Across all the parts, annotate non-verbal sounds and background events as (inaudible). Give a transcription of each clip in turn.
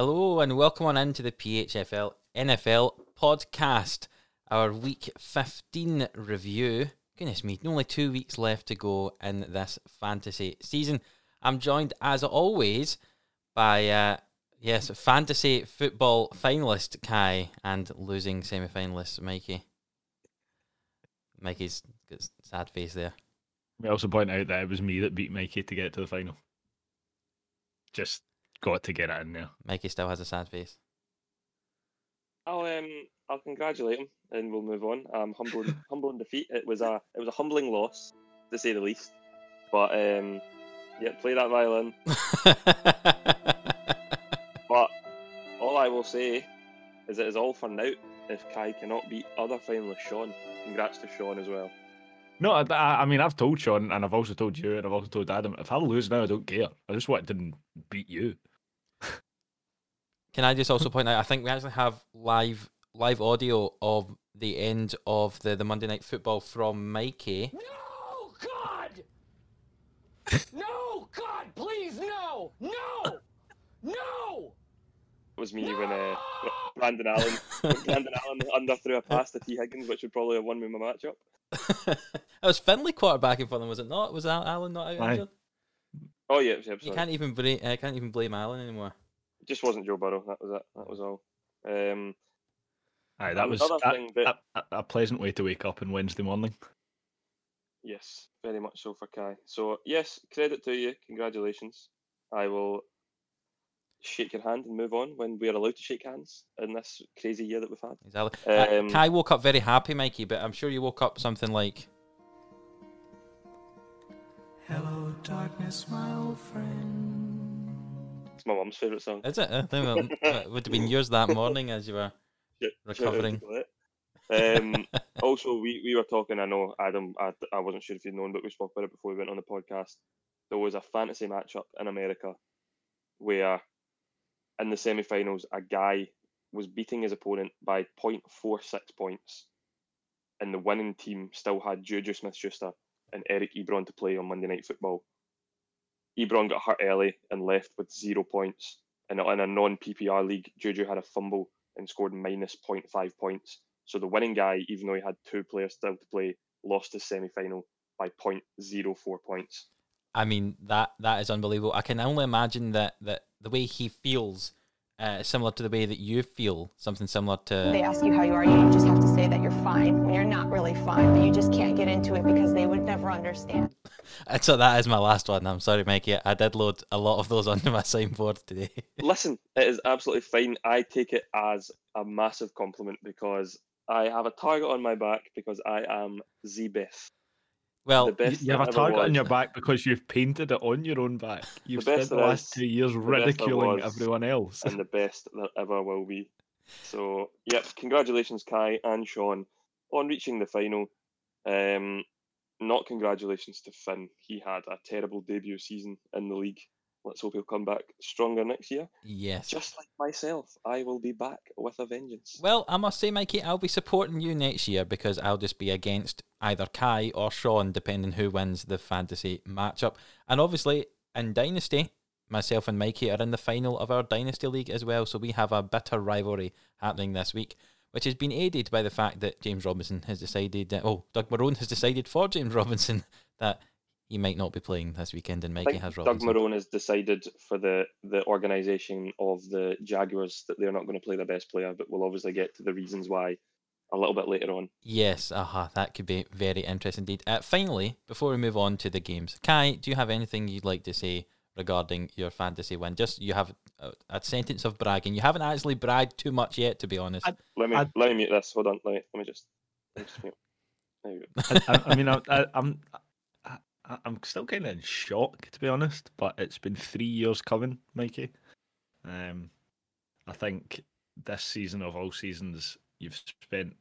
Hello and welcome on into the PHFL NFL podcast, our week 15 review. Goodness me, only two weeks left to go in this fantasy season. I'm joined as always by, uh, yes, fantasy football finalist Kai and losing semi finalist Mikey. Mikey's got sad face there. We also point out that it was me that beat Mikey to get to the final. Just got to get it in there. Mikey still has a sad face. I'll um I'll congratulate him and we'll move on. Um humble (laughs) humble in defeat. It was a it was a humbling loss to say the least. But um yeah, play that violin. (laughs) but all I will say is it is all for now if Kai cannot beat other finalist Sean. Congrats to Sean as well. No, I, I mean I've told Sean and I've also told you and I've also told Adam. If I lose now, I don't care. I just want to beat you. Can I just also point out? I think we actually have live live audio of the end of the, the Monday Night Football from Mikey. No, God! no, God, please, no! No! No! It was me when uh, Brandon Allen when (laughs) Brandon Allen underthrew a pass to Tee Higgins, which would probably have won me my matchup. (laughs) that was Finley quarterbacking for them, was it not? Was Allen not out injured? Oh yeah, yeah, You sorry. can't even blame uh, can't even blame Allen anymore. It just wasn't Joe Burrow. That was it. That was all. Um, Aye, that was another a, thing that- a, a- a pleasant way to wake up on Wednesday morning. Yes, very much so for Kai. So yes, credit to you. Congratulations. I will shake your hand and move on when we are allowed to shake hands in this crazy year that we've had. Exactly. Um, Kai woke up very happy, Mikey, but I'm sure you woke up something like Hello, darkness, my old friend. It's my mum's favourite song. Is it? I think it (laughs) would have been yours that morning as you were. Shout- shout out to recovering. Um, (laughs) also, we, we were talking. I know Adam. I, I wasn't sure if you'd known, but we spoke about it before we went on the podcast. There was a fantasy matchup in America where, in the semi-finals, a guy was beating his opponent by 0.46 points, and the winning team still had Juju Smith-Schuster and Eric Ebron to play on Monday Night Football. Ebron got hurt early and left with zero points. And in a non PPR league, Juju had a fumble and scored minus 0.5 points. So the winning guy, even though he had two players still to play, lost his semi final by 0.04 points. I mean that that is unbelievable. I can only imagine that that the way he feels uh, similar to the way that you feel. Something similar to. They ask you how you are, you just have to say that you're fine when you're not really fine, but you just can't get into it because they would never understand. (laughs) So that is my last one. I'm sorry, Mikey. I did load a lot of those (laughs) onto my signboard today. Listen, it is absolutely fine. I take it as a massive compliment because I have a target on my back because I am the best. Well, the You, best you have a that ever target on your back because you've painted it on your own back. (laughs) You've best spent the last is, two years the best there ridiculing was, everyone else. and the best that ever will be. So, yep, congratulations, Kai and Sean, on reaching the final. Um, not congratulations to Finn. He had a terrible debut season in the league. Let's hope he'll come back stronger next year. yes. Just like myself, I will be back with a vengeance. Well, I must say, Mikey, I'll be supporting you next year because I'll just be against either Kai or Sean, depending who wins the fantasy matchup. And obviously, in Dynasty, myself and Mikey are in the final of our Dynasty League as well, so we have a bitter rivalry happening this week, which has been aided by the fact that James Robinson has decided, that, oh, Doug Marrone has decided for James (laughs) Robinson that he might not be playing this weekend, and Mikey has Doug Robinson. Marrone has decided for the, the organisation of the Jaguars that they're not going to play their best player, but we'll obviously get to the reasons why a little bit later on. Yes, aha, that could be very interesting indeed. Uh, finally, before we move on to the games, Kai, do you have anything you'd like to say regarding your fantasy win? Just you have a, a sentence of bragging. You haven't actually bragged too much yet, to be honest. I- Let me I- let me mute this. Hold on. Let me let me just. Let me just mute. There you go. I, I- I mean, I, I, I'm I, I'm still kind of in shock to be honest. But it's been three years coming, Mikey. Um, I think this season of all seasons, you've spent.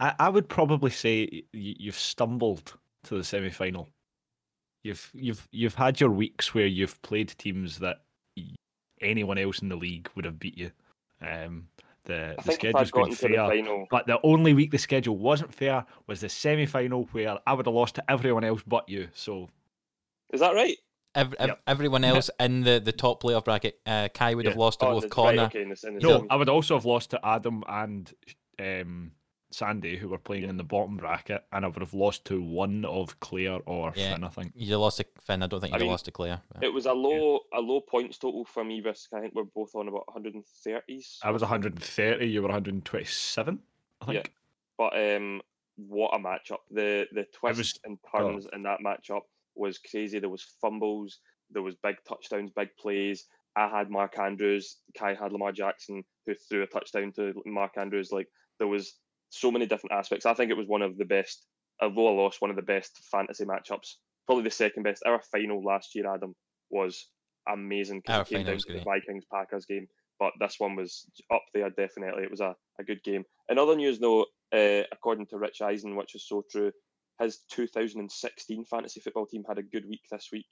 I, I would probably say y- you've stumbled to the semi final. You've you've you've had your weeks where you've played teams that anyone else in the league would have beat you. Um, the I the think if I'd schedule's been gotten to the fair. final, But the only week the schedule wasn't fair was the semi final where I would have lost to everyone else but you. So is that right? ev- ev- Yep. everyone else in the, the top playoff bracket, uh, Kai would have lost to Oh, both Connor. right, okay, in the, in the No, semi. I would also have lost to Adam and um, Sandy, who were playing in the bottom bracket, and I would have lost to one of Claire or Yeah. Finn, I think. You lost to Finn. I don't think I you mean, lost to Claire. but- It was a low a low points total for me versus I think we're both on about 130s. I was 130, you were 127, I Yeah. think. But um, what a matchup! The the twists was- and oh. turns in that matchup was crazy. There was fumbles, there was big touchdowns, big plays. I had Mark Andrews, Kai had Lamar Jackson, who threw a touchdown to Mark Andrews. Like there was so many different aspects. I think it was one of the best. Although I lost, one of the best fantasy matchups. Probably the second best. Our final last year, Adam, was amazing Our it came final down was to the. Vikings Packers game. But this one was up there definitely. It was a, a good game. In other news, though, uh, according to Rich Eisen, which is so true, his 2016 fantasy football team had a good week this week.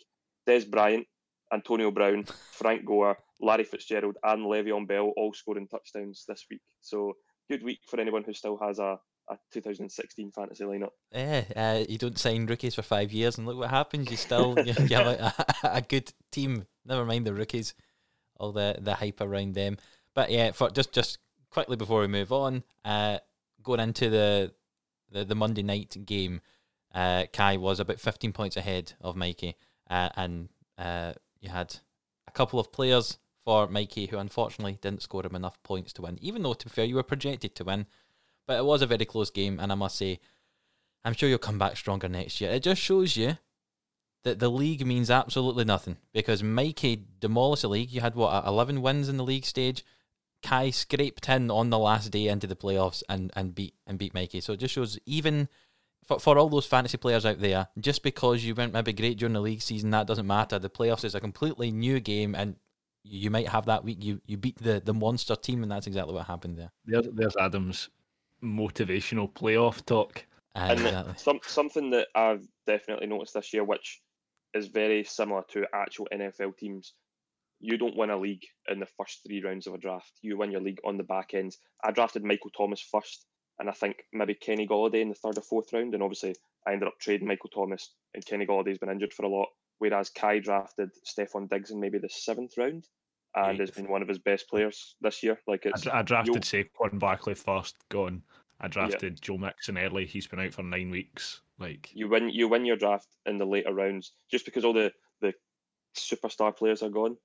Dez Bryant, Antonio Brown, (laughs) Frank Gore, Larry Fitzgerald, and Le'Veon Bell all scoring touchdowns this week. So good week for anyone who still has a, a 2016 fantasy lineup. Yeah, uh, you don't sign rookies for five years, and look what happens. You still you, you have (laughs) a, a, good team. Never mind the rookies, all the the hype around them. But yeah, for just just quickly before we move on, uh, going into the the, the Monday night game, uh, Kai was about fifteen points ahead of Mikey, uh, and uh, you had a couple of players for Mikey who unfortunately didn't score him enough points to win. Even though, to be fair, you were projected to win, but it was a very close game, and I must say. I'm sure you'll come back stronger next year. It just shows you that the league means absolutely nothing because Mikey demolished the league. You had what, uh, 11 wins in the league stage. Kai scraped in on the last day into the playoffs and, and beat and beat Mikey. So it just shows even for, for all those fantasy players out there, just because you weren't maybe great during the league season, that doesn't matter. The playoffs is a completely new game and you might have that week you, you beat the, the monster team and that's exactly what happened there. There's, there's Adam's motivational playoff talk. Uh, and exactly. some something that I've definitely noticed this year, which is very similar to actual NFL teams. You don't win a league in the first three rounds of a draft. You win your league on the back ends. I drafted Michael Thomas first, and I think maybe Kenny Golladay in the third or fourth round. And obviously, I ended up trading Michael Thomas, and Kenny Golladay's been injured for a lot. Whereas Kai drafted Stefon Diggs in maybe the seventh round, and has been one of his best players this year. Like I, it's dra- I drafted you'll- Saquon Barkley first, gone. I drafted Joe Mixon early. He's been out for nine weeks. Like, you win you win your draft in the later rounds just because all the the superstar players are gone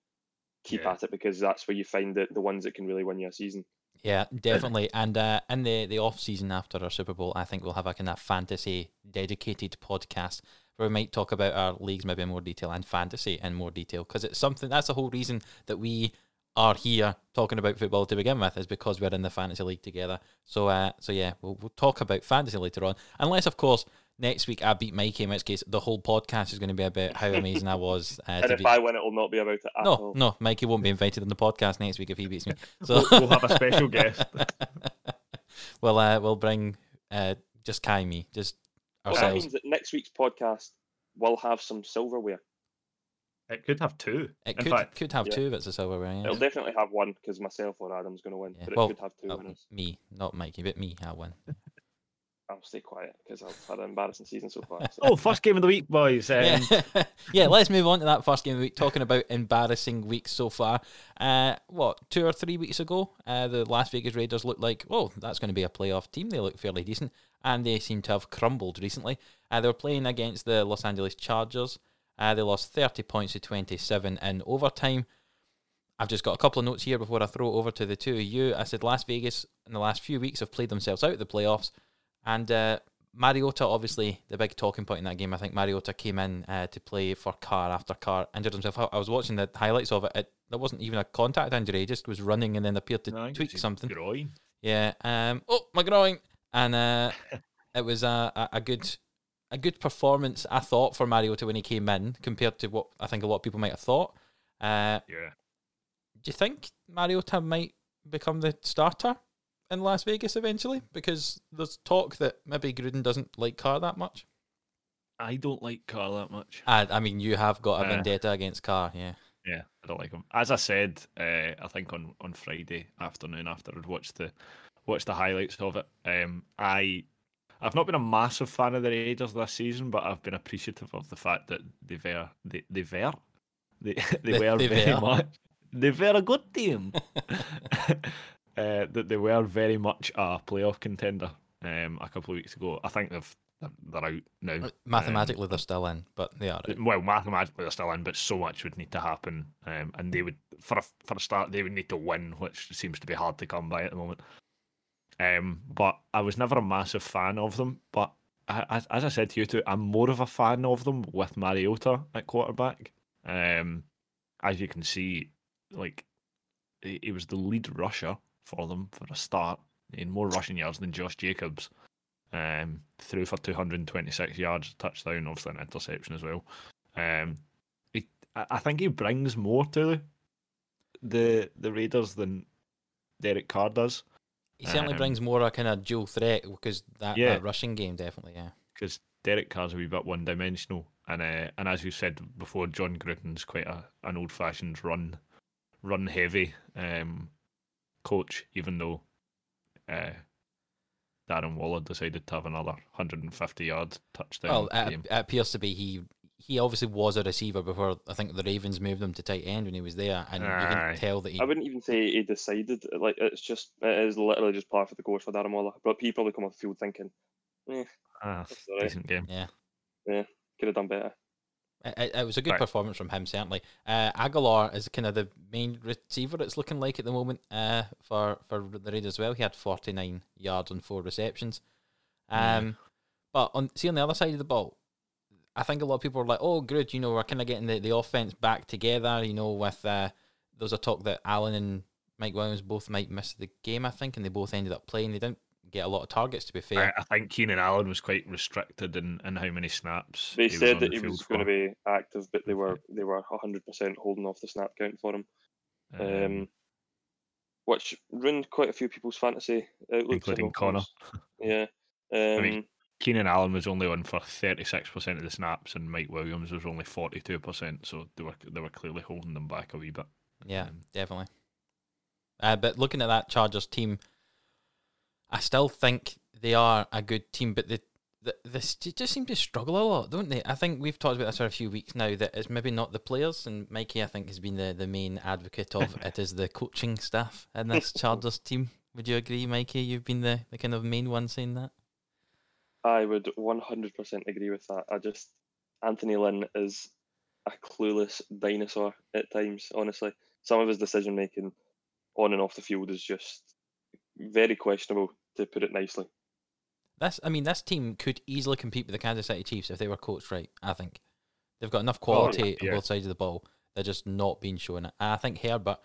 keep Yeah. at it because that's where you find the, the ones that can really win you a season Yeah, definitely. And uh, in the, the off season after our Super Bowl, I think we'll have a kind of fantasy dedicated podcast where we might talk about our leagues maybe in more detail and fantasy in more detail because it's something that's the whole reason that we are here talking about football to begin with is because we're in the fantasy league together. So uh, so yeah, we'll, we'll talk about fantasy later on, unless of course next week I beat Mikey, in which case the whole podcast is going to be about how amazing I was. (laughs) Uh, and to if beat- I win it will not be about it at no, all no, Mikey won't be invited on the podcast next week if he beats me. (laughs) So we'll, we'll have a special (laughs) guest. we'll uh, we'll bring uh, just Kai me, just well, that means that next week's podcast will have some silverware It could have two. It could fact, could have yeah. two bits of silverware. Yeah. it'll definitely have one because myself or Adam's going to win Yeah, but it well, could have two Uh, winners me, not Mikey, but me. I win. (laughs) I'll stay quiet because I've had an embarrassing season so far so. (laughs) oh, first game of the week, boys. Um, yeah, (laughs) yeah. Let's move on to that first game of the week. Talking about embarrassing weeks so far. Uh, what two or three weeks ago, uh, the Las Vegas Raiders looked like, oh, that's going to be a playoff team. They look fairly decent, and they seem to have crumbled recently. Uh, they were playing against the Los Angeles Chargers. Uh, they lost thirty points to twenty-seven in overtime. I've just got a couple of notes here before I throw it over to the two of you. I said Las Vegas in the last few weeks have played themselves out of the playoffs, and uh, Mariota, obviously, the big talking point in that game. I think Mariota came in uh, to play for Carr after Carr injured himself. I I was watching the highlights of it. it. There wasn't even a contact injury. He just was running and then appeared to no, tweak something. Groin. Yeah. Um. Oh, my groin. And uh, (laughs) it was a, a, a good a good performance, I thought, for Mariota when he came in compared to what I think a lot of people might have thought. Uh, Yeah. do you think Mariota might become the starter in Las Vegas eventually? Because there's talk that maybe Gruden doesn't like Carr that much. I don't like Carr that much. I, I mean, you have got a Uh, vendetta against Carr, yeah. Yeah, I don't like him. As I said, uh, I think on, on Friday afternoon after I'd watched the watched the highlights of it, um, I I've not been a massive fan of the Raiders this season, but I've been appreciative of the fact that they were they they were they, (laughs) they They- were they very were. much they were a good team. (laughs) (laughs) uh, that they were very much a playoff contender um, a couple of weeks ago. I think they've they're out now. Uh, Mathematically, they're still in, but they are. out. Well, mathematically they're still in, but so much would need to happen, um, and they would for a, for a start they would need to win, which seems to be hard to come by at the moment. Um, but I was never a massive fan of them. But I, as, as I said to you two, I'm more of a fan of them with Mariota at quarterback. Um, as you can see, like he, he was the lead rusher for them for a start in more rushing yards than Josh Jacobs. Um, threw for 226 yards, touchdown, obviously an interception as well. Um, he, I think he brings more to the the Raiders than Derek Carr does. He certainly um, brings more a kind of dual threat because that, Yeah. that rushing game definitely, yeah. because Derek Carr's a wee bit one dimensional, and uh, and as you said before, Jon Gruden's quite a, an old fashioned run run heavy um, coach, even though uh, Darren Waller decided to have another 150 yard touchdown Well, it, game. it appears to be he he obviously was a receiver before I think the Ravens moved him to tight end when he was there, and you can tell that he. I wouldn't even say he decided. Like it's just it is literally just par for the course for Darren Waller. But he probably come off the field thinking, eh, Ah, that's all right. decent game. Yeah, yeah, Could have done better. It, it- was a good Right. performance from him certainly. Uh, Agholor is kind of the main receiver. It's looking like at the moment uh, for for the Raiders as well. He had forty nine yards on four receptions. Yeah. Um, but on see on the other side of the ball, I think a lot of people are like, "Oh, good, you know, we're kind of getting the, the offense back together." You know, with uh, there was a talk that Allen and Mike Williams both might miss the game. I think, and they both ended up playing. They didn't get a lot of targets, to be fair. I, I think Keenan Allen was quite restricted in, in how many snaps. They he said on that the he was going to be active, but they were they were hundred percent holding off the snap count for him. Um, which ruined quite a few people's fantasy outlooks. (laughs) I including know, Connor. 'cause- Yeah. Um, mean, Keenan Allen was only on for 36% of the snaps, and Mike Williams was only 42%. So they were they were clearly holding them back a wee bit. Yeah, Um, definitely. Uh, but looking at that Chargers team, I still think they are a good team, but they, they, they just seem to struggle a lot, don't they? I think we've talked about this for a few weeks now that it's maybe not the players, and Mikey, I think, has been the, the main advocate of (laughs) it is the coaching staff in this (laughs) Chargers team. Would you agree, Mikey? You've been the, the kind of main one saying that? I would 100% agree with that. I just Anthony Lynn is a clueless dinosaur at times. Honestly, some of his decision making on and off the field is just very questionable, to put it nicely. This, I mean, this team could easily compete with the Kansas City Chiefs if they were coached right. I think they've got enough Oh, yeah, quality yeah. on both sides of the ball. They're just not being shown it. And I think Herbert.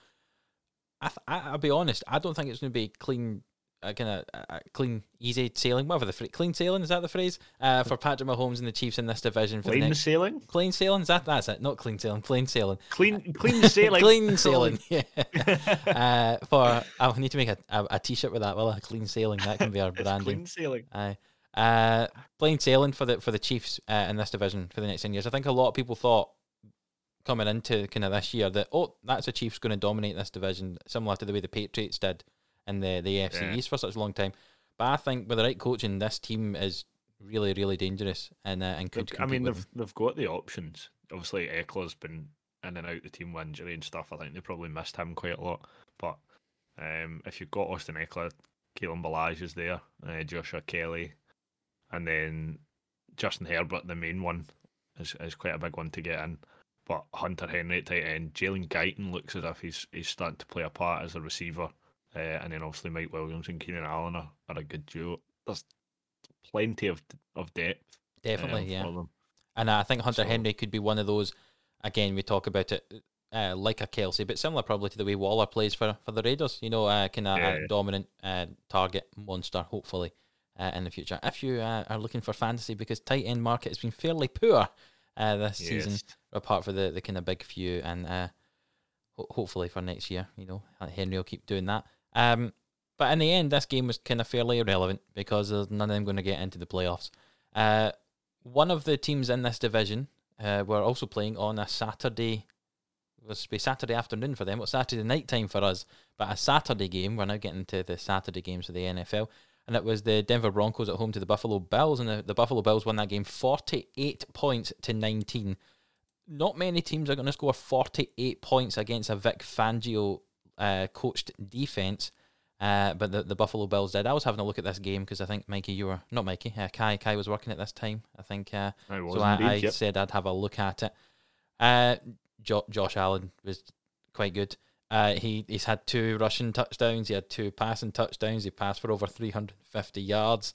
I, th- I I'll be honest. I don't think it's going to be clean, uh, kind of uh, clean, easy sailing. Whatever the phrase, clean sailing is that the phrase uh, for Patrick Mahomes and the Chiefs in this division for the Plain next sailing, clean sailing. Is that that's it? Not clean sailing, plain sailing. clean clean sailing, (laughs) clean sailing. (laughs) Yeah. (laughs) uh, for I need to make a, a, a t-shirt with that. Well, a clean sailing. That can be our branding. clean sailing. Aye. Uh, plain sailing for the for the Chiefs uh, in this division for the next ten years. I think a lot of people thought coming into kind of this year that oh, that's the Chiefs going to dominate this division, similar to the way the Patriots did in the the AFC Yeah. East for such a long time. But I think with the right coaching, this team is really really dangerous and uh, and could. I mean, they've them. they've got the options. Obviously, Ekeler's been in and out the team with injury and stuff. I think they probably missed him quite a lot. But um, if you've got Austin Ekeler, Kalen Ballage is there, uh, Joshua Kelly, and then Justin Herbert, the main one, is, is quite a big one to get in. But Hunter Henry at tight end, Jalen Guyton looks as if he's he's starting to play a part as a receiver. Uh, and then obviously Mike Williams and Keenan Allen are, are a good duo. There's plenty of of depth definitely um, yeah. And I think Hunter So- Henry could be one of those. Again, we talk about it uh, like a Kelce, but similar probably to the way Waller plays for, for the Raiders. You know, uh, kind of Yeah. a dominant uh, target monster, hopefully, uh, in the future. If you uh, are looking for fantasy, because tight end market has been fairly poor uh, this season, apart for the, the kind of big few, and uh, ho- hopefully for next year, you know, Henry will keep doing that. Um, but in the end, this game was kind of fairly irrelevant because there's none of them going to get into the playoffs. Uh, one of the teams in this division uh, were also playing on a Saturday. It was be Saturday afternoon for them. It's Saturday night time for us, but a Saturday game. We're now getting to the Saturday games of the NFL. and it was the Denver Broncos at home to the Buffalo Bills, and the, the Buffalo Bills won that game 48 points to 19. Not many teams are going to score 48 points against a Vic Fangio uh, coached defense. Uh, but the, the Buffalo Bills did. I was having a look at this game because I think Mikey, you were not Mikey, uh, Kai. Kai was working at this time. I think. Uh, I was so I, indeed, I yep. said I'd have a look at it. Uh, jo- Josh Allen was quite good. Uh, he he's had two rushing touchdowns. He had two passing touchdowns. He passed for over 350 yards.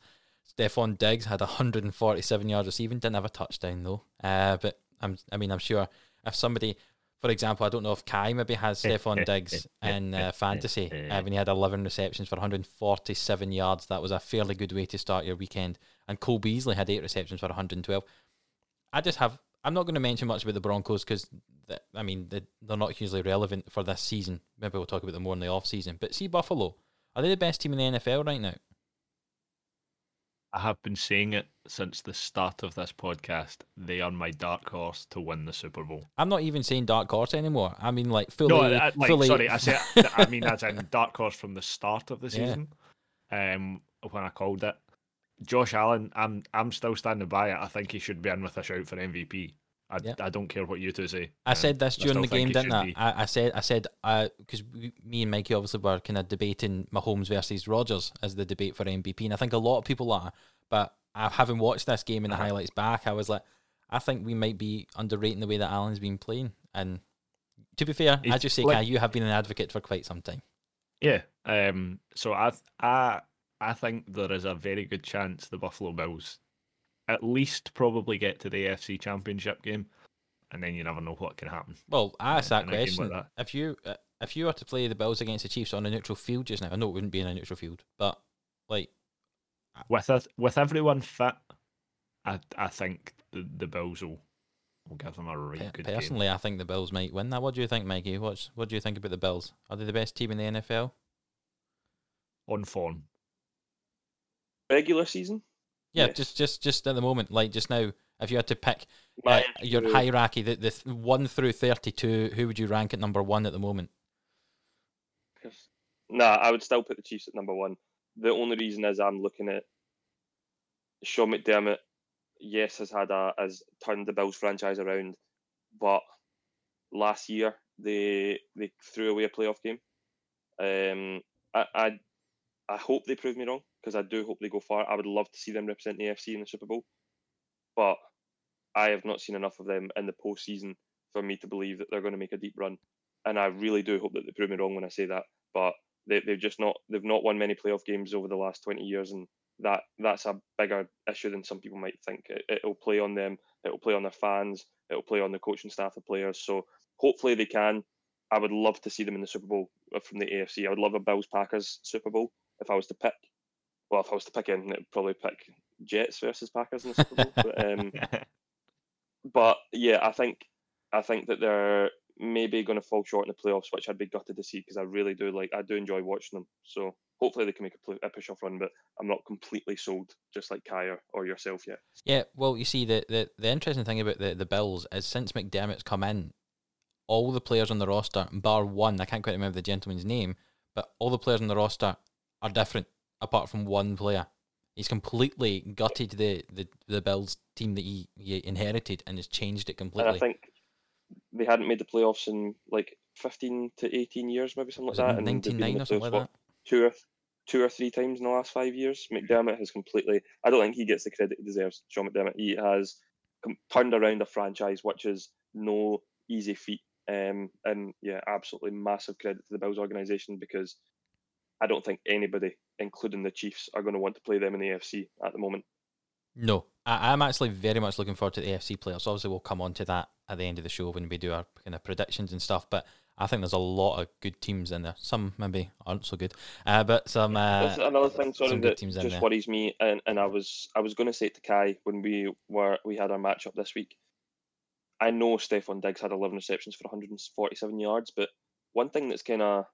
Stefon Diggs had 147 yards receiving. Didn't have a touchdown though. Uh, but I'm I mean I'm sure if somebody, for example, I don't know if Kai maybe has (laughs) Stefon Diggs (laughs) in uh, fantasy uh, when he had 11 receptions for 147 yards. That was a fairly good way to start your weekend. And Cole Beasley had eight receptions for 112. I just have. I'm not going to mention much about the Broncos because, I mean, they, they're not hugely relevant for this season. Maybe we'll talk about them more in the off season. But see, Buffalo, are they the best team in the NFL right now? I have been saying it since the start of this podcast. They are my dark horse to win the Super Bowl. I'm not even saying dark horse anymore. I mean, like fully. No, I, like, fully sorry, I say (laughs) I mean as in dark horse from the start of the Yeah. season. Um, when I called it, Josh Allen, I'm I'm still standing by it. I think he should be in with a shout for MVP. I, Yeah. I don't care what you two say. I said this during still the game, didn't I? I? I said, I said, because me and Mikey obviously were kind of debating Mahomes versus Rodgers as the debate for MVP, and I think a lot of people are. But I having watched this game and the Uh-huh. highlights back, I was like, I think we might be underrating the way that Allen's been playing. And to be fair, I He's just say, like- Kai, you have been an advocate for quite some time. Yeah. Um. So I I I think there is a very good chance the Buffalo Bills at least probably get to the AFC Championship game, and then you never know what can happen. Well, I asked that in a game like question. that. If you uh, if you were to play the Bills against the Chiefs on a neutral field just now, I know it wouldn't be in a neutral field, but like With it, with everyone fit, I I think the, the Bills will will give them a really Per- good game. Personally, I think the Bills might win that. What do you think, Mikey? What's what do you think about the Bills? Are they the best team in the NFL? on form. Regular season, Yeah, Yes. just just just at the moment, like just now, if you had to pick uh, your hierarchy, the, the one through thirty-two, who would you rank at number one at the moment? Nah, I would still put the Chiefs at number one. The only reason is I'm looking at Sean McDermott. Yes, has had a has turned the Bills franchise around, but last year they they threw away a playoff game. Um, I I, I hope they prove me wrong because I do hope they go far. I would love to see them represent the AFC in the Super Bowl, but I have not seen enough of them in the postseason for me to believe that they're going to make a deep run. And I really do hope that they prove me wrong when I say that. But they, they've just not they've not won many playoff games over the last 20 years and that that's a bigger issue than some people might think it, it'll play on them it'll play on their fans it'll play on the coaching staff the players so hopefully they can i would love to see them in the super bowl uh, from the afc i would love a bills packers super bowl if i was to pick well if i was to pick in it'd probably pick jets versus packers in the super bowl but, um, (laughs) but yeah, I think I think that they're maybe going to fall short in the playoffs, which I'd be gutted to see because I really do like I do enjoy watching them. So hopefully they can make a, play, a push-off run, but I'm not completely sold, just like or, or yourself yet. Yeah, well, you see, the, the, the interesting thing about the, the Bills is since McDermott's come in, all the players on the roster, bar one, I can't quite remember the gentleman's name, but all the players on the roster are different apart from one player. He's completely gutted the, the, the Bills team that he, he inherited and has changed it completely. And I think they hadn't made the playoffs in like 15 to 18 years, maybe something like that. and in 99 or something like that? two or two or three times in the last five years. McDermott has completely. I don't think he gets the credit he deserves. Sean McDermott. He has com- turned around a franchise, which is no easy feat. Um, and yeah, absolutely massive credit to the Bills organization because I don't think anybody, including the Chiefs, are going to want to play them in the AFC at the moment. No, I, I'm actually very much looking forward to the AFC playoffs. Obviously, we'll come on to that at the end of the show when we do our kind of predictions and stuff. But I think there's a lot of good teams in there. Some maybe aren't so good, uh, but some. Uh, That's another thing, sorry, that just worries me. And, and I was I was going to say it to Kai when we were we had our matchup this week. I know Stefon Diggs had 11 receptions for 147 yards, but one thing that's kind of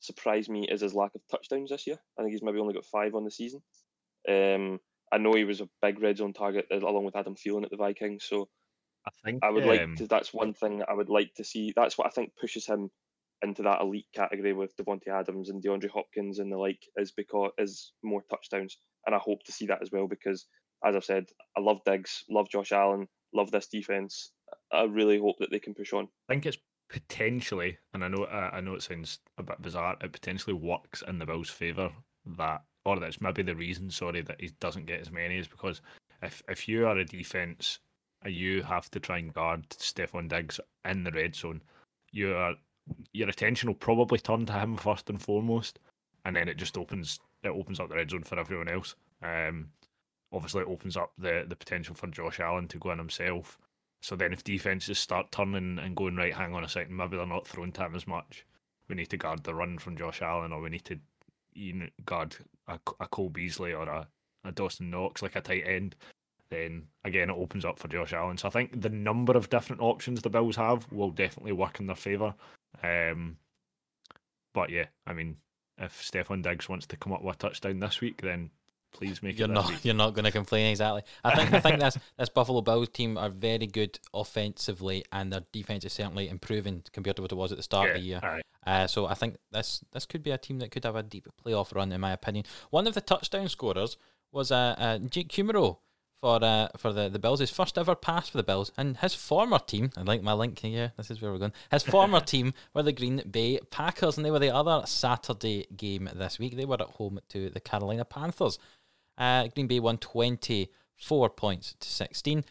surprised me is his lack of touchdowns this year. I think he's maybe only got five on the season. Um, I know he was a big red zone target uh, along with Adam Thielen at the Vikings, so I think I would um, like to. That's one thing I would like to see. That's what I think pushes him into that elite category with Davante Adams and DeAndre Hopkins and the like is because is more touchdowns, and I hope to see that as well because, as I've said, I love Diggs, love Josh Allen, love this defense. I really hope that they can push on. I think it's potentially, and I know I know it sounds a bit bizarre. It potentially works in the Bills' favor that, or that's maybe the reason. Sorry, that he doesn't get as many is because if if you are a defense you have to try and guard Stefon Diggs in the red zone, you are your attention will probably turn to him first and foremost, and then it just opens it opens up the red zone for everyone else. Um, obviously, it opens up the the potential for Josh Allen to go in himself. So then, if defenses start turning and going right, hang on a second, maybe they're not throwing to him as much. We need to guard the run from Josh Allen, or we need to you know, guard a, a Cole Beasley or a, a Dawson Knox like a tight end. Then again, it opens up for Josh Allen. So I think the number of different options the Bills have will definitely work in their favour. Um, but yeah, I mean, if Stefon Diggs wants to come up with a touchdown this week, then please make you're it. not week. you're not going to complain exactly. I think I think this (laughs) this Buffalo Bills team are very good offensively, and their defense is certainly improving compared to what it was at the start of the year. aye. Uh, so I think this this could be a team that could have a deep playoff run, in my opinion. One of the touchdown scorers was uh, uh, Jake Kumerow for uh, for the, the Bills. His first ever pass for the Bills, and his former team. I like my link here. This is where we're going. His former (laughs) team were the Green Bay Packers, and they were the other Saturday game this week. They were at home to the Carolina Panthers. Uh, Green Bay won twenty four points to sixteen.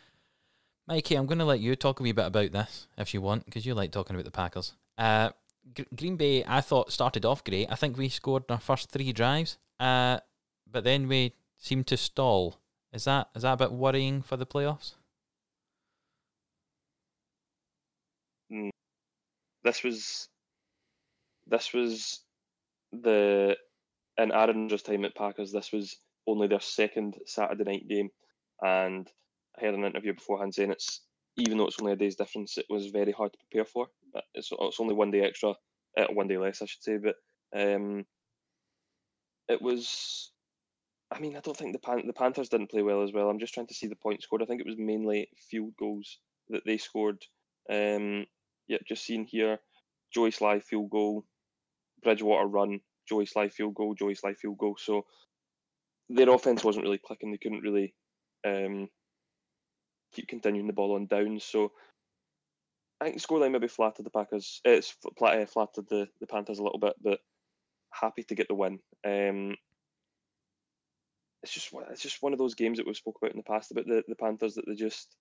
Mikey, I'm going to let you talk a wee bit about this if you want, because you like talking about the Packers. Uh, Gr- Green Bay, I thought started off great. I think we scored our first three drives, uh, but then we seemed to stall. Is that is that a bit worrying for the playoffs? This was this was the in Aaron Rodgers' time at Packers. This was only their second Saturday night game, and I heard an interview beforehand saying it's even though it's only a day's difference, it was very hard to prepare for. It's it's only one day extra, uh, one day less, I should say, but um, it was. I mean, I don't think the Pan- the Panthers didn't play well as well. I'm just trying to see the points scored. I think it was mainly field goals that they scored. Um, yeah, just seen here, Joey Slye field goal, Bridgewater run, Joey Slye field goal, Joey Slye field goal. So their offense wasn't really clicking. They couldn't really um, keep continuing the ball on downs. So I think the scoreline maybe flattered the Packers. eh, It's eh, flattered the, the Panthers a little bit, but happy to get the win. Um, it's just it's just one of those games that we've spoke about in the past about the, the Panthers that they just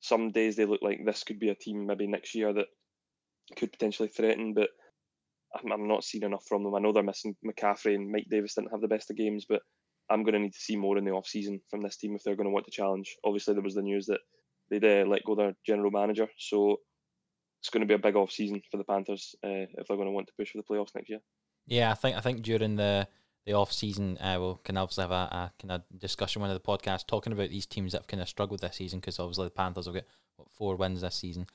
some days they look like this could be a team maybe next year that could potentially threaten, but I'm, I'm not seeing enough from them. I know they're missing McCaffrey and Mike Davis didn't have the best of games, but I'm going to need to see more in the off season from this team if they're going to want to challenge. Obviously, there was the news that they'd uh, let go their general manager, so it's going to be a big off season for the Panthers uh, if they're going to want to push for the playoffs next year. Yeah, I think I think during the the off season, uh, we'll can obviously have a, a kind of discussion one of the podcasts talking about these teams that have kind of struggled this season because obviously the Panthers have got what, four wins this season,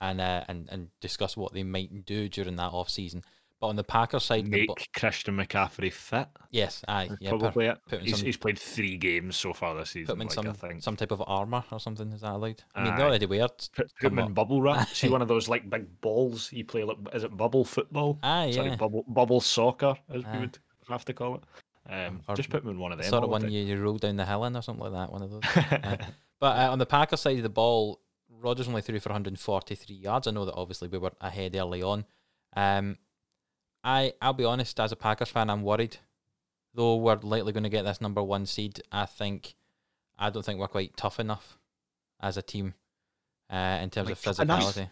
and uh, and and discuss what they might do during that off season. But on the Packers side, Make bo- Christian McCaffrey fit. yes, aye, That's yeah, per- probably it. put He's, some- he's played three games so far this put season. them in like, some some type of armor or something. Is that allowed? I mean, Aye. they already wear. it Put, put him in bubble wrap. See (laughs) one of those like big balls you play. Like, is it bubble football? Aye, Sorry, yeah. bubble bubble soccer, as Aye. we would have to call it. Um, Or just put him in one of them. sort of one you, you roll down the hill in or something like that. One of those. (laughs) But uh, on the Packers side of the ball, Rodgers only threw for 143 yards. I know that obviously we were ahead early on. Um, I I'll be honest, as a Packers fan, I'm worried. Though we're likely going to get this number one seed, I think I don't think we're quite tough enough as a team uh, in terms Like, of physicality.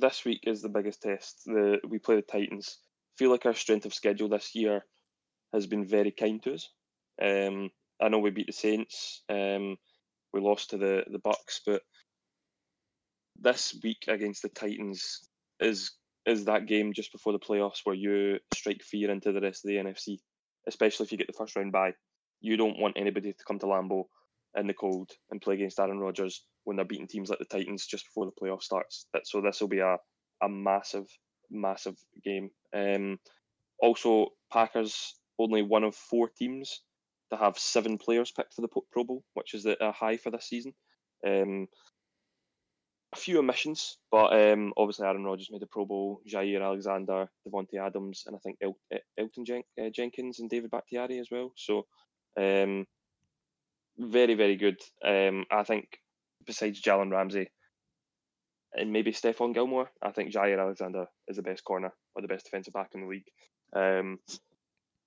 this week is the biggest test. The we play the Titans. Feel like our strength of schedule this year has been very kind to us. Um, I know we beat the Saints. Um, we lost to the the Bucs, but this week against the Titans is is that game just before the playoffs where you strike fear into the rest of the NFC, especially if you get the first round bye. You don't want anybody to come to Lambeau in the cold and play against Aaron Rodgers when they're beating teams like the Titans just before the playoff starts. So this will be a a massive, massive game. Um, also, Packers only one of four teams to have seven players picked for the Pro Bowl, which is a a high for this season. Um, a few omissions, but um, obviously Aaron Rodgers made the Pro Bowl, Jaire Alexander, Davante Adams, and I think El- El- Elton Jen- uh, Jenkins and David Bakhtiari as well. So um, very, very good. Um, I think besides Jalen Ramsey and maybe Stephon Gilmore, I think Jaire Alexander is the best corner or the best defensive back in the league. Um,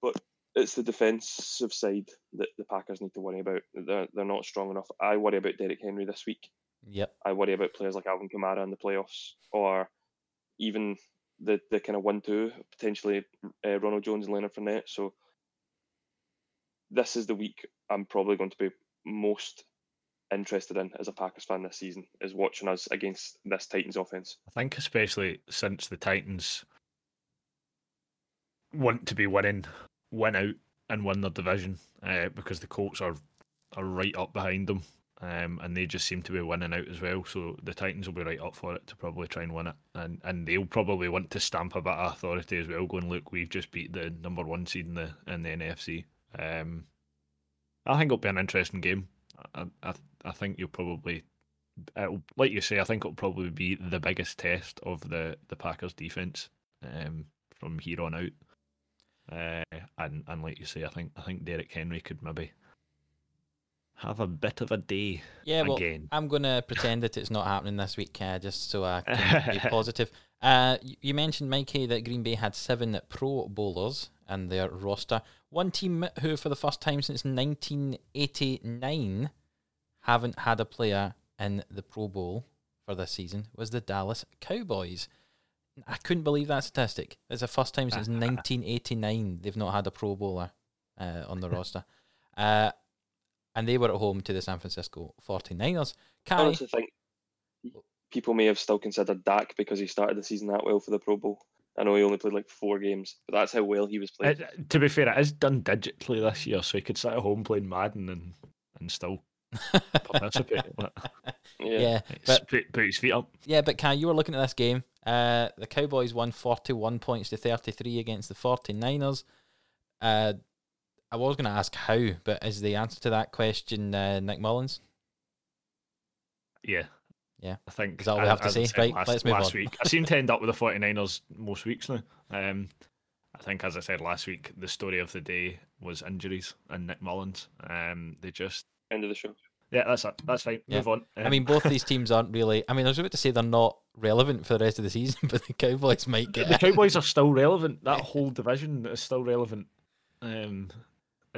but it's the defensive side that the Packers need to worry about. They're, they're not strong enough. I worry about Derrick Henry this week. Yep. I worry about players like Alvin Kamara in the playoffs, or even the the kind of one-two potentially uh, Ronald Jones and Leonard Fournette. So this is the week I'm probably going to be most interested in as a Packers fan this season is watching us against this Titans offense. I think especially since the Titans want to be winning, win out and win their division uh, because the Colts are are right up behind them, um, and they just seem to be winning out as well. So the Titans will be right up for it to probably try and win it, and and they'll probably want to stamp a bit of authority as well. Going, look, we've just beat the number one seed in the in the NFC. Um, I think it'll be an interesting game. I I, I think you'll probably it'll, like you say, I think it'll probably be the biggest test of the, the Packers defense um, from here on out. Uh, and and like you say, I think I think Derrick Henry could maybe have a bit of a day Yeah, well, again. I'm going to pretend that it's not happening this week, uh, just so I can be (laughs) positive. Uh, you mentioned, Mikey, that Green Bay had seven Pro Bowlers in their roster. One team who, for the first time since 1989, haven't had a player in the Pro Bowl for this season was the Dallas Cowboys. I couldn't believe that statistic. It's the first time since (laughs) 1989 they've not had a Pro Bowler uh, on the (laughs) roster. Uh, and they were at home to the San Francisco 49ers. I Kai, honestly think people may have still considered Dak because he started the season that well for the Pro Bowl. I know he only played like four games, but that's how well he was playing. It- to be fair, it is done digitally this year, so he could sit at home playing Madden and, and still (laughs) participate. Like, yeah. yeah, but put, put his feet up. yeah, but Kai, you were looking at this game. Uh, the Cowboys won 41 points to 33 against the 49ers. Uh, I was going to ask how, but is the answer to that question uh, Nick Mullens? Yeah. Yeah. I think Is that all we as- have to I say? Right, last, let's move last on. week. I seem to end up with the 49ers most weeks now. Um, I think, as I said last week, the story of the day was injuries and Nick Mullens. Um, they just, End of the show. yeah, that's it. That's fine. Yeah. Move on. I Um, mean, both these teams aren't really. I mean, I was about to say they're not relevant for the rest of the season, (laughs) but the Cowboys might get. the get. Cowboys are still relevant. That whole division is still relevant. Um,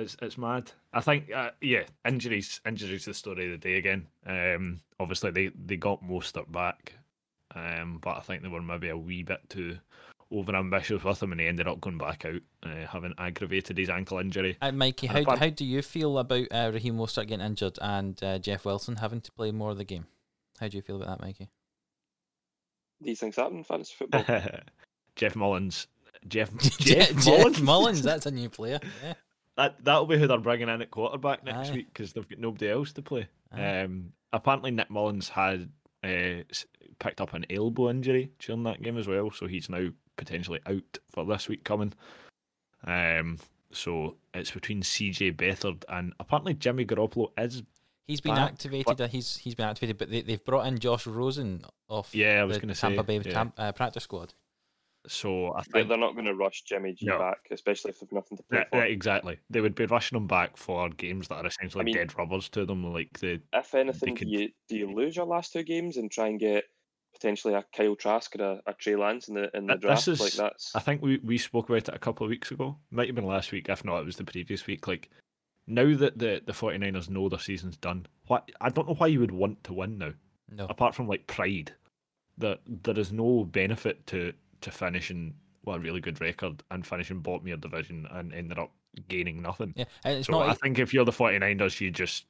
it's it's mad. I think, uh, yeah, injuries. Injuries the story of the day again. Um, obviously they they got most up back, um, but I think they were maybe a wee bit too over ambitious with him, and he ended up going back out, uh, having aggravated his ankle injury. Uh, Mikey, And how, apart- how do you feel about uh, Raheem Mostert getting injured and uh, Jeff Wilson having to play more of the game? How do you feel about that, Mikey? These things happen in fantasy (laughs) football. Jeff Mullins. Jeff (laughs) Jeff, Jeff Mullins. Mullins, that's a new player. Yeah. That that'll be who they're bringing in at quarterback next Aye. week because they've got nobody else to play. Um, apparently Nick Mullens had uh, picked up an elbow injury during that game as well, so he's now potentially out for this week coming. Um, so it's between CJ Beathard and apparently Jimmy Garoppolo is. He's been Back, activated. uh, He's he's been activated, but they, they've brought in Josh Rosen off Yeah, I was gonna Tampa say, Bay yeah. Tam- uh, practice squad. So I They're, think they're not going to rush Jimmy G No. back, especially if they've nothing to play Yeah, for. yeah, exactly. They would be rushing him back for games that are essentially mean- dead rubbers to them, like the If anything, could- do you do you lose your last two games and try and get potentially a Kyle Trask or a, a Trey Lance in the in the Uh, this draft? is- like that's I think we, we spoke about it a couple of weeks ago. Might have been last week, if not, it was the previous week. Like now that the, the 49ers know their season's done, what I don't know why you would want to win now, No, apart from like pride. That there is no benefit to to finishing well, a really good record and finishing bottom of your division and ended up gaining nothing. yeah, and it's so not. I think if you're the 49ers, you just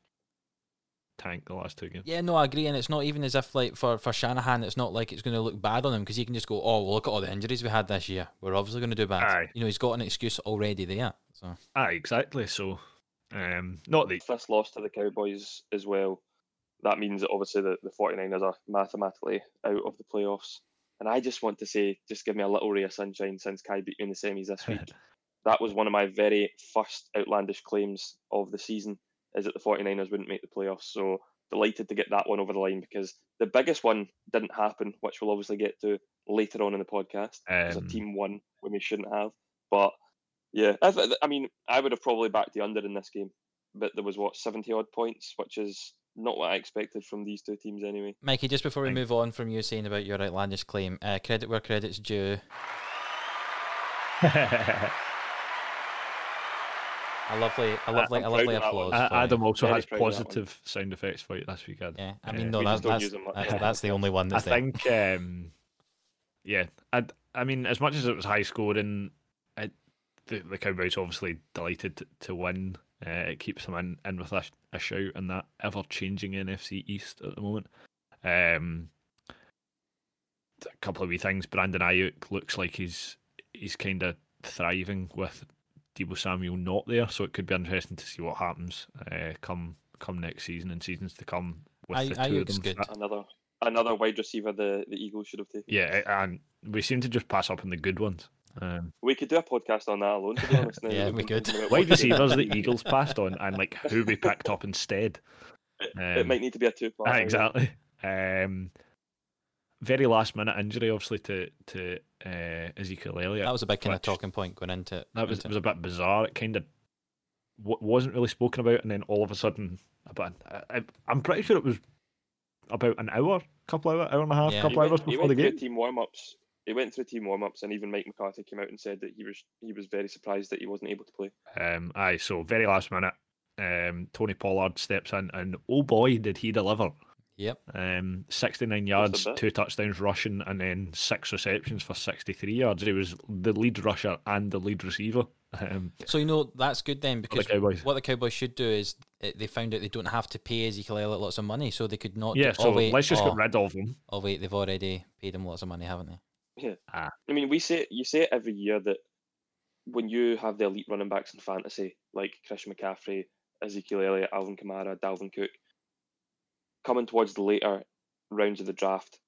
tank the last two games. Yeah, no, I agree, and it's not even as if like for for Shanahan, it's not like it's going to look bad on him because he can just go, "Oh, well, look at all the injuries we had this year. We're obviously going to do bad." Aye. You know, he's got an excuse already there. So Ah, exactly. So, um, not the if this loss to the Cowboys as well, that means that obviously the, the 49ers are mathematically out of the playoffs. And I just want to say, just give me a little ray of sunshine since Kai beat you in the semis this week. (laughs) that was one of my very first outlandish claims of the season, is that the 49ers wouldn't make the playoffs. So delighted to get that one over the line because the biggest one didn't happen, which we'll obviously get to later on in the podcast. Um, a team won when they shouldn't have. But yeah, I, th- I mean, I would have probably backed the under in this game, but there was what seventy odd points, which is not what I expected from these two teams anyway. Mikey, just before we Thank- move on from you saying about your outlandish claim, uh, credit where credit's due. (laughs) A lovely, a lovely, I'm a lovely applause. one. A- for you. Adam also Very has proud of that one. positive sound effects for you this week, Ad. Yeah, I Uh, mean, no, that, that's use them much. that's, that's the only one I that's there. think, um, yeah, I, I mean, as much as it was high scoring, it, the, the Cowboys obviously delighted to, to win. Uh, it keeps them in, in with a, a shout in that ever changing NFC East at the moment. Um, a couple of wee things. Brandon Aiyuk looks like he's he's kind of thriving with Deebo Samuel not there, so it could be interesting to see what happens uh, come come next season and seasons to come with Ay- the two of them. good. Another another wide receiver the, the Eagles should have taken. Yeah, and we seem to just pass up on the good ones. Um, We could do a podcast on that alone, to be honest. now (laughs) Yeah, we've we been could. talking wide to do. receivers the Eagles passed on, and like who we picked up instead. It, Um, it might need to be a two part. Ah, exactly. Um, very last minute injury, obviously to to uh, Ezekiel Elliott. That was a big kind of talking point going into it. That was into was a bit bizarre. It kind of w- wasn't really spoken about, and then all of a sudden, about I, I'm pretty sure it was about an hour, a couple hour, hour and a half, Yeah. couple he hours went, he before the went through game. team warm ups. He went through team warm ups, and even Mike McCarthy came out and said that he was he was very surprised that he wasn't able to play. Um, aye, so very last minute, um, Tony Pollard steps in, and oh boy, did he deliver! Yep. Um, 69 yards, two touchdowns rushing, and then six receptions for 63 yards. He was the lead rusher and the lead receiver. Um, So you know that's good then because the what the Cowboys should do is uh, they found out they don't have to pay Ezekiel Elliott lots of money, so they could not. Yeah, do, so oh, wait, let's just oh, get rid of him. Oh wait, they've already paid him lots of money, haven't they? I mean, we say you say it every year that when you have the elite running backs in fantasy, like Christian McCaffrey, Ezekiel Elliott, Alvin Kamara, Dalvin Cook, coming towards the later rounds of the draft,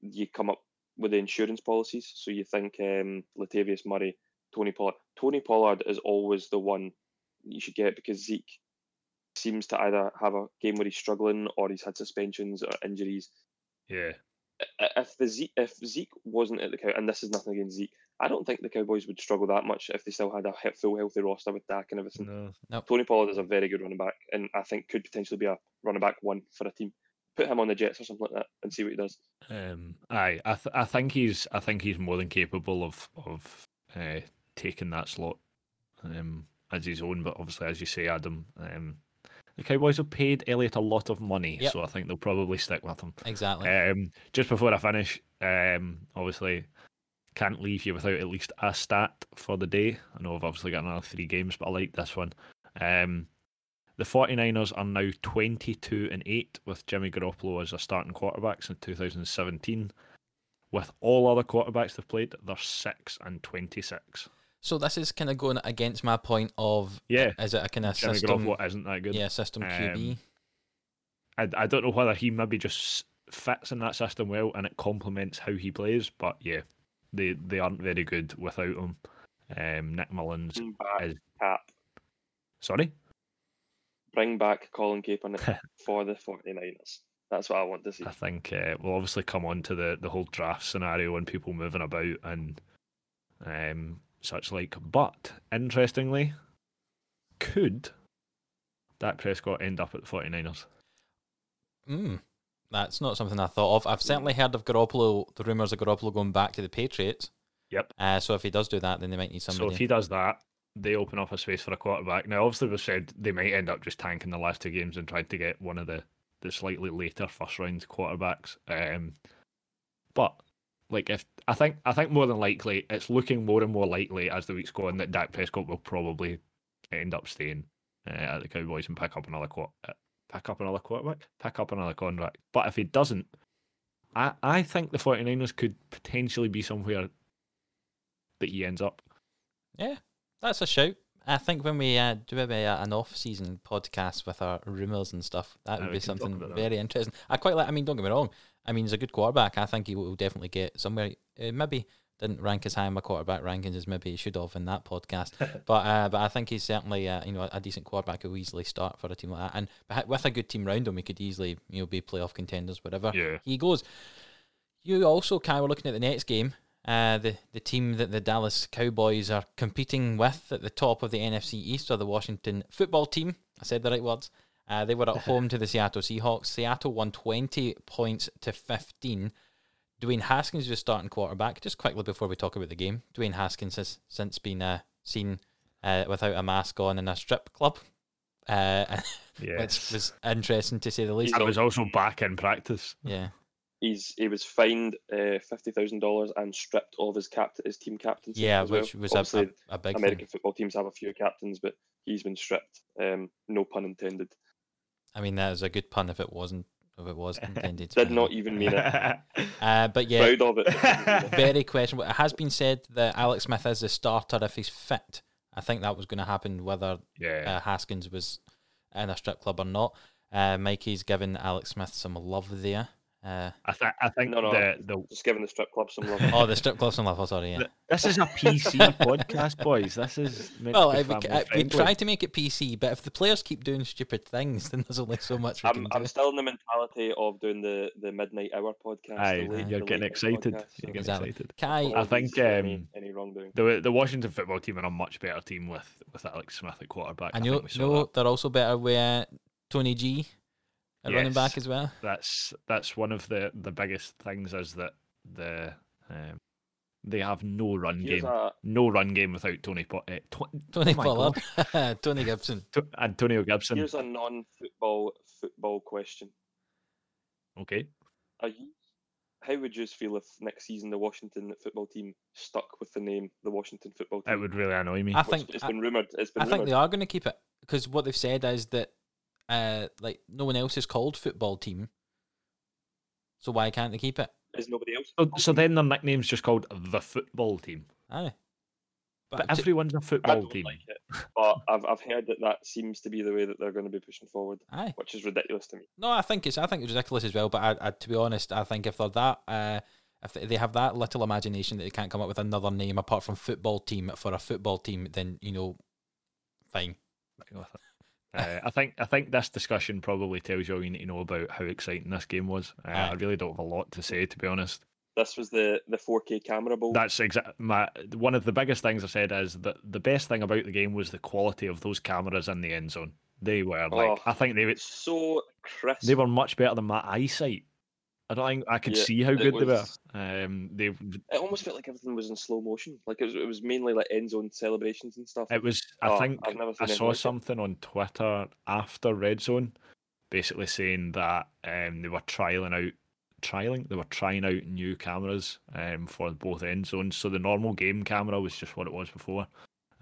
you come up with the insurance policies. So you think um, Latavius Murray, Tony Pollard. Tony Pollard is always the one you should get because Zeke seems to either have a game where he's struggling or he's had suspensions or injuries Yeah, if the Zeke, if Zeke wasn't at the cow, and this is nothing against Zeke, I don't think the Cowboys would struggle that much if they still had a full healthy roster with Dak and everything. no. Tony Pollard is a very good running back, and I think could potentially be a running back one for a team. Put him on the Jets or something like that and see what he does. Um, aye, I th- I think he's I think he's more than capable of of uh, taking that slot um, as his own. But obviously, as you say, Adam, um, the Cowboys have paid Elliott a lot of money, Yep. so I think they'll probably stick with him. Exactly. Um, just before I finish, um, obviously can't leave you without at least a stat for the day. I know I've obviously got another three games, but I like this one. Um, the 49ers are now 22 and 8 with Jimmy Garoppolo as a starting quarterback since 2017. With all other quarterbacks they've played, they're 6 and 26. So this is kind of going against my point of Yeah, is it a kind of Jimmy system? Garoppolo isn't that good. Yeah, system Um, QB. I, I don't know whether he maybe just fits in that system well and it complements how he plays, but yeah, they they aren't very good without him. Um, Nick Mullens, Bring is- Cap. sorry, Bring back Colin Kaepernick (laughs) for the 49ers. That's what I want to see. I think uh, we'll obviously come on to the, the whole draft scenario and people moving about and um, such like. But interestingly, could Dak Prescott end up at the 49ers? Mm, that's not something I thought of. I've certainly heard of Garoppolo, the rumours of Garoppolo going back to the Patriots. Yep. Uh, so if he does do that, then they might need somebody. So if he does that, they open up a space for a quarterback. Now, obviously, we've said they might end up just tanking the last two games and trying to get one of the, the slightly later first round quarterbacks. Um, but like if I think I think more than likely it's looking more and more likely as the weeks go on that Dak Prescott will probably end up staying uh, at the Cowboys and pick up another quar- uh, pick up another quarterback, pick up another contract. But if he doesn't, I I think the 49ers could potentially be somewhere that he ends up. Yeah, that's a shout. I think when we uh, do maybe uh, an off-season podcast with our rumours and stuff, that would be something that. very interesting. I quite like. I mean, don't get me wrong. I mean, he's a good quarterback. I think he will definitely get somewhere. Uh, maybe didn't rank as high in my quarterback rankings as maybe he should have in that podcast. (laughs) but uh, but I think he's certainly uh, you know a decent quarterback who will easily start for a team like that, and with a good team round him, he could easily you know be playoff contenders wherever Yeah. he goes. You also, Kai, were looking at the next game. Uh, the the team that the Dallas Cowboys are competing with at the top of the NFC East are the Washington Football Team. I said the right words. Uh, they were at (laughs) home to the Seattle Seahawks. Seattle won twenty points to fifteen. Dwayne Haskins was starting quarterback. Just quickly before we talk about the game, Dwayne Haskins has since been uh, seen uh, without a mask on in a strip club, uh, (laughs) which was interesting to say the least. I was also back in practice. Yeah. He's he was fined uh, fifty thousand dollars and stripped of his cap his team captaincy. Yeah, as well. which was a, Obviously, a, a big American thing. football teams have a few captains, but he's been stripped. Um, no pun intended. I mean, that was a good pun if it wasn't, if it was (laughs) intended. Did not even mean it. (laughs) Uh, but yeah, Proud of it. but it. very questionable. It has been said that Alex Smith is the starter if he's fit. I think that was going to happen whether yeah. uh, Haskins was in a strip club or not. Uh, Mikey's given Alex Smith some love there. Uh, I, th- I think No, no. the, the Just giving the strip club some love. oh, the strip club some love. Oh, sorry, yeah. this is a PC (laughs) podcast, boys. This is Well, I, we, I, we try to make it PC, but if the players keep doing stupid things, (laughs) then there's only so much we I'm, can I'm do. still in the mentality of doing the, the midnight hour podcast. Aye, the late- you're the getting late night excited. podcast, You're so getting Exactly. excited. Kai, I think, for any, um, any wrongdoing. The the Washington football team are a much better team with, with Alex Smith at quarterback. and you think we saw know that. they're also better with uh, Tony G at running back as well. that's that's one of the, the biggest things is that the um, they have no run Here's game, a, no run game without Tony po- uh, Tw- Tony oh Pollard, (laughs) Tony Gibson. (laughs) T- Antonio Gibson. here's a non-football football question. Okay, Are you? How would you feel if next season the Washington football team stuck with the name the Washington football team? That would really annoy me. I which think it's I, been rumored. It's been I think they are going to keep it because what they've said is that uh, like no one else is called football team, so why can't they keep it? There's nobody else? So, so then their nickname's just called the football team. Aye, But, to- everyone's a football don't team. like it, but I've I've heard that that seems to be the way that they're going to be pushing forward, aye. which is ridiculous to me. No, I think it's I think it's ridiculous as well. But I, I, to be honest, I think if they're that uh, if they have that little imagination that they can't come up with another name apart from football team for a football team, then you know, fine. Uh, I think I think this discussion probably tells you all you need to know about how exciting this game was. Uh, I really don't have a lot to say, to be honest. This was the the 4K camera bowl. That's exact. My one of the biggest things I said is that the best thing about the game was the quality of those cameras in the end zone. They were like, Oh, I think they were, so crisp. they were much better than my eyesight. I don't think I could Yeah, see how good was- they were. Um, they It almost felt like everything was in slow motion. Like it was, it was mainly like end zone celebrations and stuff. It was. I Oh, think I've never I seen anything saw like it. something on Twitter after Red Zone, basically saying that um, they were trialing out, trialing. They were trying out new cameras um, for both end zones. So the normal game camera was just what it was before,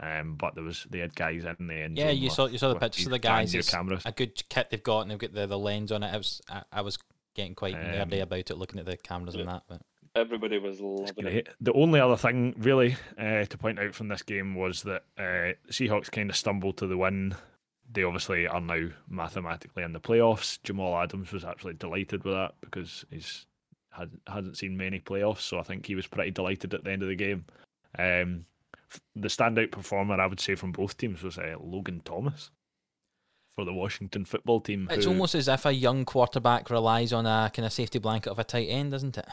um, but there was they had guys in the end. Yeah, you with- saw you saw the with pictures of the brand guys. It's cameras. a good kit they've got, and they've got the, the lens on it. I was I, I was getting quite nerdy Um, about it, looking at the cameras and that. But Everybody was loving it. The only other thing really uh, to point out from this game was that uh, Seahawks kind of stumbled to the win. They obviously are now mathematically in the playoffs. Jamal Adams was actually delighted with that because he's had hasn't seen many playoffs, so I think he was pretty delighted at the end of the game. Um, the standout performer I would say from both teams was uh, Logan Thomas for the Washington football team. it's who- almost as if a young quarterback relies on a kind of safety blanket of a tight end, isn't it?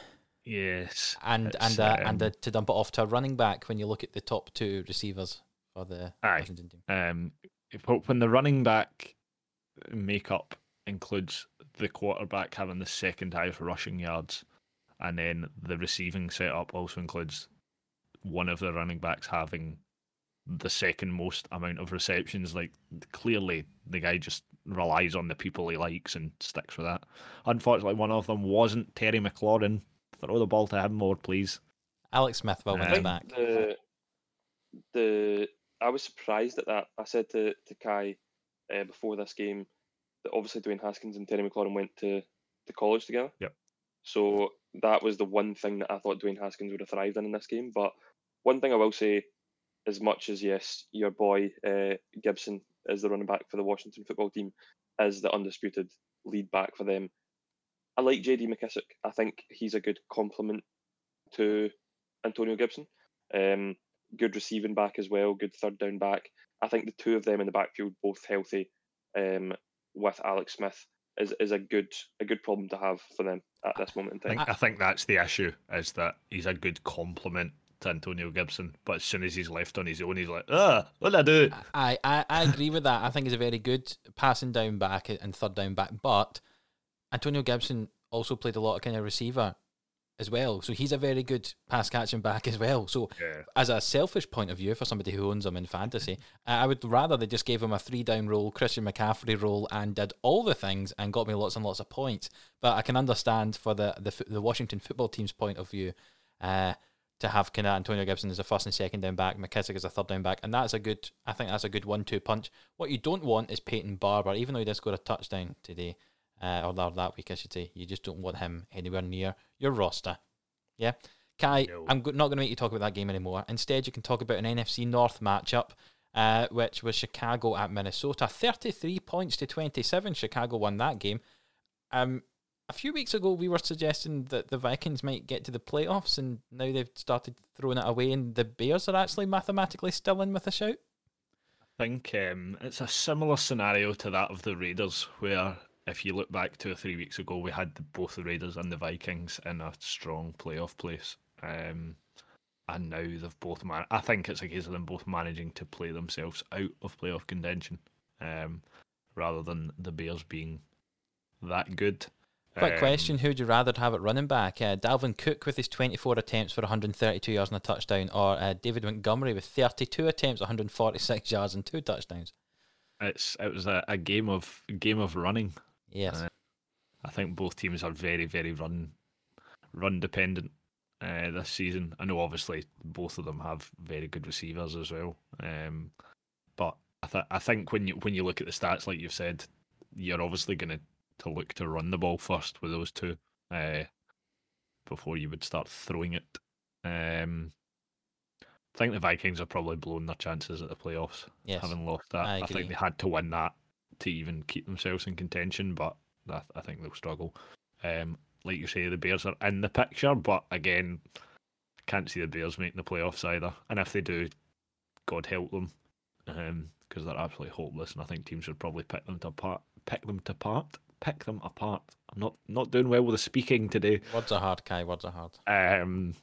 yes, And and uh, and um, uh, to dump it off to a running back when you look at the top two receivers for the Aye. Washington team. Um, if- when the running back makeup includes the quarterback having the second highest rushing yards, and then the receiving setup also includes one of the running backs having the second most amount of receptions. Like clearly, the guy just relies on the people he likes and sticks with that. Unfortunately, one of them wasn't Terry McLaurin. Throw the ball to him more, please. Alex Smith will win Um, back. the the I was surprised at that. I said to to Kai uh, before this game that obviously Dwayne Haskins and Terry McLaurin went to to college together. Yep. So that was the one thing that I thought Dwayne Haskins would have thrived in in this game. But one thing I will say, as much as yes, your boy uh, Gibson is the running back for the Washington football team, is the undisputed lead back for them. I like JD McKissic. I think he's a good complement to Antonio Gibson. Um, good receiving back as well, good third down back. I think the two of them in the backfield, both healthy, um, with Alex Smith, is, is a good a good problem to have for them at this moment in I time. think, I think that's the issue is that he's a good complement to Antonio Gibson, but as soon as he's left on his own, he's like, ah, what do I do? I, I, I agree with that. I think he's a very good passing down back and third down back. But Antonio Gibson also played a lot of kind of receiver as well. So he's a very good pass catching back as well. So Yeah. as a selfish point of view for somebody who owns him in fantasy, I I would rather they just gave him a three down role, Christian McCaffrey role, and did all the things and got me lots and lots of points. But I can understand for the the, the Washington football team's point of view, uh, to have kind of Antonio Gibson as a first and second down back, McKissic as a third down back, and that's a good. I think that's a good one-two punch. What you don't want is Peyton Barber, even though he did score a touchdown today, uh, or that- week, I should say. You just don't want him anywhere near your roster. Yeah. Kai, No. I'm go- not going to make you talk about that game anymore. Instead, you can talk about an NFC North matchup, uh, which was Chicago at Minnesota. 33 points to 27. Chicago won that game. Um, a few weeks ago, we were suggesting that the Vikings might get to the playoffs, and now they've started throwing it away, and the Bears are actually mathematically still in with a shout. I think um, it's a similar scenario to that of the Raiders, where if you look back two or three weeks ago, we had both the Raiders and the Vikings in a strong playoff place. Um, and now they've both man- I think it's a case of them both managing to play themselves out of playoff contention, um, rather than the Bears being that good. Quick Um, question: Who would you rather have at running back? Uh, Dalvin Cook with his 24 attempts for 132 yards and a touchdown, or uh, David Montgomery with 32 attempts, 146 (laughs) yards and two touchdowns? It's it was a, a game of game of running. Yes. Uh, I think both teams are very, very run run dependent uh, this season. I know obviously both of them have very good receivers as well. Um, but I, th- I think when you when you look at the stats, like you've said, you're obviously going to to look to run the ball first with those two uh, before you would start throwing it. Um, I think the Vikings are probably blown their chances at the playoffs, Yes. having lost that. I I, think they had to win that to even keep themselves in contention, but I, I think they'll struggle. Um, like you say, the Bears are in the picture, but again, can't see the Bears making the playoffs either. And if they do, God help them, because they're absolutely hopeless. And I think teams would probably pick them to apart, pick them to part, pick them apart. I'm not not doing well with the speaking today. Words are hard, Kai. Words are hard. Um,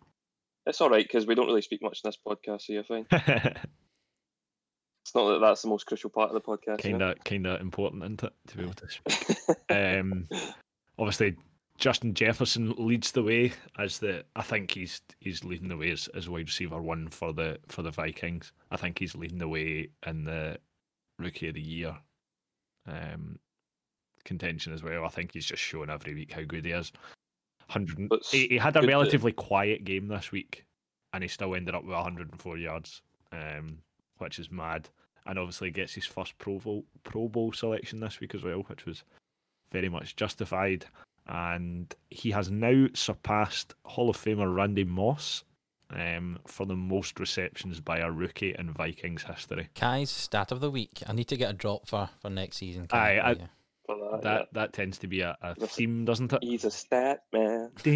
It's all right because we don't really speak much in this podcast, so you're fine. (laughs) It's not that that's the most crucial part of the podcast. you kind know? of kind of important, isn't it, to be able to speak? (laughs) um, obviously Justin Jefferson leads the way as the. I think he's he's leading the way as, as wide receiver one for the for the Vikings. I think he's leading the way in the rookie of the year um, contention as well. I think he's just showing every week how good he is. Hundred. He, he had a good to- relatively quiet game this week, and he still ended up with 104 yards, um, which is mad. And obviously gets his first Pro Bowl, Pro Bowl selection this week as well, which was very much justified. And he has now surpassed Hall of Famer Randy Moss um, for the most receptions by a rookie in Vikings history. Kai's stat of the week. I need to get a drop for, for next season. Aye, I- for you. For that, That that tends to be a, a theme, doesn't it? He's a stat man. Oh, (laughs)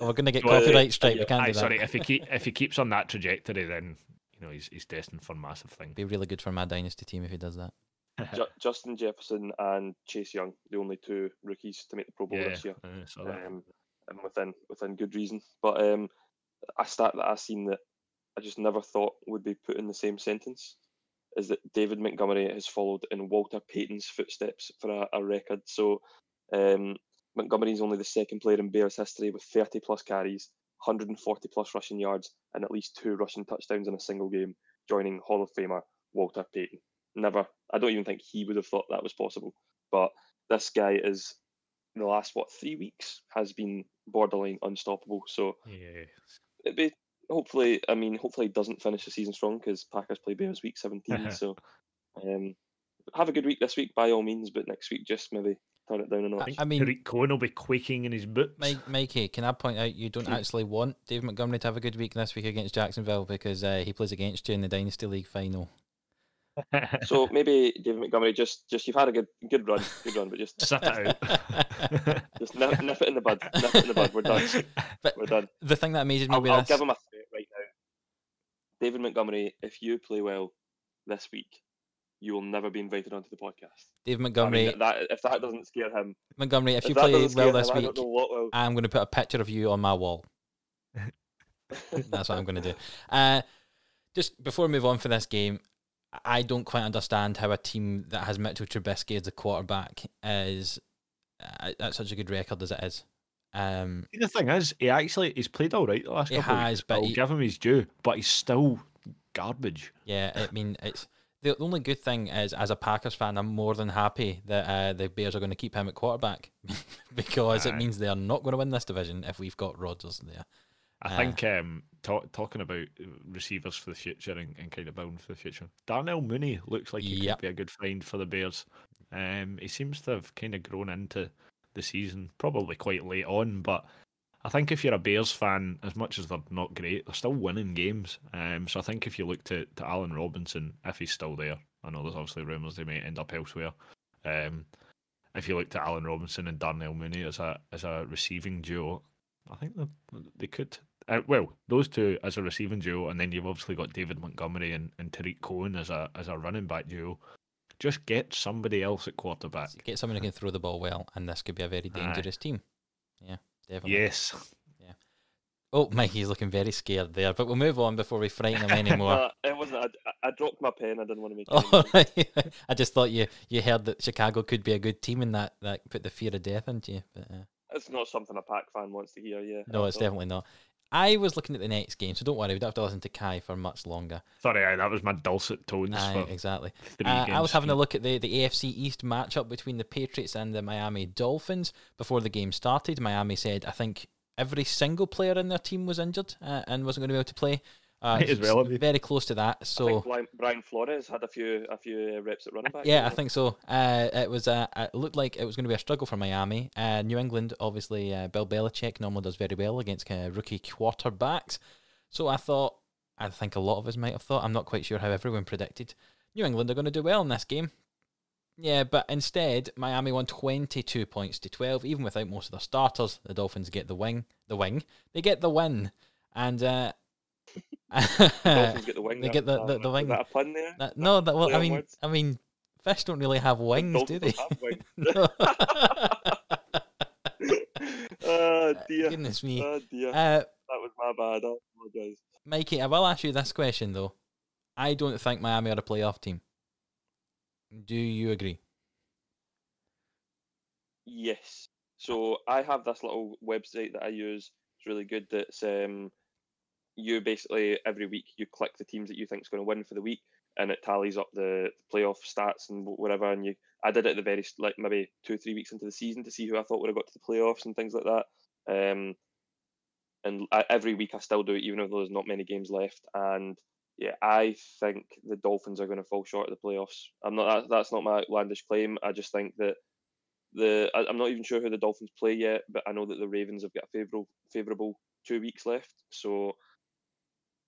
we're going to get (laughs) Well, copyright strike. We can't Aye, do that. sorry. If he keep if he keeps on that trajectory, then you know he's he's destined for massive things. Be really good for my dynasty team if he does that. (laughs) Ju- Justin Jefferson and Chase Young, the only two rookies to make the Pro Bowl yeah, this year, I saw that. um, and within within good reason. But um, a stat that I seen that I just never thought would be put in the same sentence is that David Montgomery has followed in Walter Payton's footsteps for a, a record. So um, Montgomery is only the second player in Bears history with 30 plus carries, 140 plus rushing yards, and at least two rushing touchdowns in a single game, joining Hall of Famer Walter Payton. Never, I don't even think he would have thought that was possible. But this guy is, the last, what, three weeks has been borderline unstoppable. So yeah, it'd be hopefully. I mean, hopefully he doesn't finish the season strong because Packers play Bears week seventeen. (laughs) so um, have a good week this week by all means, but next week just maybe turn it down a notch. think I mean- Tarik Cohen will be quaking in his boots. Mike, Mikey, can I point out you don't actually want Dave Montgomery to have a good week this week against Jacksonville because uh, he plays against you in the Dynasty League final. (laughs) So maybe David Montgomery, just just you've had a good good run, good run, but just (laughs) Sit it out. just nip, nip it in the bud, nip it in the bud. We're done. But We're done. the thing that amazes me I'll, I'll give him a threat right now. David Montgomery, if you play well this week, you will never be invited onto the podcast. Dave I mean, Montgomery, that, if that doesn't scare him, Montgomery, if you play well this him, week, don't know what will. I'm going to put a picture of you on my wall. (laughs) That's what I'm going to do. Uh, just before we move on for this game, I don't quite understand how a team that has Mitchell Trubisky as the quarterback is uh, at such a good record as it is. Um, the thing is, he actually he's played all right the last couple. of has, weeks. but I'll he- give him his due, but he's still garbage. yeah, I mean, it's the only good thing is as a Packers fan, I'm more than happy that uh, the Bears are going to keep him at quarterback (laughs) because it means they are not going to win this division if we've got Rodgers there. I Uh, think um, talk, talking about uh, receivers for the future and, and kind of building for the future. Darnell Mooney looks like he Yep. could be a good find for the Bears. Um, he seems to have kind of grown into the season, probably quite late on, but I think if you're a Bears fan, as much as they're not great, they're still winning games. Um, so I think if you look to, to Allen Robinson, if he's still there, I know there's obviously rumours they may end up elsewhere. Um, if you look to Allen Robinson and Darnell Mooney as a as a receiving duo, I think they, they could. Uh, well, those two as a receiving duo, and then you've obviously got David Montgomery and, and Tarik Cohen as a as a running back duo. Just get somebody else at quarterback. Get someone who can throw the ball well, and this could be a very Aye. dangerous team. Yeah, definitely. Yes. Yeah. Oh, Mikey's looking very scared there, but we'll move on before we frighten him (laughs) anymore. Uh, it wasn't. I, I dropped my pen. I didn't want to make. (laughs) Oh, any. (laughs) I just thought you you heard that Chicago could be a good team, and that that put the fear of death into you. But, uh, It's not something a Pack fan wants to hear. Yeah. no, it's definitely not. I was looking at the next game, so don't worry. We don't have to listen to Kai for much longer. Sorry, that was my dulcet tones Aye, exactly. Uh, I was having a look at the, the AFC East matchup between the Patriots and the Miami Dolphins before the game started. Miami said, I think every single player in their team was injured uh, and wasn't going to be able to play. Uh, Might as well have been. very close to that. I So think Brian- Brian Flores had a few a few reps at running back. yeah, I think so. Uh, it was uh, it looked like it was going to be a struggle for Miami. Uh, New England, obviously, uh, Bill Belichick normally does very well against uh, rookie quarterbacks. So I thought, I think a lot of us might have thought. I'm not quite sure how everyone predicted. New England are going to do well in this game. Yeah, but instead, Miami won 22 points to 12, even without most of their starters. The Dolphins get the wing, the wing. They get the win, and uh, Dolphins (laughs) get the wing. They get the- Uh, the- the wing. that a pun there? that- no, that well, I mean, words? I mean, fish don't really have wings, do they? Dolphins don't have wings. (laughs) (laughs) oh dear. Goodness me. Oh dear. Uh, that was my bad. I apologise. Mikey, I will ask you this question though. I don't think Miami are a playoff team. Do you agree? Yes. So I have this little website that I use. It's really good. That's um, you basically every week you click the teams that you think is going to win for the week, and it tallies up the playoff stats and whatever. And you, I did it at the very like maybe two or three weeks into the season to see who I thought would have got to the playoffs and things like that. Um, and I, every week I still do it, even though there's not many games left. And yeah, I think the Dolphins are going to fall short of the playoffs. I'm not. That, that's not my outlandish claim. I just think that the I, I'm not even sure who the Dolphins play yet, but I know that the Ravens have got a favourable favourable two weeks left. So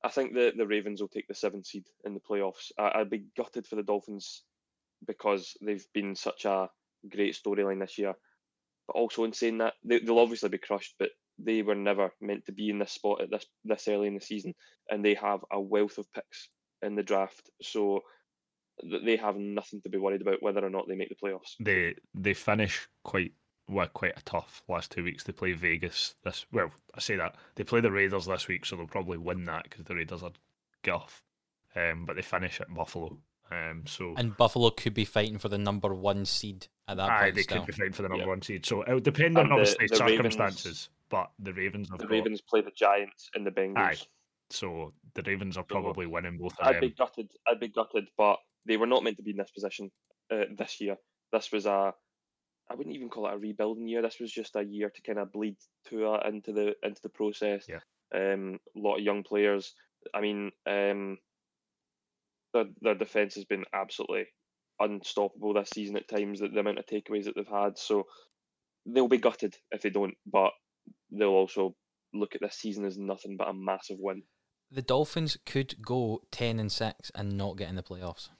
I think that the Ravens will take the seventh seed in the playoffs. I, I'd be gutted for the Dolphins because they've been such a great storyline this year. But also in saying that, they, they'll obviously be crushed, but they were never meant to be in this spot at this this early in the season, and they have a wealth of picks in the draft. So th- they have nothing to be worried about whether or not they make the playoffs. They they finish quite well, quite a tough last two weeks. They play Vegas this. Well, I say that they play the Raiders this week, so they'll probably win that because the Raiders are guff. Um, but they finish at Buffalo. Um, so And Buffalo could be fighting for the number one seed at that aye, point. they still. could be fighting for the number Yeah. one seed. So it would depend on the- obviously the Ravens- circumstances. but the Ravens have The got Ravens play the Giants and the Bengals. Aye. so the Ravens are So, probably winning both of I'd them. be gutted. I'd be gutted, but they were not meant to be in this position uh, this year. This was a, I wouldn't even call it a rebuilding year. This was just a year to kind of bleed Tua into the into the process. Yeah. Um, a lot of young players. I mean, um, their their defense has been absolutely unstoppable this season at times. The, the amount of takeaways that they've had, so they'll be gutted if they don't. But they'll also look at this season as nothing but a massive win. The Dolphins could go ten and six and not get in the playoffs.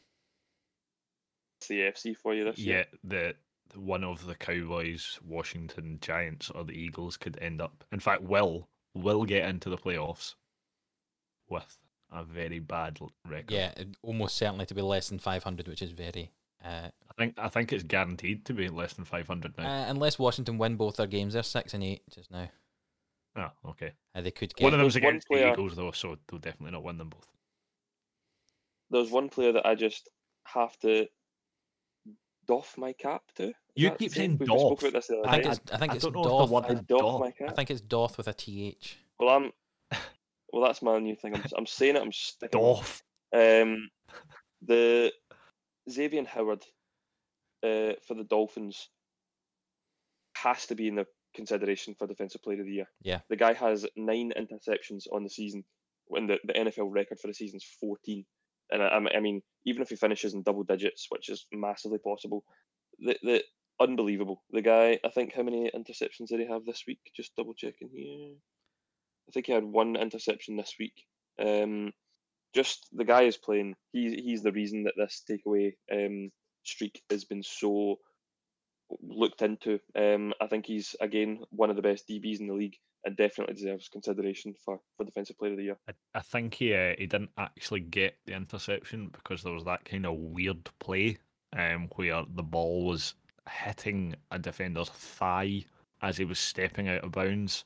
the AFC for you this Yeah, year. Yeah, the one of the Cowboys, Washington Giants, or the Eagles could end up. In fact, will will get into the playoffs with a very bad record. Yeah, almost certainly to be less than 500, which is very. Uh, I think I think it's guaranteed to be less than five hundred uh, now. unless Washington win both their games, they're six and eight just now. oh, okay. Uh, they could get. One of them's There's one against the Eagles though, so they'll definitely not win them both. There's one player that I just have to doff my cap to. Is You that keep saying We spoke about this the other I think day. it's. I think I it's don't know if Doth. word I is doff doff. my I think it's Doth with a th. Well, I'm. Well, that's my new thing. I'm, I'm saying it. I'm sticking. with it. Doff. Um, the Xavier Howard uh, for the Dolphins has to be in the consideration for Defensive Player of the Year. Yeah. The guy has nine interceptions on the season when the, the NFL record for the season is 14. And I, I mean- I mean, even if he finishes in double digits, which is massively possible, the, the unbelievable. The guy, I think, how many interceptions did he have this week? Just double checking here. I think he had one interception this week. Um, just the guy is playing. He's he's the reason that this takeaway um, streak has been so looked into. Um, I think he's again one of the best DBs in the league and definitely deserves consideration for, for defensive player of the year. I, I think he uh, he didn't actually get the interception because there was that kind of weird play um, where the ball was hitting a defender's thigh as he was stepping out of bounds,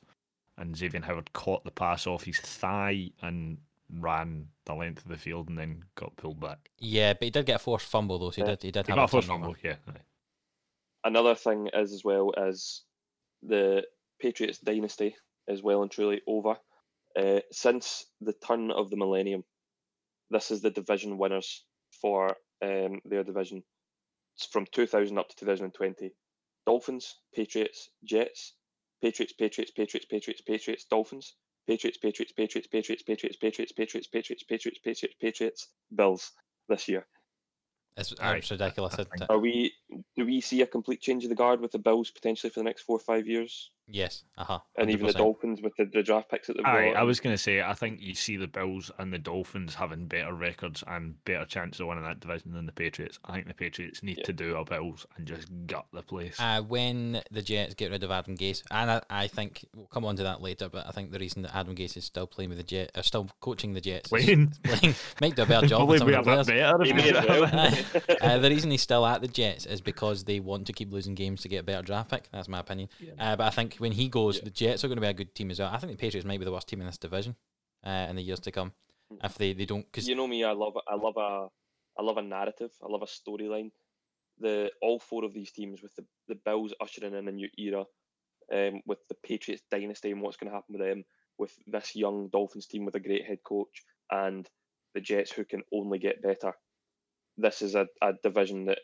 and Xavier Howard caught the pass off his thigh and ran the length of the field and then got pulled back. Yeah, but he did get a forced fumble though. So he Yeah. did. He did He have got a a first turnover. fumble, yeah. Another thing is as well as the Patriots dynasty is well and truly over. Uh, since the turn of the millennium, this is the division winners for um, their division It's from 2000 up to 2020. Dolphins, Patriots, Jets, Patriots, Patriots, Patriots, Patriots, Patriots, Dolphins, Patriots, Patriots, Patriots, Patriots, Patriots, Patriots, Patriots, Patriots, Patriots, Patriots, Patriots, Bills this year. It's, it's ridiculous. I isn't think- it? Are we? Do we see a complete change of the guard with the Bills potentially for the next four or five years, Yes. Uh huh. and even the Dolphins with the, the draft picks that they've Aye, got? I was going to say, I think you see the Bills and the Dolphins having better records and better chance of winning that division than the Patriots. I think the Patriots need Yeah. to do a Bills and just gut the place. Uh, when the Jets get rid of Adam Gase, and I, I think we'll come on to that later, but I think the reason that Adam Gase is still playing with the Jets, or still coaching the Jets, is Wayne. playing, (laughs) might do a better (laughs) job with Probably some be of a the bit better. He if may we as did well. (laughs) uh, the reason he's still at the Jets is because they want to keep losing games to get a better draft pick. That's my opinion. Uh, but I think when he goes, Yeah. the Jets are going to be a good team as well. I think the Patriots might be the worst team in this division uh, in the years to come if they, they don't. Because you know me, I love I love a I love a narrative. I love a storyline. The all four of these teams with the, the Bills ushering in a new era, um, with the Patriots dynasty and what's going to happen with them, with this young Dolphins team with a great head coach, and the Jets who can only get better. This is a, a division that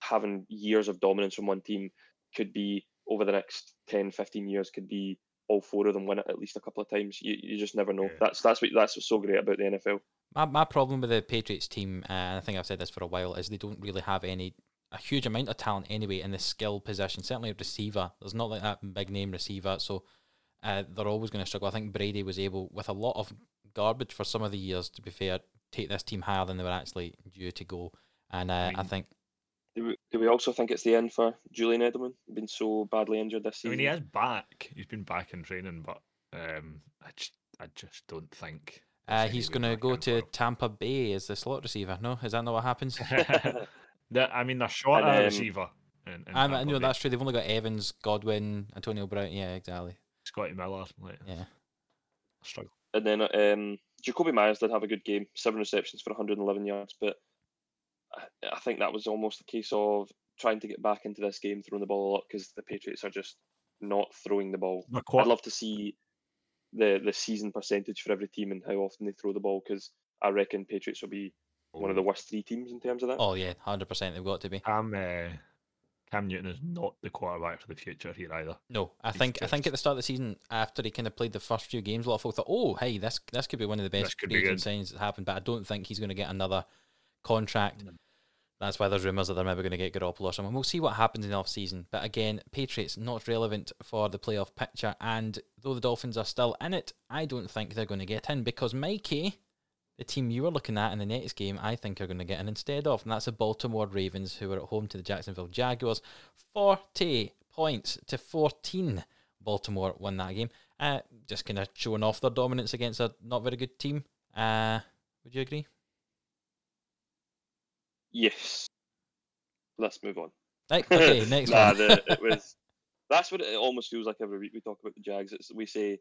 having years of dominance from one team could be over the next 10, 15 years could be all four of them win it at least a couple of times. You, you just never know. Yeah. That's that's what that's what's so great about the NFL. My, my problem with the Patriots team, uh, and I think I've said this for a while, is they don't really have any a huge amount of talent anyway in the skill position. Certainly a receiver. There's not like that big name receiver, so uh, they're always going to struggle. I think Brady was able, with a lot of garbage for some of the years, to be fair, take this team higher than they were actually due to go. And uh, I mean, think Do we, do we also think it's the end for Julian Edelman? Been so badly injured this season. I mean, he is back. He's been back in training, but um, I just, I just don't think. uh, he's going to go to Tampa Bay as the slot receiver. No, is that not what happens? (laughs) him. I mean, they're short And, a um, receiver. In, in I Tampa know Bay. that's true. They've only got Evans, Godwin, Antonio Brown. Yeah, exactly. Scotty Miller. Like, Yeah. struggle. and then um, Jakobi Meyers did have a good game, seven receptions for 111 yards, but I, I think that was almost a case of trying to get back into this game, throwing the ball a lot because the Patriots are just not throwing the ball. They're I'd love to see the the season percentage for every team and how often they throw the ball because I reckon Patriots will be one of the worst three teams in terms of that. Oh yeah, hundred percent. They've got to be. Cam, uh, Cam Newton is not the quarterback for the future here either. No, I He's think I think at the start of the season, after he kind of played the first few games, a lot of folk thought, "Oh, hey, this this could be one of the best could free be agent signs that happened." But I don't think he's going to get another contract. That's why there's rumours that they're maybe going to get Garoppolo or someone. We'll see what happens in the off season. But again, Patriots not relevant for the playoff picture. And though the Dolphins are still in it, I don't think they're going to get in because Mikey, the team you were looking at in the next game, I think are going to get in instead of, and that's the Baltimore Ravens, who are at home to the Jacksonville Jaguars. 40 points to 14. Baltimore won that game. Uh, just kind of showing off their dominance against a not very good team. Uh, would you agree? Yes. Let's move on. Right, (laughs) okay, next nah, one. the, it (laughs) was. That's what it almost feels like every week we talk about the Jags. It's we say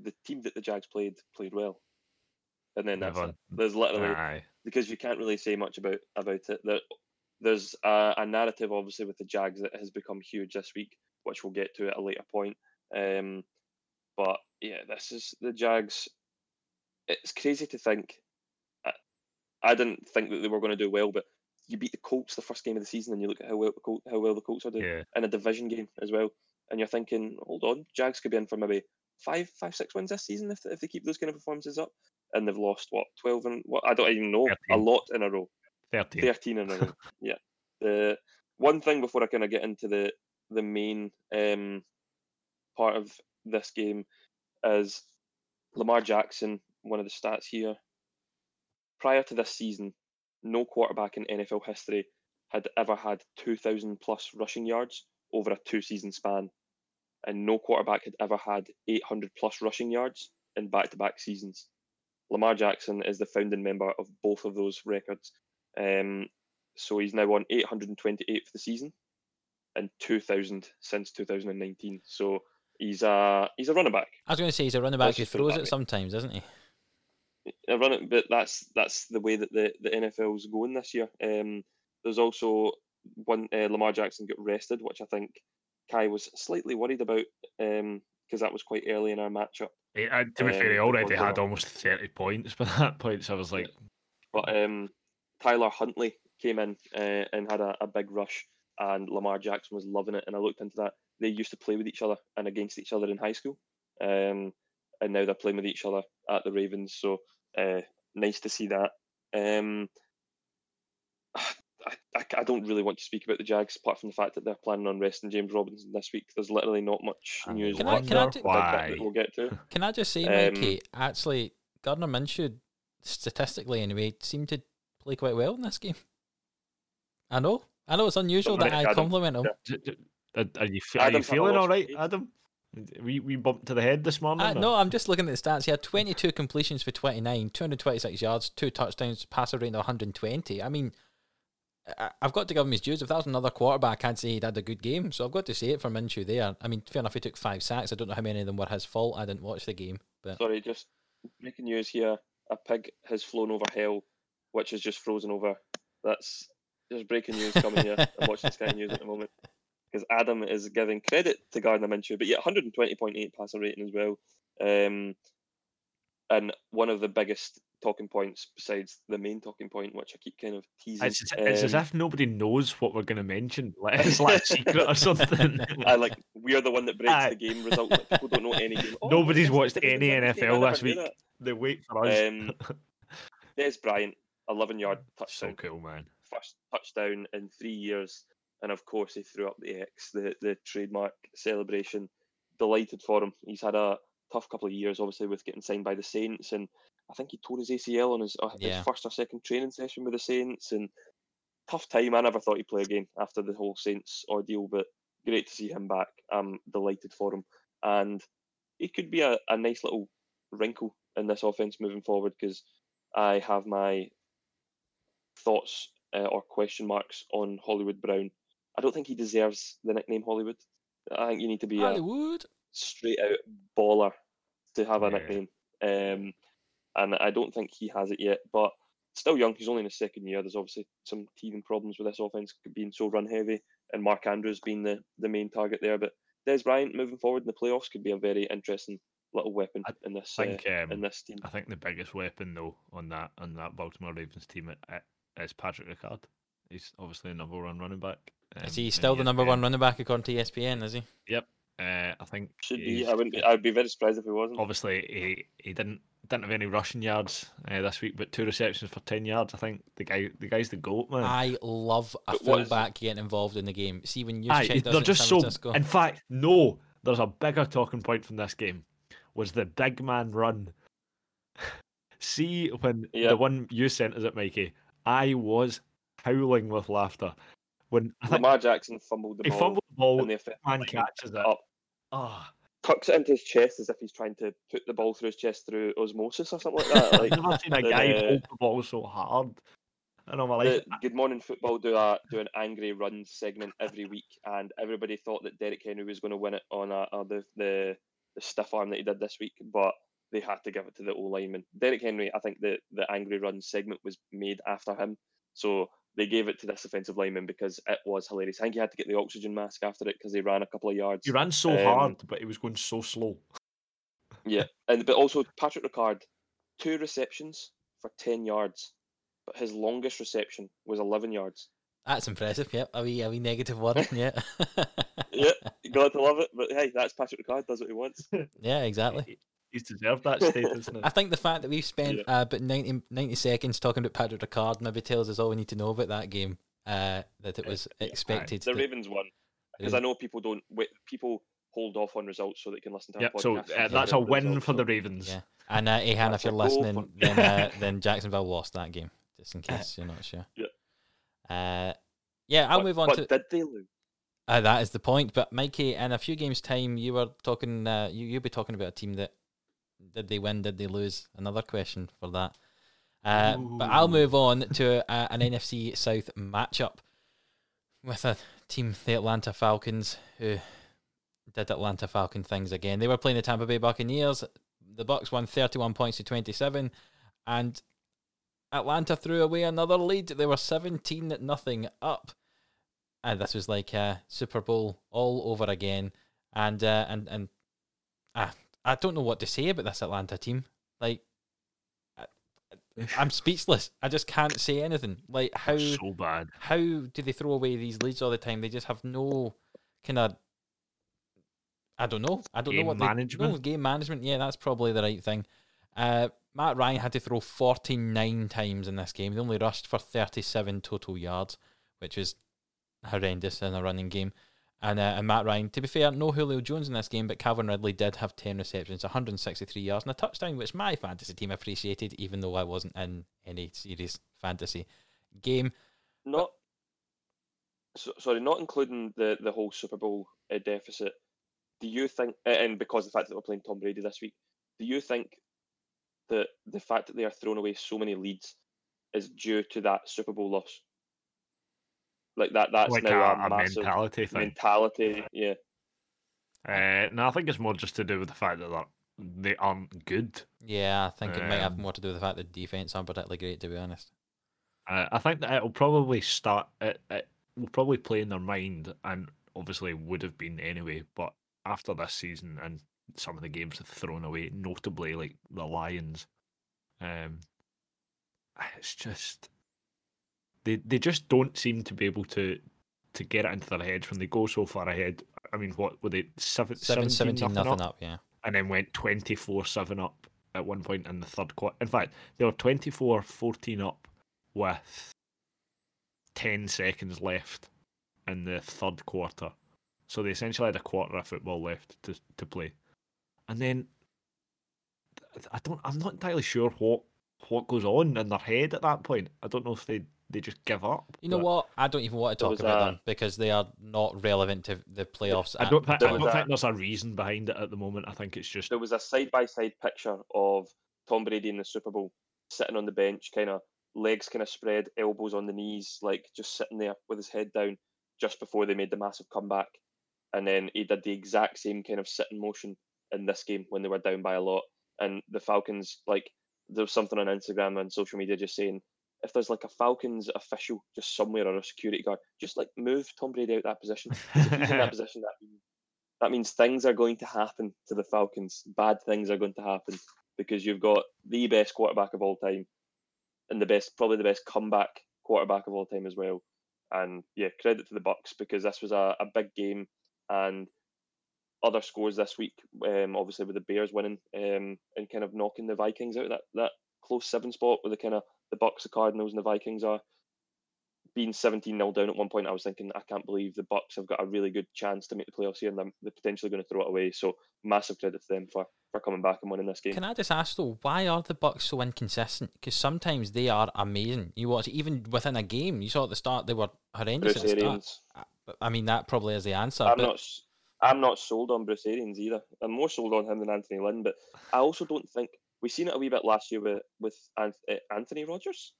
the team that the Jags played played well, and then that's it. There's literally Aye. because you can't really say much about about it. There, there's a, a narrative obviously with the Jags that has become huge this week, which we'll get to at a later point. Um, but yeah, this is the Jags. It's crazy to think. I, didn't think that they were going to do well, but you beat the Colts the first game of the season, and you look at how well the Col- how well the Colts are doing Yeah. in a division game as well, and you're thinking, hold on, Jags could be in for maybe five, five, six wins this season if if they keep those kind of performances up, and they've lost what twelve and what I don't even know a lot in a row. 13. 13 in a row. (laughs) yeah. The one thing before I kind of get into the the main um, part of this game is Lamar Jackson. One of the stats here. Prior to this season, no quarterback in NFL history had ever had 2,000 plus rushing yards over a two season span, and no quarterback had ever had 800 plus rushing yards in back to back seasons. Lamar Jackson is the founding member of both of those records. Um, so he's now on 828 for the season and 2,000 since 2019. So he's a he's a running back. I was going to say he's a running back who just put it throws it sometimes, isn't he? A running, but that's that's the way that the, the NFL's going this year. Um, there's also one uh, Lamar Jackson got rested, which I think Kai was slightly worried about because that was quite early in our matchup. He, uh, to be Um, fair, he already had the- almost 30 points by (laughs) that point, so I was like, But um, Tyler Huntley came in uh, and had a, a big rush, and Lamar Jackson was loving it. And I looked into that. They used to play with each other and against each other in high school, um, and now they're playing with each other at the Ravens. So uh, nice to see that. Um, I, I, I don't really want to speak about the Jags, apart from the fact that they're planning on resting James Robinson this week. There's literally not much I news. Can I- can I that why? that we'll get to. (laughs) Can I just say, Um, Mikey, actually, Gardner Minshew, statistically anyway, seemed to play quite well in this game. I know. I know it's unusual that worry, I compliment him. Yeah. "J- j- are, are you, fe- are you Adam's had a feeling lot all of right, space. Adam? We, we bumped to the head this morning. Uh, no, I'm just looking at the stats. He had 22 completions for 29, 226 yards, two touchdowns, passer rating of 120. I mean, I- I've got to give him his dues. If that was another quarterback, I'd say he'd had a good game. So I've got to say it for Minshew there. I mean, fair enough, he took five sacks. I don't know how many of them were his fault. I didn't watch the game. But Sorry, just breaking news here. A pig has flown over hell, which is just frozen over. That's just breaking news coming here. I'm watching Sky News at the moment because Adam is giving credit to Gardner Minshew, but yeah, 120.8 passer rating as well. Um, and one of the biggest talking points besides the main talking point, which I keep kind of teasing. It's, it's as um, if nobody knows what we're going to mention. (laughs) Like it's like a (laughs) secret or something. I like we're the one that breaks Aye. the game result. Like people don't know any game. (laughs) Oh, Nobody's watched any the Jags game, I NFL this week. They wait for us. Um, Dez Bryant, 11 yard touchdown. so cool, man. first touchdown in three years, and of course he threw up the X, the the trademark celebration. Delighted for him. He's had a tough couple of years, obviously, with getting signed by the Saints, and I think he tore his ACL on his, uh, Yeah. his first or second training session with the Saints, and tough time. I never thought he'd play again after the whole Saints ordeal, but great to see him back. I'm delighted for him, and he could be a, a nice little wrinkle in this offense moving forward because I have my thoughts uh, or question marks on Hollywood Brown. I don't think he deserves the nickname Hollywood. I think you need to be a Hollywood. straight out baller to have a Yeah. nickname. Um, and I don't think he has it yet, but still young. He's only in his second year. There's obviously some teething problems with this offense being so run heavy, and Mark Andrews being the, the main target there. But Dez Bryant moving forward in the playoffs could be a very interesting little weapon I in this I think uh, um, in this team. I think the biggest weapon though on that on that Baltimore Ravens team i- i- is Patrick Ricard. He's obviously a number one running back. Is um, he still the number one running back according to ESPN, is he? Yep. Uh, I think Should be. I wouldn't. Be, I'd be very surprised if he wasn't. Obviously, he, he didn't didn't have any rushing yards uh, this week, but two receptions for ten yards. I think the guy the guy's the goat man. I love a But what is- fullback getting involved in the game. See when you they're just so. Francisco. In fact, no. There's a bigger talking point from this game. Was the big man run (laughs) See when Yeah. the one you sent us at Mikey, I was howling with laughter when I think Lamar Jackson fumbled the he ball, fumbled the ball, and the man catches it. up, Ah, tucks it into his chest as if he's trying to put the ball through his chest through osmosis or something like that. (laughs) Like I've never seen a guy uh, hold the ball so hard. I know my life. Good Morning Football do a do an angry run segment every week, and everybody thought that Derrick Henry was going to win it on a, a, the, the the stiff arm that he did this week, but they had to give it to the O lineman. Derrick Henry, I think the the angry run segment was made after him, so they gave it to this offensive lineman because it was hilarious. I think he had to get the oxygen mask after it because he ran a couple of yards. He ran so um, hard, but he was going so slow. Yeah, and but also Patrick Ricard, two receptions for ten yards, but his longest reception was eleven yards. That's impressive. Yep. A wee, a wee negative one. (laughs) Yeah. Yeah, you got to love it. But hey, that's Patrick Ricard. Does what he wants. (laughs) yeah, exactly. He- He's deserved that status. now. (laughs) I think the fact that we've spent Yeah. uh, about 90, 90 seconds talking about Patrick Ricard maybe tells us all we need to know about that game. Uh, that it was expected. The Ravens won because I know people don't. Wait, people hold off on results so they can listen to. our Yep, so uh, that's a win results, for so- the Ravens. Yeah. And uh, Ahan, if you're listening, for- then uh, (laughs) then Jacksonville lost that game, just in case you're not sure. Yeah. Uh, yeah, I'll But- move on but to. did they lose? Uh, that is the point. But Mikey, in a few games' time, you were talking. Uh, you you'll be talking about a team that did they win? Did they lose? Another question for that. Uh, but I'll move on to (laughs) uh, an NFC South matchup with a team, the Atlanta Falcons, who did Atlanta Falcon things again. They were playing the Tampa Bay Buccaneers. The Bucs won thirty-one points to twenty-seven, and Atlanta threw away another lead. They were seventeen nothing up and this was like a Super Bowl all over again. And uh, and and ah, I don't know what to say about this Atlanta team. Like, I, I'm speechless. I just can't say anything. Like, how so bad. how do they throw away these leads all the time? They just have no kind of. I don't know. I don't know Game what they, management? No game management. Yeah, that's probably the right thing. Uh, Matt Ryan had to throw 49 times in this game. They only rushed for 37 total yards, which is horrendous in a running game. And, uh, and Matt Ryan, to be fair, no Julio Jones in this game, but Calvin Ridley did have 10 receptions, 163 yards, and a touchdown, which my fantasy team appreciated, even though I wasn't in any serious fantasy game. Not. So, sorry, not including the the whole Super Bowl uh, deficit. Do you think, and because of the fact that we're playing Tom Brady this week, do you think that the fact that they are throwing away so many leads is due to that Super Bowl loss? Like that, that's like now a, a, a mentality thing. mentality. Yeah, Uh, no, I think it's more just to do with the fact that they're, they aren't good. Yeah, I think it might have Um, more to do with the fact that defense aren't particularly great, to be honest. Uh, I think that it'll probably start. It, it will probably play in their mind, and obviously would have been anyway. But after this season and some of the games they've thrown away, notably like the Lions, um, (sighs) it's just they they just don't seem to be able to to get it into their heads when they go so far ahead. I mean, what were they seven, 7 17, 17 nothing nothing up? up, yeah. and then went 24 7 up at one point in the third quarter. In fact, they were 24 14 up with 10 seconds left in the third quarter. So they essentially had a quarter of football left to, to play. And then I don't I'm not entirely sure what what goes on in their head at that point. I don't know if they, they just give up. You know but what? I don't even want to talk about a- them because they are not relevant to the playoffs. I don't, think, I don't a- think there's a reason behind it at the moment. I think it's just there was a side by side picture of Tom Brady in the Super Bowl sitting on the bench, kind of legs kind of spread, elbows on the knees, like just sitting there with his head down just before they made the massive comeback. And then he did the exact same kind of sitting motion in this game when they were down by a lot. And the Falcons, like, there was something on Instagram and social media just saying, if there's like a Falcons official just somewhere or a security guard, just like move Tom Brady out that position. if he's in that (laughs) position, that means, that means things are going to happen to the Falcons. Bad things are going to happen because you've got the best quarterback of all time and the best, probably the best comeback quarterback of all time as well. And yeah, credit to the Bucs because this was a, a big game and other scores this week. Um, obviously with the Bears winning um, and kind of knocking the Vikings out of that that close seven spot with the kind of the Bucs, the Cardinals, and the Vikings are being 17 0 down at one point. I was thinking, I can't believe the Bucs have got a really good chance to make the playoffs here, and they're they're potentially going to throw it away. So massive credit to them for for coming back and winning this game. Can I just ask though, why are the Bucs so inconsistent? Because sometimes they are amazing. You watch even within a game. You saw at the start they were horrendous Bruce at the start. Arians. Uh, I mean, that probably is the answer. I'm but not. I'm not sold on Bruce Arians either. I'm more sold on him than Anthony Lynn, but I also don't think we seen it a wee bit last year with with uh, Anthony Rogers.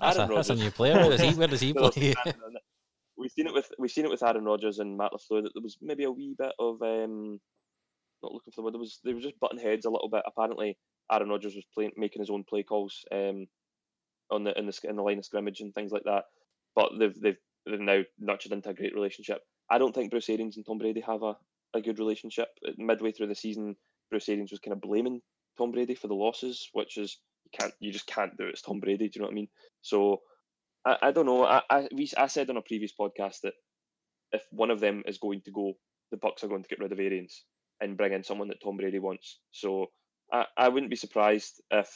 that's, a, Aaron that's a new player. Where does he? Where does he (laughs) play? We've seen it with we've seen it with Aaron Rodgers and Matt LaFleur that there was maybe a wee bit of um, not looking for the word. There was they were just butting heads a little bit. Apparently, Aaron Rodgers was playing making his own play calls um, on the in the in the line of scrimmage and things like that. But they've they've they've now nurtured into a great relationship. I don't think Bruce Arians and Tom Brady have a, a good relationship. Midway through the season, Bruce Arians was kind of blaming Tom Brady for the losses, which is you can't you just can't do it. It's Tom Brady. Do you know what I mean? So I, I don't know. I, I we I said on a previous podcast that if one of them is going to go, the Bucs are going to get rid of Arians and bring in someone that Tom Brady wants. So I, I wouldn't be surprised if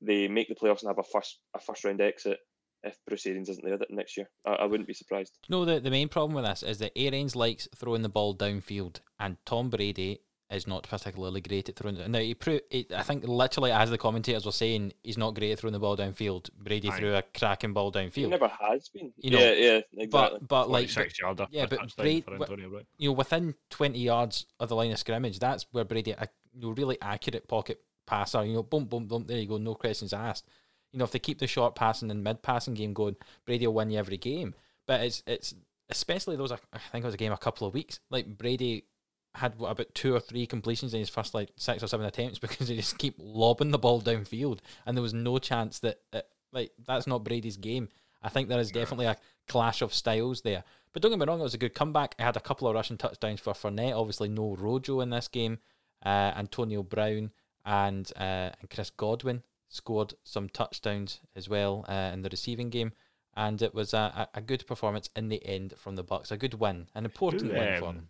they make the playoffs and have a first a first round exit if Bruce Arians isn't there next year. I, I wouldn't be surprised. No, the, the main problem with this is that Arians likes throwing the ball downfield, and Tom Brady is not particularly great at throwing it. Now, he pro- he, I think literally as the commentators were saying, he's not great at throwing the ball downfield. Brady Aye. threw a cracking ball He downfield. never has been. You know, yeah, yeah, exactly. but but like but- yarder. yeah, but Brady- for but- Antonio Brown. you know, within 20 yards of the line of scrimmage, that's where Brady, a you know, really accurate pocket passer, you know, boom, boom, boom, there you go, no questions asked. You know, if they keep the short passing and mid passing game going, Brady will win you every game. But it's, it's especially those, I think it was a game a couple of weeks, like Brady had what, about two or three completions in his first like six or seven attempts (laughs) because he just keep lobbing the ball downfield and there was no chance that, it, like, that's not Brady's game. I think there is definitely a clash of styles there. But don't get me wrong, it was a good comeback. I had a couple of rushing touchdowns for Fournette. Obviously, no Rojo in this game. Uh, Antonio Brown and uh, and Chris Godwin scored some touchdowns as well uh, in the receiving game, and it was a, a, good performance in the end from the Bucs. A good win, an important Who, win for um, them.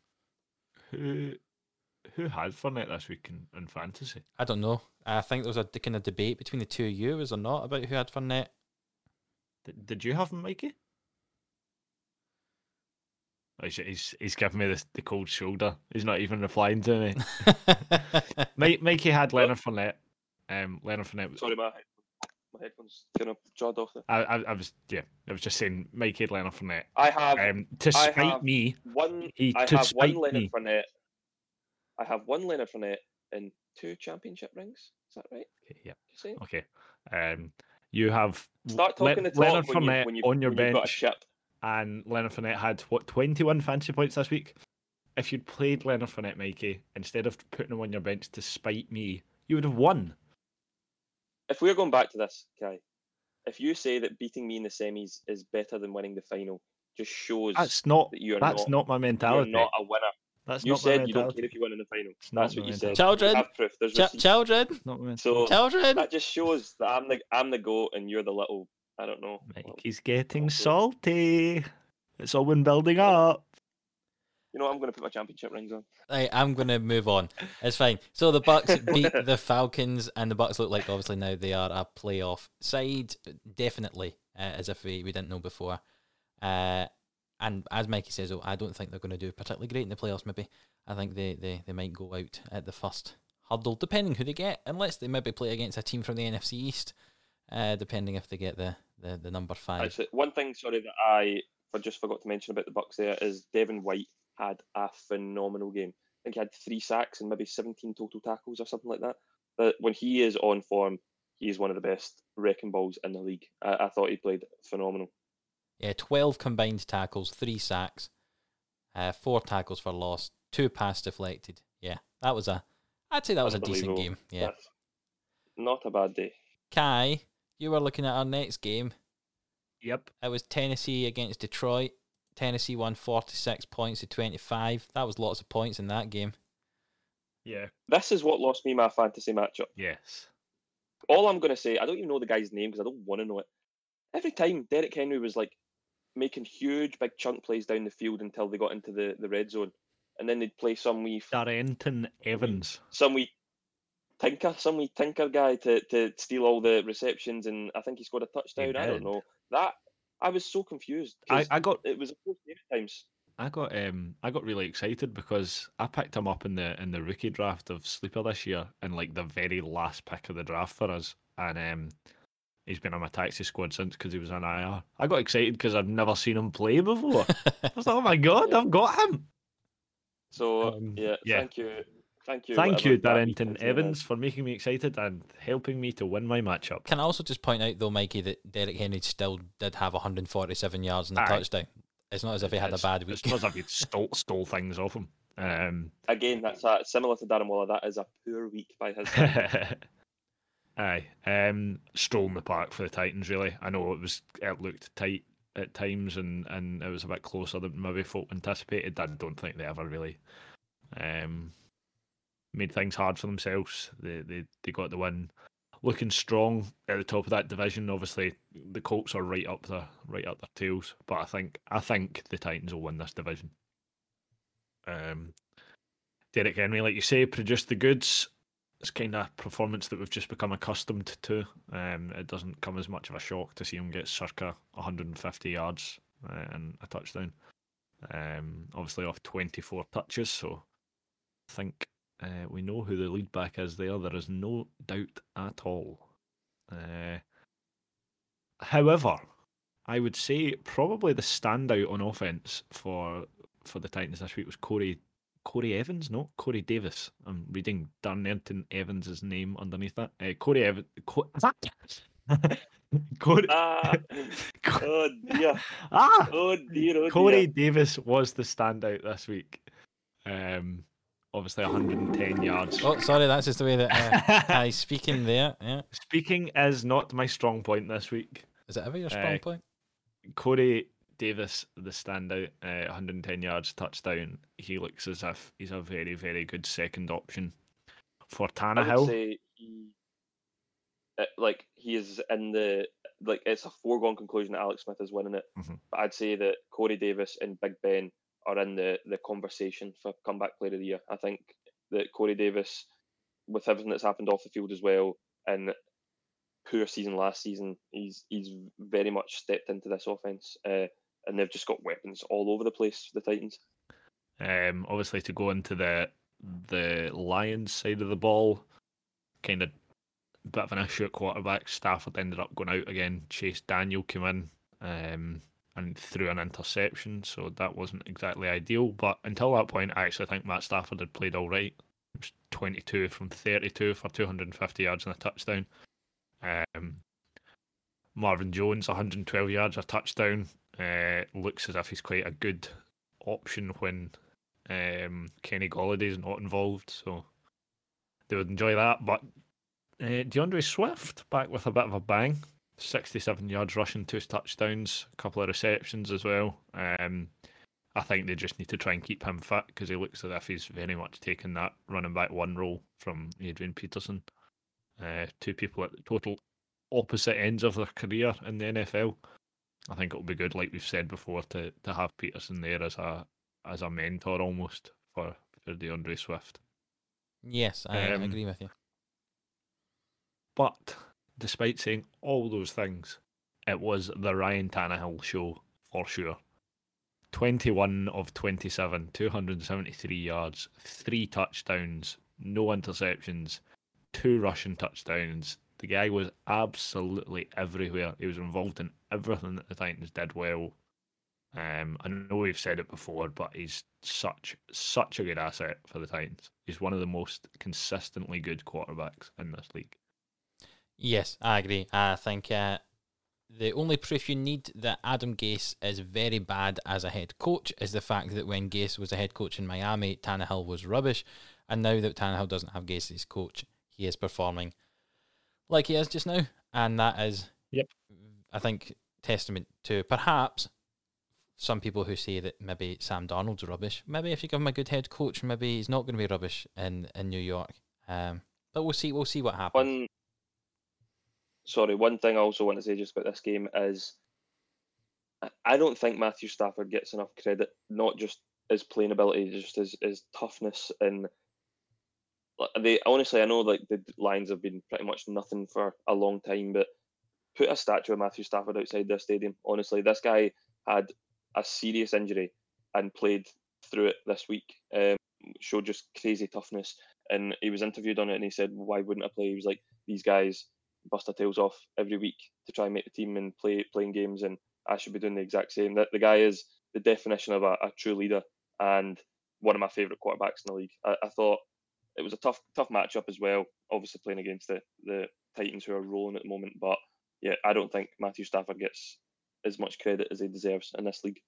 Who who had Fournette this week in, in fantasy? I don't know. I think there was a d- kind of debate between the two of you, was there not, about who had Fournette? Did, did you have him, Mikey? Oh, he's, he's he's giving me the, the cold shoulder. He's not even replying to me. (laughs) Mike, Mikey had Leonard Fournette. Um, Leonard Fournette. Sorry, my head- my headphones kind of jawed off there. I, I, I was yeah. I was just saying Mikey had Leonard Fournette. I have Um, to spite have- me, one. he I to have one Leonard me. Fournette. I have one Leonard Fournette and two championship rings. Is that right? Okay, yeah. Okay. Um, you have Start Le- talking talk Leonard when, you, when, you, on your when you've got a bench. and Leonard Fournette had what twenty one fantasy points this week. If you'd played Leonard Fournette, Mikey, instead of putting him on your bench to spite me, you would have won. If we're going back to this, Kai, if you say that beating me in the semis is better than winning the final, just shows That's not. that you're That's not, not, my you're mentality. not a winner. that's You not said you don't care if you win in the final. It's That's what you said. mentality. Children, You have proof. There's Ch- children, It's not So children. that just shows that I'm the I'm the goat and you're the little. I don't know. He's getting Okay. salty. It's all been building up. You know, what, I'm going to put my championship rings on. Right, I'm going to move on. It's fine. So the Bucs (laughs) beat the Falcons, and the Bucs look like obviously now they are a playoff side, definitely, uh, as if we, we didn't know before. Uh, and as Mikey says, oh, I don't think they're going to do particularly great in the playoffs. Maybe I think they, they, they might go out at the first hurdle, depending who they get, unless they maybe play against a team from the NFC East, uh, depending if they get the, the, the number five. Actually, one thing, sorry, that I for- just forgot to mention about the Bucs there is Devin White had a phenomenal game. I think he had three sacks and maybe 17 total tackles or something like that. But when he is on form, he is one of the best wrecking balls in the league. I, I thought he played phenomenal. Yeah, 12 combined tackles, three sacks, uh, four tackles for loss, two pass deflected. Yeah, that was a, I'd say that was a decent game. Yeah. That's not a bad day. Kai, you were looking at our next game. Yep. It was Tennessee against Detroit. Tennessee won 46 points to 25. That was lots of points in that game. Yeah. This is what lost me my fantasy matchup. Yes. all I'm going to say, I don't even know the guy's name because I don't want to know it. Every time Derrick Henry was like making huge, big chunk plays down the field until they got into the, the red zone, and then they'd play some wee, Darrynton Evans. some wee tinker, some wee tinker guy to, to steal all the receptions, and I think he scored a touchdown. I don't know that. I was so confused. I, I got it was times. I got um I got really excited because I picked him up in the in the rookie draft of Sleeper this year in like the very last pick of the draft for us, and um he's been on my taxi squad since because he was an IR. I got excited because I've never seen him play before. I was like, oh my (laughs) god, I've got him. So Um, yeah, yeah. thank you, thank you, Thank you, Darrynton means in the Evans, for making me excited and helping me to win my matchup. Can I also just point out though, Mikey, that Derrick Henry still did have 147 yards and a Aye. touchdown. It's not as if he had a bad week. It's not as if he stole stole things off him. Um, (laughs) Again, that's a, similar to Darren Waller. That is a poor week by his. (laughs) standards. Aye, um, stroll in the park for the Titans. Really, I know it was it looked tight at times, and, and it was a bit closer than maybe folk anticipated. I don't think they ever really um, made things hard for themselves. They they they got the win, looking strong at the top of that division. Obviously, the Colts are right up there, right up their tails. But I think I think the Titans will win this division. Um, Derrick Henry, like you say, produced the goods it's kind of performance that we've just become accustomed to. Um, it doesn't come as much of a shock to see him get circa 150 yards uh, and a touchdown. Um, obviously off 24 touches, so I think uh, we know who the lead back is there. There is no doubt at all. Uh, however, I would say probably the standout on offense for for the Titans this week was Corey Corey Evans, no, Corey Davis. I'm reading Darnington Evans' name underneath that. Uh, Corey Evans. Co- (laughs) Corey, ah, (laughs) oh dear, ah, oh dear, oh Corey. Davis was the standout this week. Um, obviously 110 yards. oh, sorry, that's just the way that uh, (laughs) I speaking there. Yeah, Speaking is not my strong point this week. is it ever your strong Uh, point? Corey Davis, the standout, uh, 110 yards touchdown. He looks as if he's a very, very good second option for I would Tannehill. say he, uh, like he is in the like it's a foregone conclusion that Alex Smith is winning it. Mhm. But I'd say that Corey Davis and Big Ben are in the the conversation for comeback player of the year. I think that Corey Davis, with everything that's happened off the field as well, and poor season last season, he's he's very much stepped into this offense, uh, and they've just got weapons all over the place. The Titans. Um, obviously, to go into the the Lions side of the ball, kind of bit of an issue at quarterback. Stafford ended up going out again. Chase Daniel came in um, and threw an interception, so that wasn't exactly ideal. But until that point, I actually think Matt Stafford had played all right. Was 22 from 32 for 250 yards and a touchdown. Um, Marvin Jones, 112 yards, a touchdown. Uh, looks as if he's quite a good option when um, Kenny Golladay's not involved, so they would enjoy that. But uh, D'Andre Swift back with a bit of a bang, 67 yards rushing, two touchdowns, a couple of receptions as well. Um, I think they just need to try and keep him fit because he looks as if he's very much taken that running back one role from Adrian Peterson. Uh, two people at the total opposite ends of their career in the NFL. I think it'll be good, like we've said before, to to have Peterson there as a as a mentor almost for for D'Andre Swift. Yes, I um, agree with you. But despite saying all those things, it was the Ryan Tannehill show for sure. 21 of 27, 273 yards, three touchdowns, no interceptions, two rushing touchdowns. The guy was absolutely everywhere. He was involved in everything that the Titans did well. Um, I know we've said it before, but he's such such a good asset for the Titans. He's one of the most consistently good quarterbacks in this league. Yes, I agree. I think uh, the only proof you need that Adam Gase is very bad as a head coach is the fact that when Gase was a head coach in Miami, Tannehill was rubbish, and now that Tannehill doesn't have Gase as coach, he is performing like he is just now, and that is, Yep. I think, testament to perhaps some people who say that maybe Sam Darnold's rubbish. Maybe if you give him a good head coach, maybe he's not going to be rubbish in in New York. Um, but we'll see. We'll see what happens. One, sorry, one thing I also want to say just about this game is I- don't think Matthew Stafford gets enough credit, not just his playing ability, just his, his toughness and they honestly I know like the Lions have been pretty much nothing for a long time, but put a statue of Matthew Stafford outside their stadium. Honestly, this guy had a serious injury and played through it this week. Um, showed just crazy toughness. And he was interviewed on it, and he said, "Why wouldn't I play?" He was like, "These guys bust their tails off every week to try and make the team and play playing games, and I should be doing the exact same." That the guy is the definition of a, a true leader and one of my favourite quarterbacks in the league. I, I thought it was a tough tough matchup as well. Obviously playing against the the Titans who are rolling at the moment, but yeah, I don't think Matthew Stafford gets as much credit as he deserves in this league.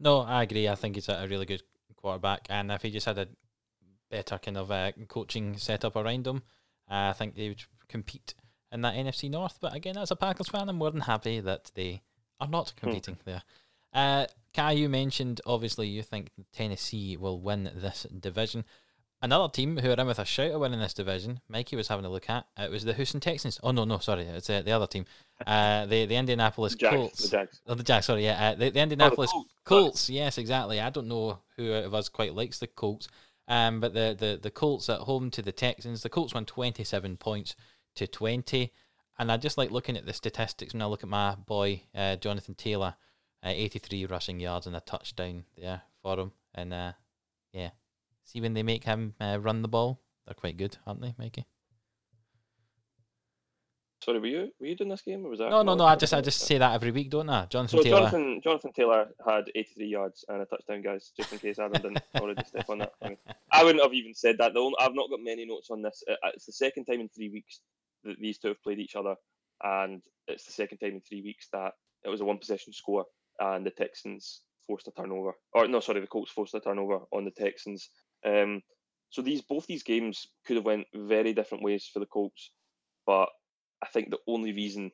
No, I agree. I think he's a, a really good quarterback, and if he just had a better kind of uh, coaching setup around him, uh, I think they would compete in that NFC North. But again, as a Packers fan, I'm more than happy that they are not competing there. Uh, Kai, you mentioned obviously you think Tennessee will win this division. Another team who are in with a shout of winning this division, Mikey was having a look at. It was the Houston Texans. Oh no, no, sorry, it's uh, the other team, (laughs) uh, the the Indianapolis Jags, Colts. the Jags. Oh, the Jags. Sorry, yeah, uh, the, the Indianapolis Colts, Colts. Yes, exactly. I don't know who out of us quite likes the Colts, um, but the the the Colts at home to the Texans. The Colts won twenty seven points to twenty, and I just like looking at the statistics when I look at my boy uh, Jonathan Taylor, uh, eighty three rushing yards and a touchdown there for him, and uh, yeah, see when they make him uh, run the ball, they're quite good, aren't they, Mikey? Sorry, were you were you doing this game or was that? No, no, no. I just I just say that every week, don't I? Jonathan So Taylor. Jonathan Jonathan Taylor had 83 yards and a touchdown, guys. Just in case Adam didn't (laughs) already step on that. I, mean, I wouldn't have even said that. The only, I've not got many notes on this. Uh, It's the second time in three weeks that these two have played each other, and it's the second time in three weeks that it was a one possession score, and the Texans forced a turnover. Or no, sorry, the Colts forced a turnover on the Texans. Um, so these both these games could have went very different ways for the Colts, but I think the only reason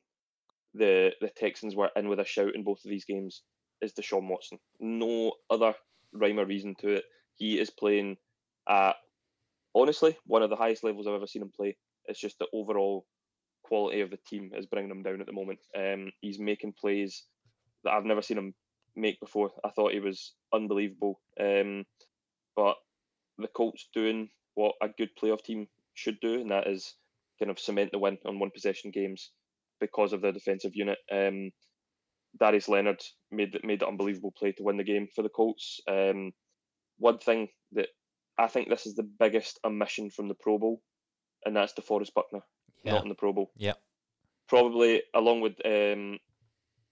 the the Texans were in with a shout in both of these games is Deshaun Watson. No other rhyme or reason to it. He is playing at honestly one of the highest levels I've ever seen him play. It's just the overall quality of the team is bringing him down at the moment. Um, he's making plays that I've never seen him make before. I thought he was unbelievable. Um, but the Colts doing what a good playoff team should do, and that is kind of cement the win on one possession games because of their defensive unit. Um, Darius Leonard made made the unbelievable play to win the game for the Colts. Um, one thing that I think this is the biggest omission from the Pro Bowl, and that's DeForest Buckner Yeah. not in the Pro Bowl. Yeah, Probably along with um,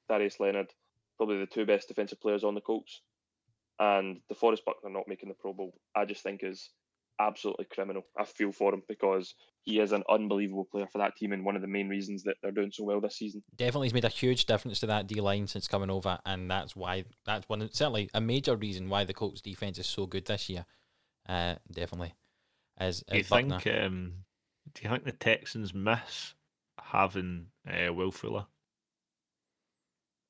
Darius Leonard, probably the two best defensive players on the Colts, and DeForest Buckner not making the Pro Bowl. I just think is absolutely criminal. I feel for him because he is an unbelievable player for that team and one of the main reasons that they're doing so well this season. definitely has made a huge difference to that D line since coming over, and that's why that's one certainly a major reason why the Colts defense is so good this year. Uh, definitely, as, Do you Buckner. think? Um, do you think the Texans miss having uh, Will Fuller?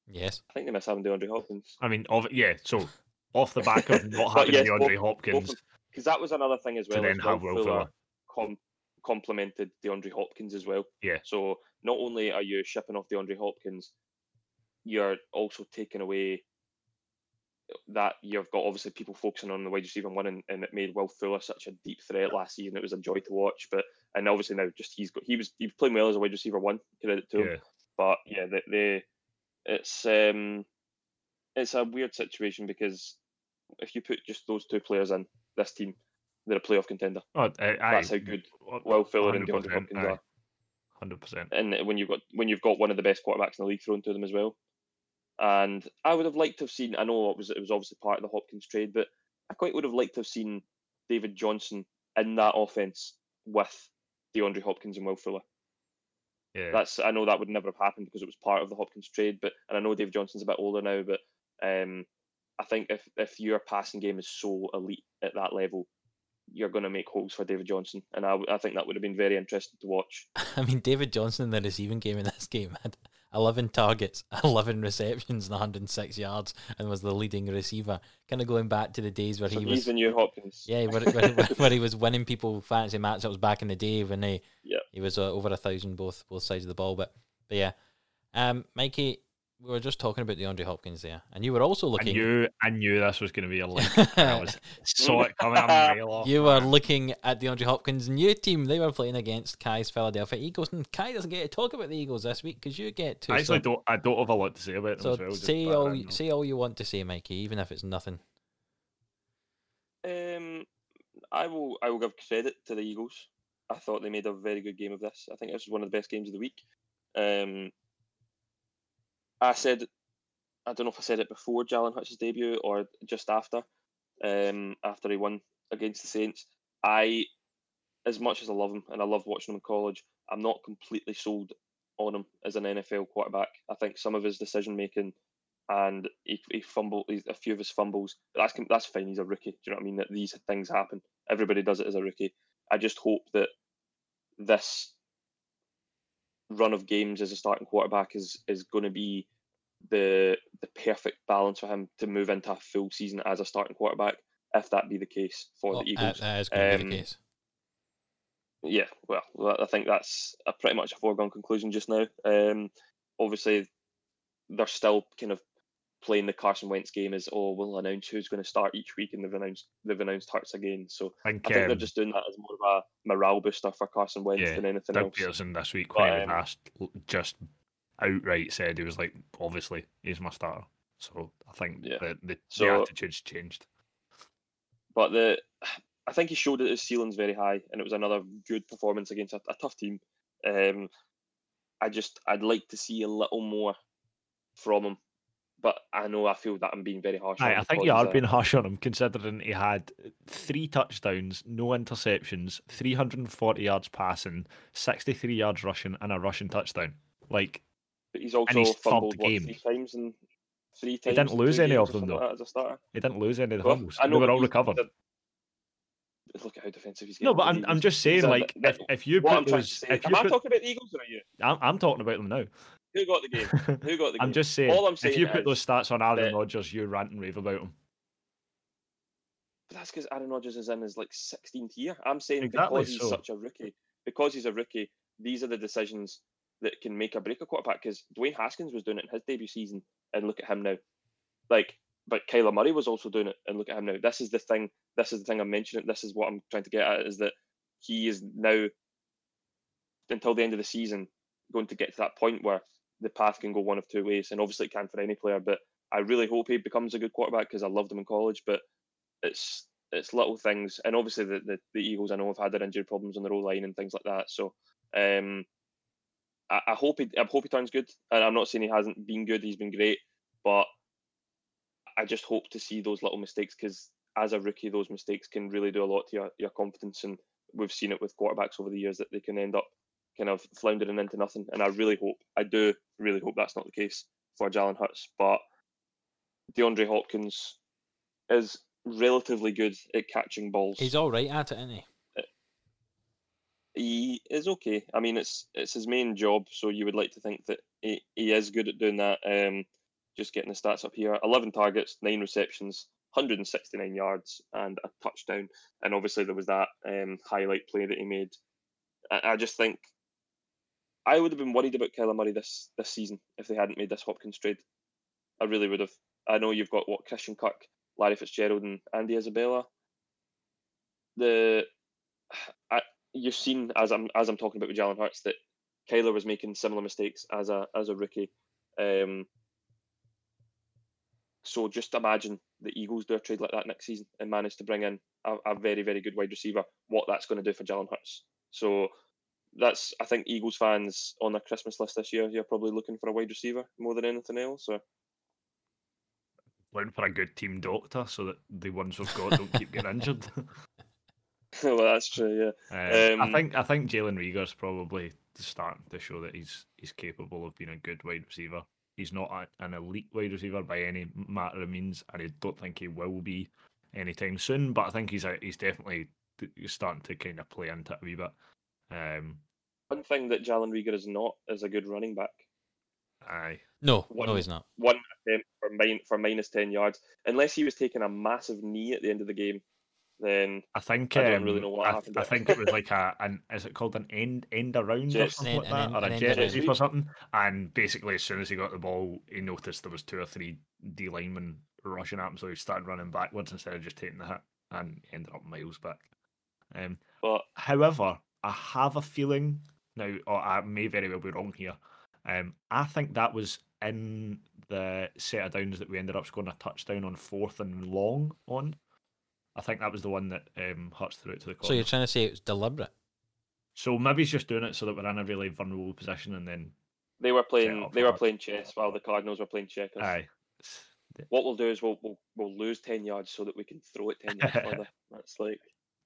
yes, I think they miss having DeAndre Hopkins. I mean, of yeah. So (laughs) off the back of not But having yes, DeAndre both- Hopkins, Because that was another thing as To well. then have Will Will Fuller Fuller. com- complemented DeAndre Hopkins as well. Yeah. So not only are you shipping off DeAndre Hopkins, you're also taking away that you've got obviously people focusing on the wide receiver one, and, and it made Will Fuller such a deep threat last season. It was a joy to watch. But and obviously now just he's got he was he was playing well as a wide receiver one. Credit to him. yeah, But yeah, the, the it's um it's a weird situation because if you put just those two players in this team, they're a playoff contender. oh, I, That's how good Will Fuller and DeAndre 100%, Hopkins aye, are. Hundred percent. And when you've got when you've got one of the best quarterbacks in the league thrown to them as well. And I would have liked to have seen. I know it was it was obviously part of the Hopkins trade, but I quite would have liked to have seen David Johnson in that offense with DeAndre Hopkins and Will Fuller. Yeah, That's I know that would never have happened because it was part of the Hopkins trade, but and I know Dave Johnson's a bit older now, but um, I think if if your passing game is so elite at that level, you're going to make holes for David Johnson, and I, I think that would have been very interesting to watch. (laughs) I mean David Johnson in the receiving game in this game had eleven targets, (laughs) eleven receptions, and 106 yards, and was the leading receiver. Kind of going back to the days where So he was. the new Hopkins. Yeah, where, where, where, (laughs) where he was winning people fantasy matchups back in the day when he Yep. he was uh, over a thousand both both sides of the ball. But but yeah, um, Mikey, we were just talking about DeAndre Hopkins there, and you were also looking. I looking. knew, I knew this was going to be a link. (laughs) I was saw it coming a mile off. You were looking at DeAndre Hopkins' new team. They were playing against Kai's Philadelphia Eagles, and Kai doesn't get to talk about the Eagles this week because you get to. I actually so don't. I don't have a lot to say about them so as well. just say all note. say all you want to say, Mikey, even if it's nothing. Um, I will. I will give credit to the Eagles. I thought they made a very good game of this. I think this was one of the best games of the week. Um, I said, I don't know if I said it before Jalen Hurts' debut or just after, um, after he won against the Saints. I, as much as I love him and I loved watching him in college, I'm not completely sold on him as an NFL quarterback. I think some of his decision making and he, he fumbled a few of his fumbles. That's that's fine. He's a rookie. Do you know what I mean? That these things happen. Everybody does it as a rookie. I just hope that this run of games as a starting quarterback is is going to be the the perfect balance for him to move into a full season as a starting quarterback. If that be the case for Well, the Eagles, that is going to be Um, the case. yeah, well, well, I think that's a pretty much a foregone conclusion just now. Um, obviously, they're still kind of playing the Carson Wentz game is oh, we'll announce who's going to start each week, and they've announced they've announced Hurts again. So I think, think they're um, just doing that as more of a morale booster for Carson Wentz yeah, than anything else. Doug else. Pederson this week But, when he um, asked, just outright said he was like, obviously he's my starter. So I think Yeah. the, the, the attitude's changed. But the I think he showed that his ceiling's very high, and it was another good performance against a, a tough team. Um, I just I'd like to see a little more from him, but I know I feel that I'm being very harsh. Aye, him I think you are he's being harsh on him considering he had three touchdowns, no interceptions, 340 yards passing, 63 yards rushing, and a rushing touchdown. Like, But he's also he's fumbled what, game. three times in three times. He didn't lose any of them, though. like as a starter. he didn't lose any of the Well, fumbles. I They know were but all recovered. Look at how defensive he's No, getting. but I'm, I'm just saying, like, if, if you I'm put those, if Am you I put, talking about the Eagles or are you? I'm, I'm talking about them now. Who got the game? Who got the (laughs) game? I'm just saying, All I'm saying. if you put those stats on Aaron Rodgers, you rant and rave about him. But that's because Aaron Rodgers is in his like 16th year. I'm saying Exactly because he's so. such a rookie, because he's a rookie, these are the decisions that can make or break a quarterback. Because Dwayne Haskins was doing it in his debut season, and look at him now. Like, but Kyler Murray was also doing it, and look at him now. This is the thing. This is the thing I'm mentioning. This is what I'm trying to get at is that he is now until the end of the season going to get to that point where the path can go one of two ways, and obviously it can for any player. But I really hope he becomes a good quarterback because I loved him in college, but it's it's little things, and obviously the, the, the Eagles I know have had their injury problems on their O line and things like that. So um, I, I hope he I hope he turns good, and I'm not saying he hasn't been good. He's been great, but I just hope to see those little mistakes because as a rookie, those mistakes can really do a lot to your, your confidence, and we've seen it with quarterbacks over the years that they can end up kind of floundering into nothing. And I really hope, I do really hope that's not the case for Jalen Hurts, but DeAndre Hopkins is relatively good at catching balls. He's all right at it, isn't he? he is okay. I mean, it's it's his main job, so you would like to think that he, he is good at doing that. Um, just getting the stats up here: eleven targets, nine receptions, 169 yards, and a touchdown. And obviously, there was that um, highlight play that he made. I, I just think I would have been worried about Kyler Murray this this season if they hadn't made this Hopkins trade. I really would have. I know you've got what Christian Kirk, Larry Fitzgerald, and Andy Isabella. The I, you've seen as I'm as I'm talking about with Jalen Hurts that Kyler was making similar mistakes as a as a rookie. Um, so just imagine the Eagles do a trade like that next season and manage to bring in a, a very very good wide receiver. What that's going to do for Jalen Hurts. So that's I think Eagles fans on their Christmas list this year. You're probably looking for a wide receiver more than anything else. Or Looking for a good team doctor so that the ones we've got don't keep getting injured. (laughs) well, that's true. Yeah. Uh, I Um, think I think Jalen Reagor's probably starting to show that he's he's capable of being a good wide receiver. He's not a, an elite wide receiver by any matter of means, and I don't think he will be anytime soon. But I think he's a, he's definitely he's starting to kind of play into it a wee bit. Um, One thing that Jalen Reagor is not is a good running back. aye, No, One- no, he's not. one attempt for min- for minus ten yards. Unless he was taking a massive knee at the end of the game, then I think I don't um, really know what I, happened I think it was like a an is it called an end end around or something like that, an or a an jet end sweep or something. And basically, as soon as he got the ball, he noticed there was two or three D linemen rushing at him, so he started running backwards instead of just taking the hit, and ended up miles back. Um, but However, I have a feeling now, I may very well be wrong here. Um, I think that was in the set of downs that we ended up scoring a touchdown on fourth and long on. I think that was the one that um, Hurts threw it to the corner. So you're trying to say it was deliberate? So maybe he's just doing it so that we're in a really vulnerable position, and then They were playing. They were that. playing chess while the Cardinals were playing checkers. aye, What we'll do is we'll, we'll we'll lose ten yards so that we can throw it ten yards further. (laughs) That's like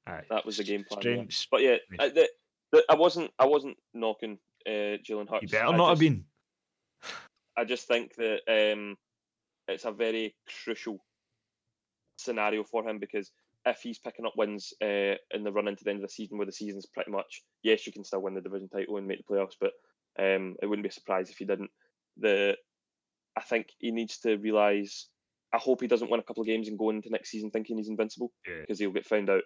aye. that was the game plan. there. Strange. But yeah, Strange. The, the, I wasn't I wasn't knocking uh, Jalen Hurts. You better I not have just- been. I just think that um, it's a very crucial scenario for him because if he's picking up wins uh, in the run into the end of the season, where the season's pretty much yes, you can still win the division title and make the playoffs, but um, it wouldn't be a surprise if he didn't. The I think he needs to realise. I hope he doesn't win a couple of games and go into next season thinking he's invincible Yeah. because he'll get found out.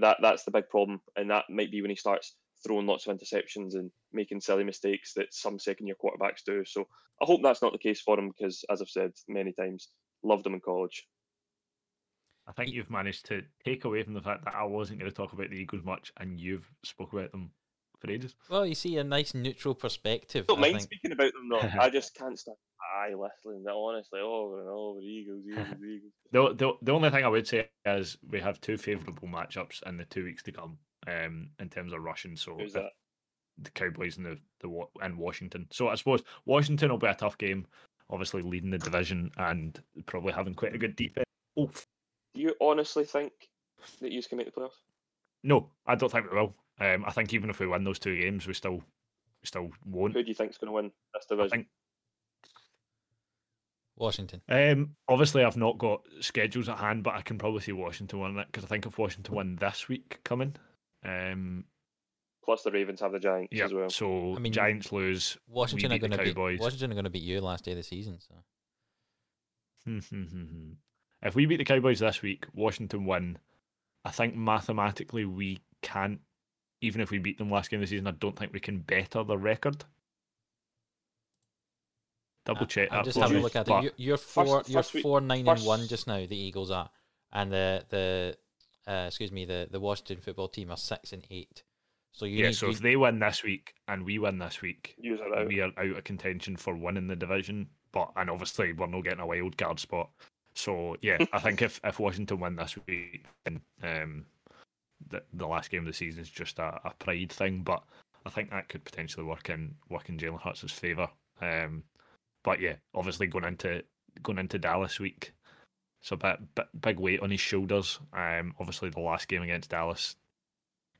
That that's the big problem, and that might be when he starts throwing lots of interceptions and making silly mistakes that some second year quarterbacks do. So I hope that's not the case for him because, as I've said many times, loved him in college. I think you've managed to take away from the fact that I wasn't going to talk about the Eagles much, and you've spoke about them for ages. Well, you see a nice neutral perspective. don't I mind think. speaking about them though. (laughs) I just can't stand. I listening. Honestly, over and over, Eagles, Eagles, (laughs) Eagles. The, the the only thing I would say is we have two favourable matchups in the two weeks to come, um, in terms of rushing. So Who's that? the Cowboys and the the Wa- and Washington. So I suppose Washington will be a tough game. Obviously leading the division and probably having quite a good defense. Oh Do you honestly think that you can make the playoffs? no, I don't think we will. Um, I think even if we win those two games, we still we still won't. Who do you think's going to win this I division? think Washington. Um, obviously, I've not got schedules at hand, but I can probably see Washington win it because I think if Washington win this week coming, um, Plus the Ravens have the Giants yeah. as well. So I mean, Giants lose. Washington are going to beat Washington are going to beat you last day of the season. So (laughs) if we beat the Cowboys this week, Washington win. I think mathematically we can't. Even if we beat them last game of the season, I don't think we can better the record. Double check. I'm just having a look at but it. You're, you're four. you're first week- four nine and one just now. The Eagles are, and the the uh, excuse me the the Washington football team are six and eight. So you yeah. need So you- if they win this week and we win this week, Use out. we are out of contention for winning the division. But and obviously we're not getting a wild card spot. So yeah, I think if, if Washington win this week, then um, the the last game of the season is just a, a pride thing. But I think that could potentially work in work in Jalen Hurts' favour. Um, but yeah, obviously going into going into Dallas week, so a bit, bit big weight on his shoulders. Um, obviously the last game against Dallas,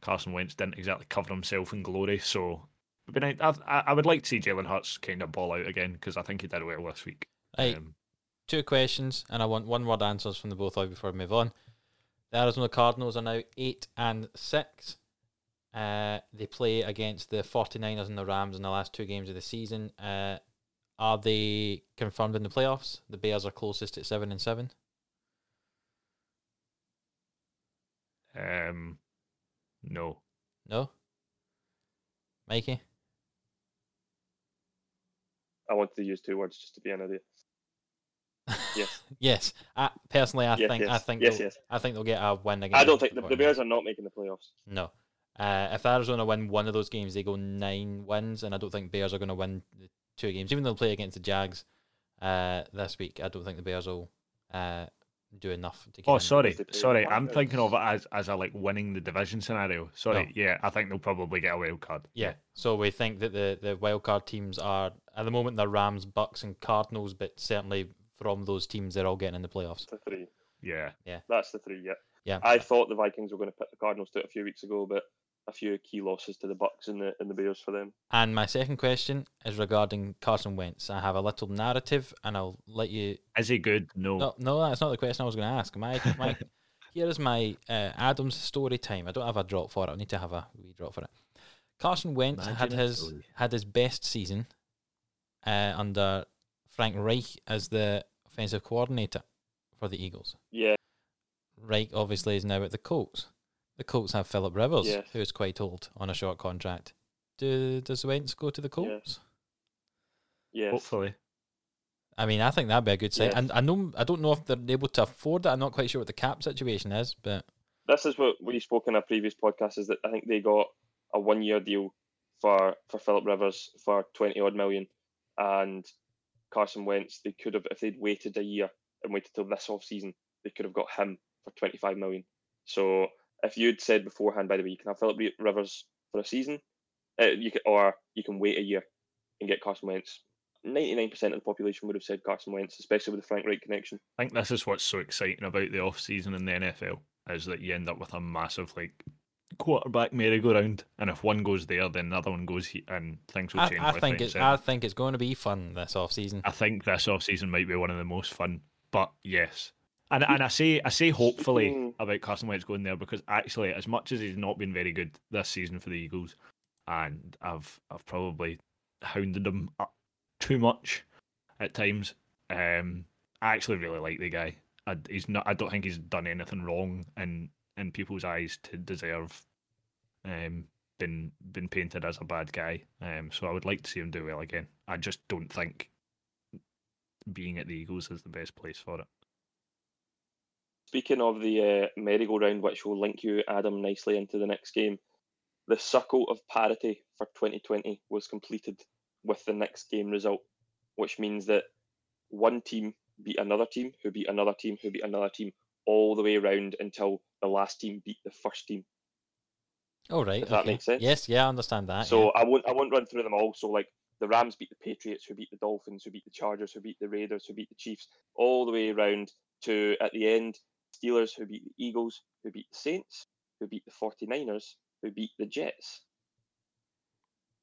Carson Wentz didn't exactly cover himself in glory. So nice- I, I I would like to see Jalen Hurts kind of ball out again because I think he did well this week. Right, Um, two questions, and I want one word answers from the both of you before we move on. The Arizona Cardinals are now eight and six. Uh, they play against the 49ers and the Rams in the last two games of the season. Uh, are they confirmed in the playoffs? The Bears are closest at seven and seven. Um, no. No, Mikey. I wanted to use two words just to be an idiot. Yes. (laughs) yes. I, personally, I Yes, think I think yes, yes. I think they'll get a win against. I don't think the, the Bears are not making the playoffs. No. Uh, if Arizona win one of those games, they go nine wins, and I don't think Bears are going to win the two games. Even though they'll play against the Jags uh, this week, I don't think the Bears will uh, do enough to get. Oh, sorry, sorry. I'm thinking of it as as a like winning the division scenario. Sorry, No. yeah. I think they'll probably get a wild card. Yeah. So we think that the the wild card teams are at the moment they're Rams, Bucs, and Cardinals, but certainly from those teams they're all getting in the playoffs. The three. yeah. Yeah. That's the three. Yeah. Yeah. I thought the Vikings were going to put the Cardinals to it a few weeks ago, but a few key losses to the Bucs and the and the Bears for them. And my second question is regarding Carson Wentz. I have a little narrative, and I'll let you Is he good? No. No, no, that's not the question I was going to ask. My, my, (laughs) here is my uh, Adams story time. I don't have a drop for it. I need to have a wee drop for it. Carson Wentz had Imagine a his story. had his best season uh, under Frank Reich as the offensive coordinator for the Eagles. Yeah. Reich obviously is now at the Colts. The Colts have Philip Rivers, Yes. who is quite old on a short contract. Do, does Wentz go to the Colts? Yes. Hopefully. I mean, I think that'd be a good sign. Yes. And I know I don't know if they're able to afford it. I'm not quite sure what the cap situation is, but This is what we spoke in a previous podcast. Is that I think they got a one year deal for for Philip Rivers for twenty odd million, and Carson Wentz. They could have if they'd waited a year and waited till this off season, they could have got him for 25 million. So if you'd said beforehand, by the way, you can have Philip Rivers for a season, uh, you can, or you can wait a year and get Carson Wentz. 99% of the population would have said Carson Wentz, especially with the Frank Reich connection. I think this is what's so exciting about the off season in the NFL is that you end up with a massive like quarterback merry-go-round, and if one goes there, then another one goes here, and things will I, change. I left, think it's. I think it's going to be fun this off season. I think this off season might be one of the most fun. But yes. And and I say I say hopefully about Carson Wentz going there because actually as much as he's not been very good this season for the Eagles, and I've I've probably hounded him up too much at times. Um I actually really like the guy. I, he's not I don't think he's done anything wrong in in people's eyes to deserve um been been painted as a bad guy. Um so I would like to see him do well again. I just don't think being at the Eagles is the best place for it. Speaking of the uh, merry-go-round, which will link you, Adam, nicely into the next game, the circle of parity for 2020 was completed with the next game result, which means that one team beat another team, who beat another team, who beat another team, all the way around until the last team beat the first team. Oh right, If that makes sense. Yes, yeah, I understand that. So yeah. I won't I won't run through them all. So like the Rams beat the Patriots, who beat the Dolphins, who beat the Chargers, who beat the Raiders, who beat the Chiefs, all the way around to at the end, Steelers who beat the Eagles, who beat the Saints, who beat the 49ers, who beat the Jets.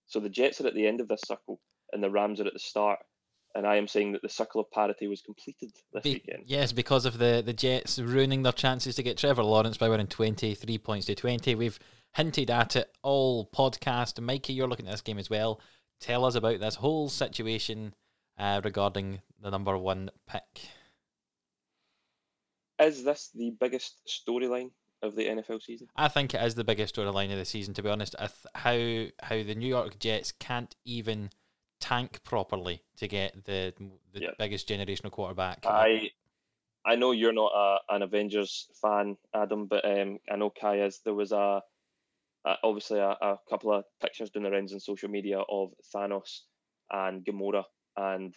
So the Jets are at the end of this circle and the Rams are at the start. And I am saying that the circle of parity was completed this Be- weekend. yes, because of the, the Jets ruining their chances to get Trevor Lawrence by winning 23 points to 20. We've hinted at it all podcast. Mikey, you're looking at this game as well. Tell us about this whole situation uh, regarding the number one pick. Is this the biggest storyline of the NFL season? I think it is the biggest storyline of the season, to be honest. I th- how how the New York Jets can't even tank properly to get the the Yeah. biggest generational quarterback. I I know you're not a, an Avengers fan, Adam, but um, I know Kai is. There was a, a obviously a, a couple of pictures doing the rounds on social media of Thanos and Gamora, and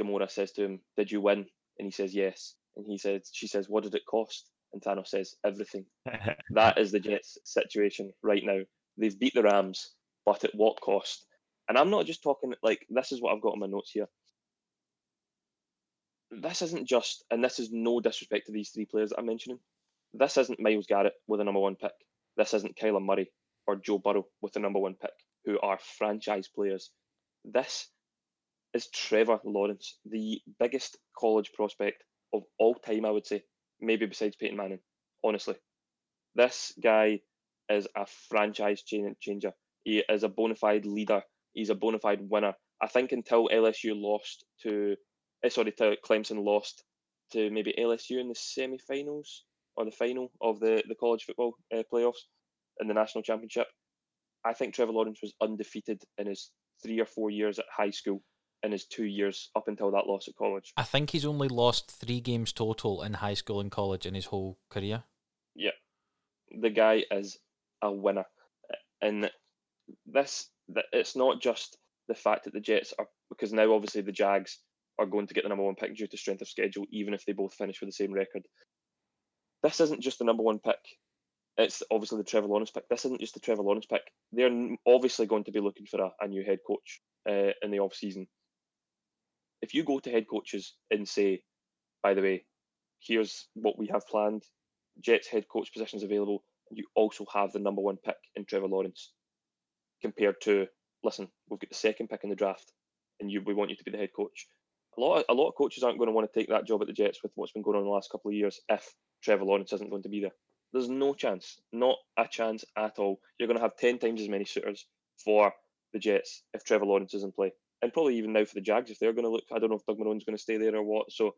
Gamora says to him, "Did you win?" And he says, "Yes." And he says, "She says, what did it cost?" And Thanos says, "Everything." (laughs) That is the Jets' situation right now. They've beat the Rams, but at what cost? And I'm not just talking like this is what I've got on my notes here. This isn't just, and this is no disrespect to these three players that I'm mentioning. This isn't Myles Garrett with a number one pick. This isn't Kyler Murray or Joe Burrow with the number one pick, who are franchise players. This is Trevor Lawrence, the biggest college prospect of all time, I would say, maybe besides Peyton Manning, honestly. This guy is a franchise changer. He is a bona fide leader. He's a bona fide winner. I think until LSU lost to, eh, sorry, to Clemson lost to maybe LSU in the semi-finals or the final of the, the college football uh, playoffs in the national championship. I think Trevor Lawrence was undefeated in his three or four years at high school in his two years up until that loss at college. I think he's only lost three games total in high school and college in his whole career. Yeah, the guy is a winner, and this it's not just the fact that the Jets are because now obviously the Jags are going to get the number one pick due to strength of schedule, even if they both finish with the same record. This isn't just the number one pick. It's obviously the Trevor Lawrence pick. This isn't just the Trevor Lawrence pick. They're obviously going to be looking for a, a new head coach uh, in the off season. If you go to head coaches and say, by the way, here's what we have planned, Jets head coach positions available, and you also have the number one pick in Trevor Lawrence, compared to listen, we've got the second pick in the draft, and you we want you to be the head coach. A lot of, a lot of coaches aren't going to want to take that job at the Jets with what's been going on in the last couple of years if Trevor Lawrence isn't going to be there. There's no chance, not a chance at all. You're going to have ten times as many suitors for the Jets if Trevor Lawrence is in play, and probably even now for the Jags if they're going to look. I don't know if Doug Marrone's going to stay there or what. So,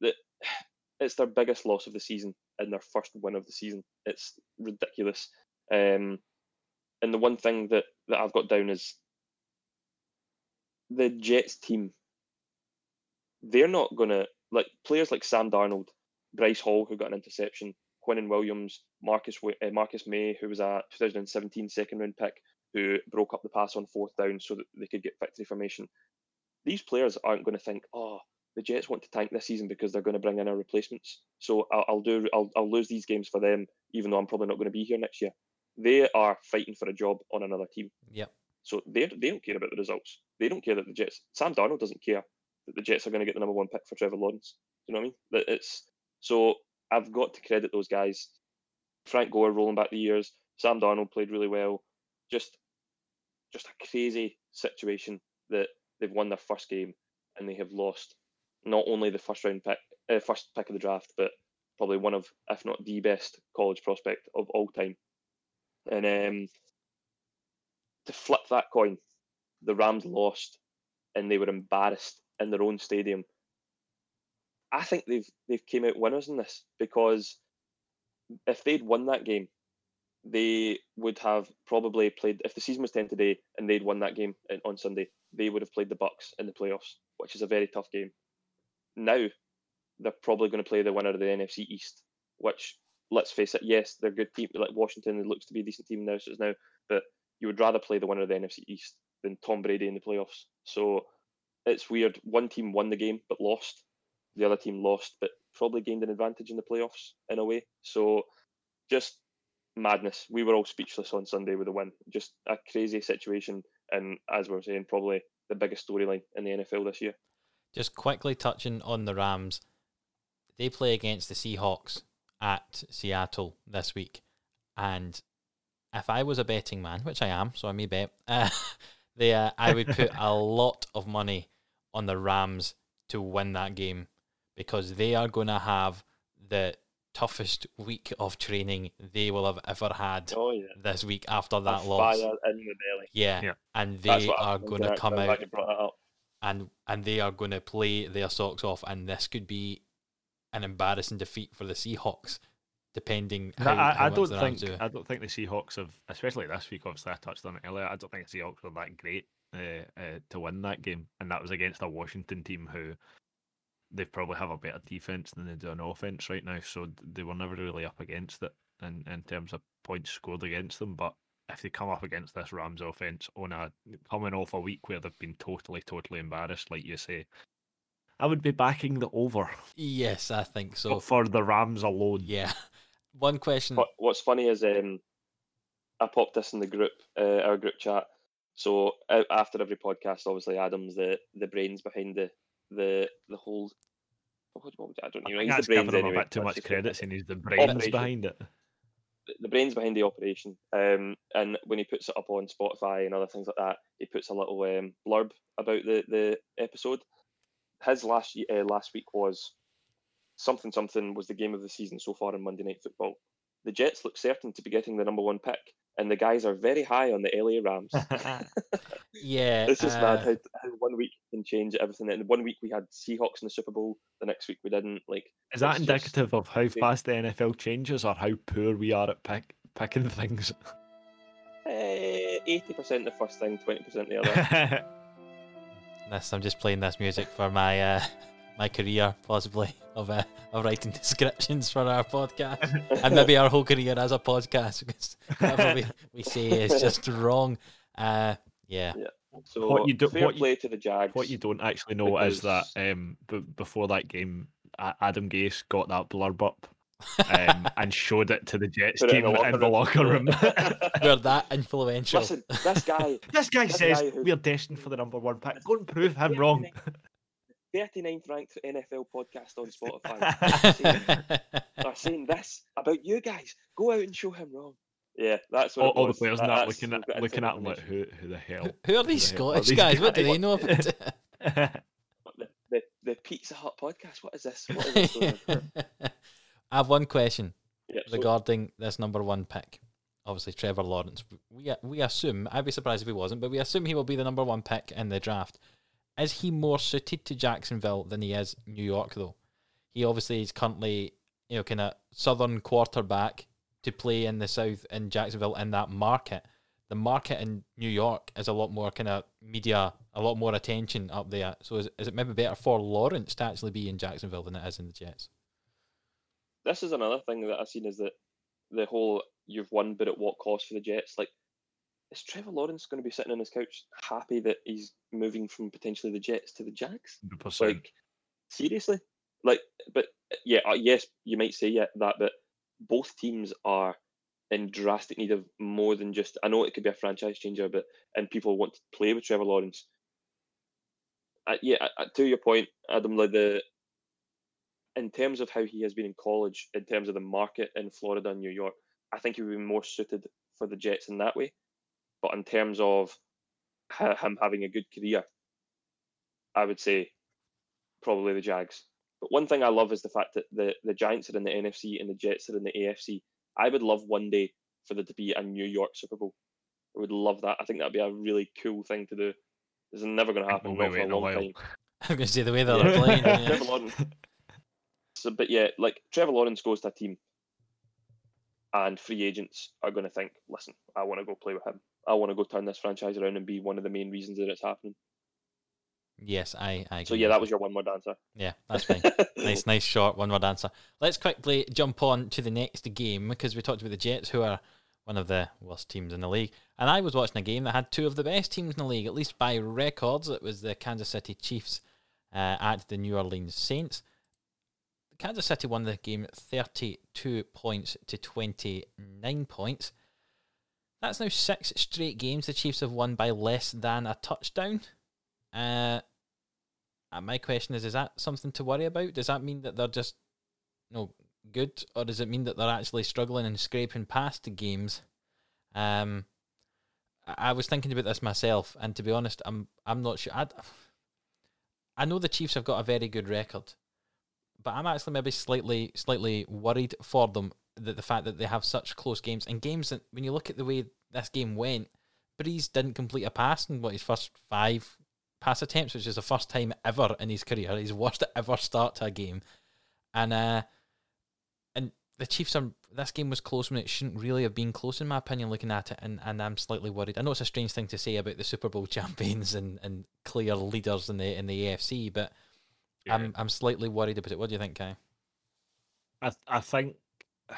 the, (sighs) it's their biggest loss of the season and their first win of the season. It's ridiculous. Um, and the one thing that, that I've got down is the Jets team. They're not gonna like players like Sam Darnold, Bryce Hall, who got an interception, Quinnen Williams, Marcus uh, Marcus Maye, who was a 2017 second round pick, who broke up the pass on fourth down so that they could get victory formation. These players aren't going to think, oh, the Jets want to tank this season because they're going to bring in our replacements. So I'll, I'll do I'll, I'll lose these games for them, even though I'm probably not going to be here next year. They are fighting for a job on another team. Yep. So they they don't care about the results. They don't care that the Jets. Sam Darnold doesn't care that the Jets are going to get the number one pick for Trevor Lawrence. Do you know what I mean? That it's so I've got to credit those guys. Frank Gore rolling back the years. Sam Darnold played really well. Just just a crazy situation that they've won their first game and they have lost not only the first round pick, uh, first pick of the draft, but probably one of, if not the best college prospect of all time. And um, to flip that coin, the Rams lost and they were embarrassed in their own stadium. I think they've they've came out winners in this because if they'd won that game, they would have probably played if the season was 10 today and they'd won that game on Sunday, they would have played the Bucs in the playoffs, which is a very tough game. Now they're probably going to play the winner of the NFC East, which let's face it, yes, they're good team. Like Washington, looks to be a decent team now, so it's now, but you would rather play the winner of the NFC East than Tom Brady in the playoffs. So it's weird. One team won the game but lost. The other team lost but probably gained an advantage in the playoffs in a way. So just madness. We were all speechless on Sunday with the win. Just a crazy situation, and as we're saying, probably the biggest storyline in the NFL this year. Just quickly touching on the Rams, they play against the Seahawks at Seattle this week, and if I was a betting man, which I am, so I may bet, (laughs) uh, they, uh, I would put a (laughs) lot of money on the Rams to win that game because they are going to have the toughest week of training they will have ever had Oh yeah, this week after that A loss. fire in the belly. Yeah. Yeah. and they what I are going to come out you brought that up. and and they are going to play their socks off, and this could be an embarrassing defeat for the Seahawks, depending how, I, how I don't think do. I don't think the Seahawks have, especially this week. Obviously, I touched on it earlier. I don't think the Seahawks were that great uh, uh, to win that game, and that was against a Washington team who they probably have a better defense than they do on offense right now. So they were never really up against it in in terms of points scored against them. But if they come up against this Rams offense on a coming off a week where they've been totally, totally embarrassed, like you say, I would be backing the over Yes, I think so. but for the Rams alone. Yeah. (laughs) One question. What, what's funny is um, I popped this in the group, uh, our group chat. So uh, after every podcast, obviously Adam's the the brains behind the the the whole. I don't I know. think He's that's the brains anyway. too much credit, saying he's the brains Operation. behind it. the- the brains behind the operation. Um, and when he puts it up on Spotify and other things like that, he puts a little um, blurb about the the episode. His last uh, last week was something something was the game of the season so far in Monday Night Football. The Jets look certain to be getting the number one pick, and the guys are very high on the LA Rams. (laughs) yeah. (laughs) It's just uh, mad how, how one week can change everything. And one week we had Seahawks in the Super Bowl, the next week we didn't. Like, Is that it's just- indicative of how fast the NFL changes or how poor we are at pick, picking things? eh, eighty percent the first thing, twenty percent the other. (laughs) This, I'm just playing this music for my uh, my career, possibly (laughs) of uh, of writing (laughs) descriptions for our podcast, (laughs) and maybe our whole career as a podcast, because whatever we, we say is just wrong. Uh, yeah, So What you do- fair what you- play to the Jags. what you don't actually know is that um, b- before that game, A- Adam Gase got that blurb up um, and showed it to the Jets Put it team in the locker room. we're that influential. Listen, this guy, this guy This says guy who- we're destined for the number one pick. Go and prove him wrong. 39th ranked NFL podcast on Spotify, (laughs) are saying this about you guys. Go out and show him wrong. Yeah, that's what all, all the players That- and that that's- looking at looking at him like who who the hell? Who are these Who the hell are Scottish these guys? What do guys? they know about the, the, the Pizza Hut podcast. What is this? What is this? (laughs) I have one question yeah, so regarding this number one pick. Obviously, Trevor Lawrence. We we assume I'd be surprised if he wasn't, but we assume he will be the number one pick in the draft. Is he more suited to Jacksonville than he is New York, though? He obviously is currently, you know, kind of southern quarterback to play in the south in Jacksonville in that market. The market in New York is a lot more kind of media, a lot more attention up there. So is, is it maybe better for Lawrence to actually be in Jacksonville than it is in the Jets? this is another thing that I've seen is that the whole you've won, but at what cost for the Jets? Like, is Trevor Lawrence going to be sitting on his couch happy that he's moving from potentially the Jets to the Jags? 100%. Like, seriously. Like, but yeah, uh, yes, you might say yeah that, but both teams are in drastic need of more than just. I know it could be a franchise changer, but and people want to play with Trevor Lawrence. Uh, yeah, uh, uh, to your point, Adam, like the in terms of how he has been in college, in terms of the market in Florida and New York, I think he would be more suited for the Jets in that way. But in terms of ha- him having a good career, I would say probably the Jags. But one thing I love is the fact that the, the Giants are in the NFC and the Jets are in the AFC. I would love one day for there to be a New York Super Bowl. I would love that. I think that'd be a really cool thing to do. This is never going to happen We'll for a waiting a long while. time. (laughs) I'm going to say the way they're Yeah. playing. yeah. Trevor Lawrence. So, but yeah, like Trevor Lawrence goes to a team, and free agents are going to think, "Listen, I want to go play with him. I want to go turn this franchise around and be one of the main reasons that it's happening." Yes, I, I. So yeah, that was your one word answer. Yeah, that's fine. (laughs) nice, nice short one word answer. Let's quickly jump on to the next game because we talked about the Jets, who are one of the worst teams in the league. And I was watching a game that had two of the best teams in the league, at least by records. It was the Kansas City Chiefs uh, at the New Orleans Saints. Kansas City won the game 32 points to 29 points. That's now six straight games the Chiefs have won by less than a touchdown. Uh, uh, my question is: Is that something to worry about? Does that mean that they're just, you know, good, or does it mean that they're actually struggling and scraping past the games? Um, I I was thinking about this myself, and to be honest, I'm I'm not sure. i I know the Chiefs have got a very good record, but I'm actually maybe slightly slightly worried for them that the fact that they have such close games and games that when you look at the way this game went, Brees didn't complete a pass in what his first five pass attempts, which is the first time ever in his career, his worst (laughs) ever start to a game. And uh and the Chiefs are this game was close when it shouldn't really have been close in my opinion looking at it and, and I'm slightly worried. I know it's a strange thing to say about the Super Bowl (laughs) champions and, and clear leaders in the in the AFC, but Yeah. I'm I'm slightly worried about it. What do you think, Kai? I I think. (sighs)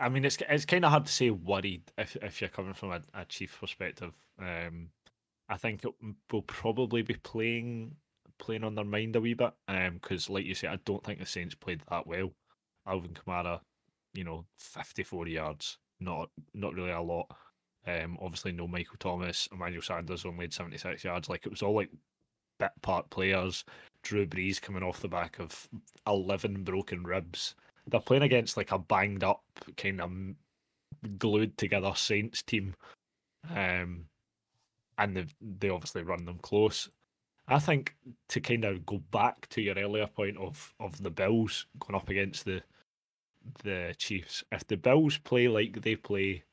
I mean, it's it's kind of hard to say worried if if you're coming from a, a Chiefs perspective. Um, I think it will probably be playing playing on their mind a wee bit. Um, because like you say, I don't think the Saints played that well. Alvin Kamara, you know, 54 yards, not not really a lot. Um, obviously no Michael Thomas, Emmanuel Sanders only had 76 yards. Like it was all like bit part players. Drew Brees coming off the back of 11 broken ribs. They're playing against like a banged up kind of glued together Saints team. Um, and they they obviously run them close. I think to kind of go back to your earlier point of of the Bills going up against the the Chiefs, if the Bills play like they play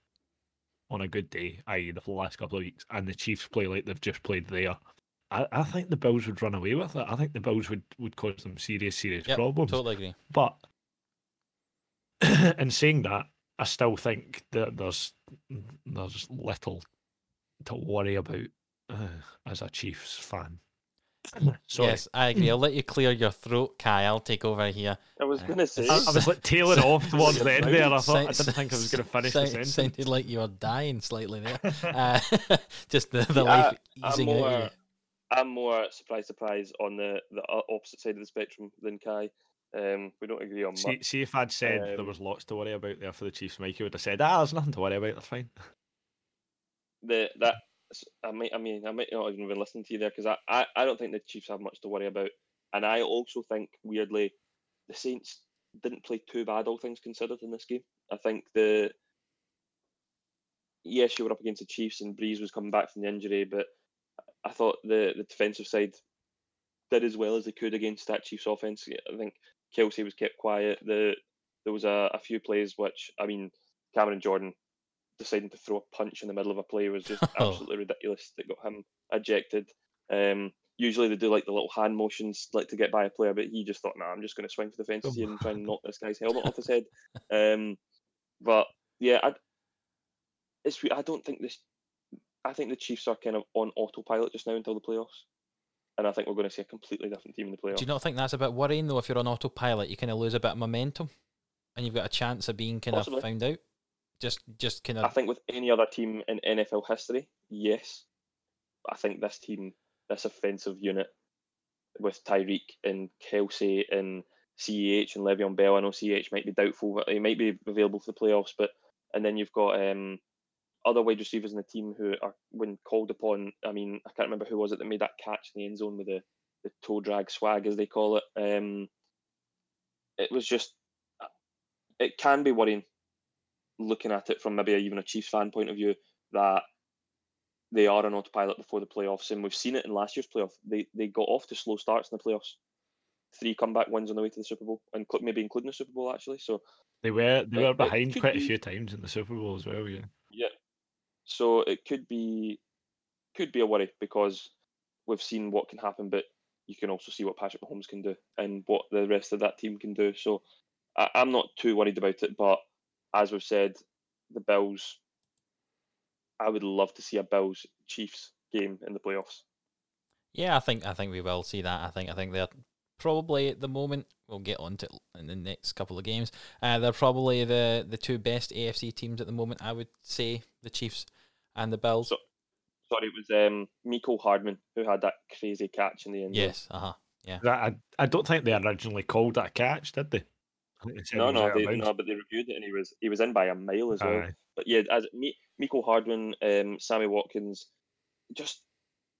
on a good day, i.e. the last couple of weeks, and the Chiefs play like they've just played there, I, I think the Bills would run away with it. I think the Bills would, would cause them serious, serious Yep, problems. Totally agree. But (coughs) in saying that, I still think that there's there's little to worry about uh, as a Chiefs fan. (coughs) Sorry, Yes, I agree. I'll let you clear your throat, Kai. I'll take over here. I was Uh, going to say. I, I was like tailing off (laughs) towards the end there. I thought I Sound- didn't think I was going to finish sound- the sentence. Sounded like you were dying slightly there. (laughs) Uh, (laughs) just the, the Yeah, life I'm easing out of you. more, I'm more surprise, surprise on the the opposite side of the spectrum than Kai. Um, we don't agree on See, much. see if I'd said there Um, was lots to worry about there for the Chiefs, Mikey would have said, "Ah, there's nothing to worry about. That's fine." The that I might, I mean, I might not even been listening to you there because I, I, I don't think the Chiefs have much to worry about, and I also think weirdly, the Saints didn't play too bad, all things considered, in this game. I think the yes, you were up against the Chiefs and Brees was coming back from the injury, but I thought the the defensive side did as well as they could against that Chiefs offense. I think Kelce was kept quiet. The there was a, a few plays which I mean Cameron Jordan deciding to throw a punch in the middle of a play was just (laughs) Oh. absolutely ridiculous that got him ejected. Um, usually they do like the little hand motions like to get by a player, but he just thought, nah, I'm just going to swing for the fences here and try and knock this guy's helmet (laughs) off his head. Um, but yeah, I, it's I don't think this. I think the Chiefs are kind of on autopilot just now until the playoffs, and I think we're going to see a completely different team in the playoffs. Do you not think that's a bit worrying though? If you're on autopilot, you kind of lose a bit of momentum, and you've got a chance of being kind Possibly. of found out. Just, just kind of. I think with any other team in NFL history, yes. I think this team, this offensive unit, with Tyreek and Kelce and CEH and Le'Veon Bell. I know CEH might be doubtful, but he might be available for the playoffs. But and then you've got um, other wide receivers in the team who are, when called upon, I mean, I can't remember who was it that made that catch in the end zone with the, the toe drag swag, as they call it. Um, it was just, it can be worrying looking at it from maybe even a Chiefs fan point of view that they are on autopilot before the playoffs. And we've seen it in last year's playoff. They, they got off to slow starts in the playoffs. Three comeback wins on the way to the Super Bowl, and maybe including the Super Bowl, actually. So, They were they were it behind quite a few times in the Super Bowl as well. Yeah. So it could be could be a worry because we've seen what can happen, but you can also see what Patrick Mahomes can do and what the rest of that team can do. So I, I'm not too worried about it. But as we've said, the Bills. I would love to see a Bills Chiefs game in the playoffs. Yeah, I think I think we will see that. I think I think they're probably at the moment. We'll get on to in the next couple of games. Uh, they're probably the the two best AFC teams at the moment. I would say the Chiefs and the Bills. So- Sorry, it was um, Miko Hardman who had that crazy catch in the end. yes, uh huh. Yeah. I I don't think they originally called that a catch, did they? They No, no, they, no, but they reviewed it and he was he was in by a mile as well. Aye. But yeah, as Mi- Miko Hardman, um, Sammy Watkins, just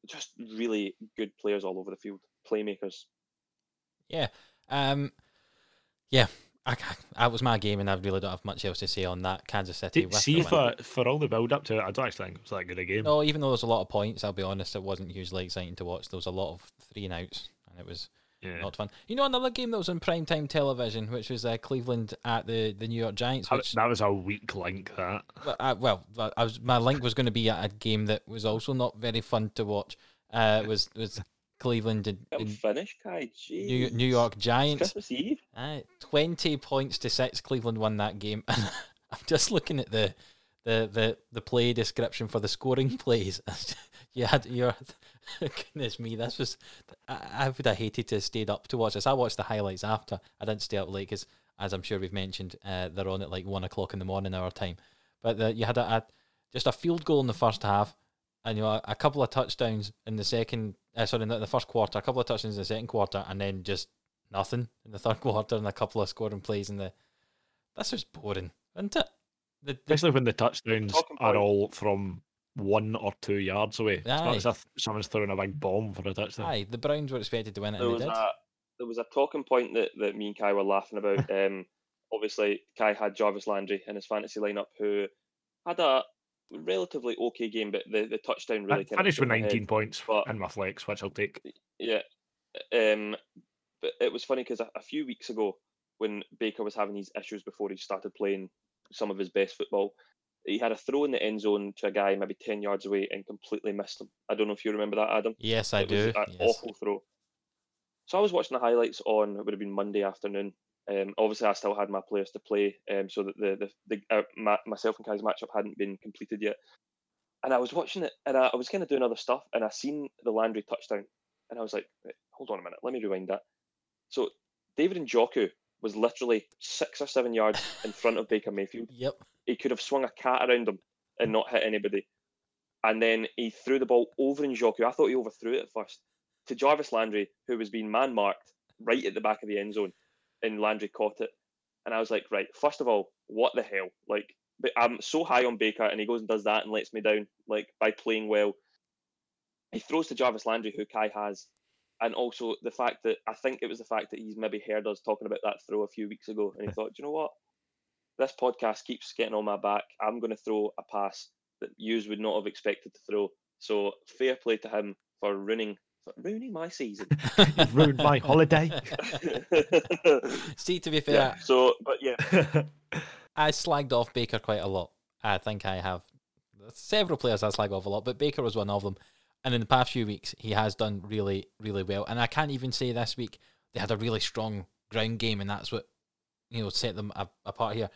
just really good players all over the field, playmakers. Yeah. Um. Yeah. I, that was my game, and I really don't have much else to say on that. Kansas City. With see for for all the build up to it, I don't actually think it was that good a game. No, even though there's a lot of points, I'll be honest, it wasn't hugely exciting to watch. There was a lot of three and outs, and it was yeah. not fun. You know, another game that was on prime time television, which was uh, Cleveland at the, the New York Giants. That- Which, that was a weak link. That well, I, well, I was my link was going to be at a game that was also not very fun to watch. Uh, was was Cleveland and, Let him and finish, Kai. New, Jeez. New York It's Giants. Christmas Eve. Uh, 20 points to six. Cleveland won that game. (laughs) I'm just looking at the the the, the play description for the scoring (laughs) plays. (laughs) you had your goodness me. This was I, I would have hated to have stayed up to watch this. I watched the highlights after. I didn't stay up late because, as I'm sure we've mentioned, uh, they're on at like one o'clock in the morning our time. But the, you had a, a just a field goal in the first half, and you know a, a couple of touchdowns in the second. Uh, sorry, in the, the first quarter, a couple of touchdowns in the second quarter, and then just nothing in the third (laughs) quarter, and a couple of scoring plays in the. That's just boring, isn't it? The, the, especially when the touchdowns are all from one or two yards away. It's not Aye. as if someone's throwing a big bomb for a touchdown. aye, the Browns were expected to win it, There and was they did. a there was a talking point that, that me and Kai were laughing about. (laughs) um, obviously, Kai had Jarvis Landry in his fantasy lineup, who had a relatively okay game, but the, the touchdown really I finished with took my head. 19 points but- in my flex, which I'll take. Yeah. Um, but it was funny because a, a few weeks ago, when Baker was having these issues before he started playing some of his best football, he had a throw in the end zone to a guy maybe 10 yards away and completely missed him. I don't know if you remember that, Adam. Yes, I it do. was an yes. awful throw. So I was watching the highlights on, it would have been Monday afternoon. Um, obviously, I still had my players to play, um, so that the the, the uh, my, myself and Kai's matchup hadn't been completed yet. And I was watching it, and I, I was kind of doing other stuff, and I seen the Landry touchdown, and I was like, hold on a minute, let me rewind that. So David Njoku was literally six or seven yards (laughs) in front of Baker Mayfield Yep. he could have swung a cat around him and not hit anybody. And then he threw the ball over in Njoku. I thought he overthrew it at first to Jarvis Landry, who was being man marked right at the back of the end zone, and Landry caught it. And I was like, right, first of all, what the hell? Like, but I'm so high on Baker, and he goes and does that and lets me down, like by playing well. He throws to Jarvis Landry, who Kai has, and also the fact that I think it was the fact that he's maybe heard us talking about that throw a few weeks ago, and he (laughs) thought, you know what? This podcast keeps getting on my back. I'm going to throw a pass that yous would not have expected to throw. So fair play to him for ruining ruining my season. (laughs) You've ruined my holiday. (laughs) See, to be fair, yeah. So, but yeah, (laughs) I slagged off Baker quite a lot. I think I have several players I slag off a lot, but Baker was one of them. And in the past few weeks, he has done really, really well. And I can't even say this week they had a really strong ground game, and that's what you know set them apart here.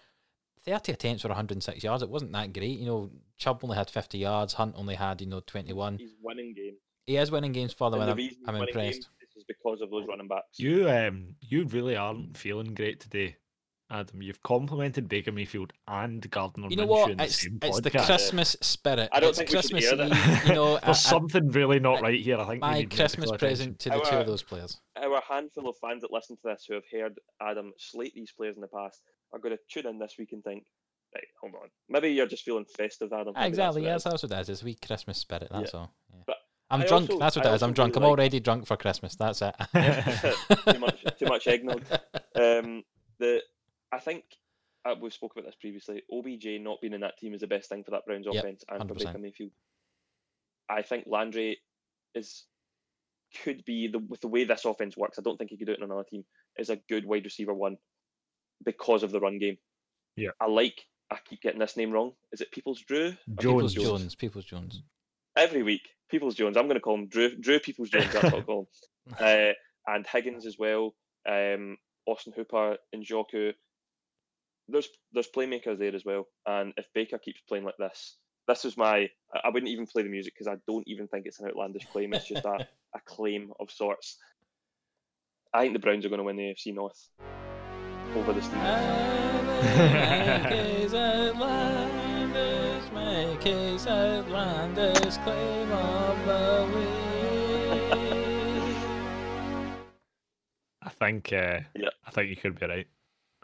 Thirty attempts for 106 yards. It wasn't that great. You know, Chubb only had 50 yards. Hunt only had you know 21. he's winning games. He is winning games for them, And and the I'm, I'm impressed. games is because of those running backs. you um you really aren't feeling great today. Adam, you've complimented Baker Mayfield and Gardner You know Minshew what? in the It's the. Christmas spirit. I don't it's think we should hear that. You know, (laughs) There's I- something really not I- right here. I think my Christmas medical present to the two of those players. Our handful of fans that listen to this who have heard Adam slate these players in the past are going to tune in this week and think, right, hold on. Maybe you're just feeling festive, Adam. Maybe exactly. That's Yes, it that's what it is. It's a wee Christmas spirit. That's all. Yeah. But I'm I drunk. also- that's what I it is. I'm also drunk. I'm really like- already drunk for Christmas. That's it. (laughs) too much, too much eggnog. Um, the I think uh, we've spoken about this previously. OBJ not being in that team is the best thing for that Browns Yep, offense and for 100%. Baker Mayfield. I think Landry is could be the with the way this offense works. I don't think he could do it in another team. Is a good wide receiver one because of the run game. Yeah. I like. I keep getting this name wrong. Is it Peoples Drew? Or Peoples Jones. Jones. Peoples Jones. every week. Peoples Jones. I'm going to call him Drew. Drew Peoples Jones. That's what I'll call him. (laughs) Uh, and Higgins as well. Um, Austin Hooper and Joku. There's there's playmakers there as well. And if Baker keeps playing like this, this is my. I I wouldn't even play the music because I don't even think it's an outlandish claim. It's just a, (laughs) a claim of sorts. I think the Browns are going to win the AFC North over the Steelers. Make his outlandish, make his outlandish claim of the week. I think. Uh, Yeah. I think you could be right.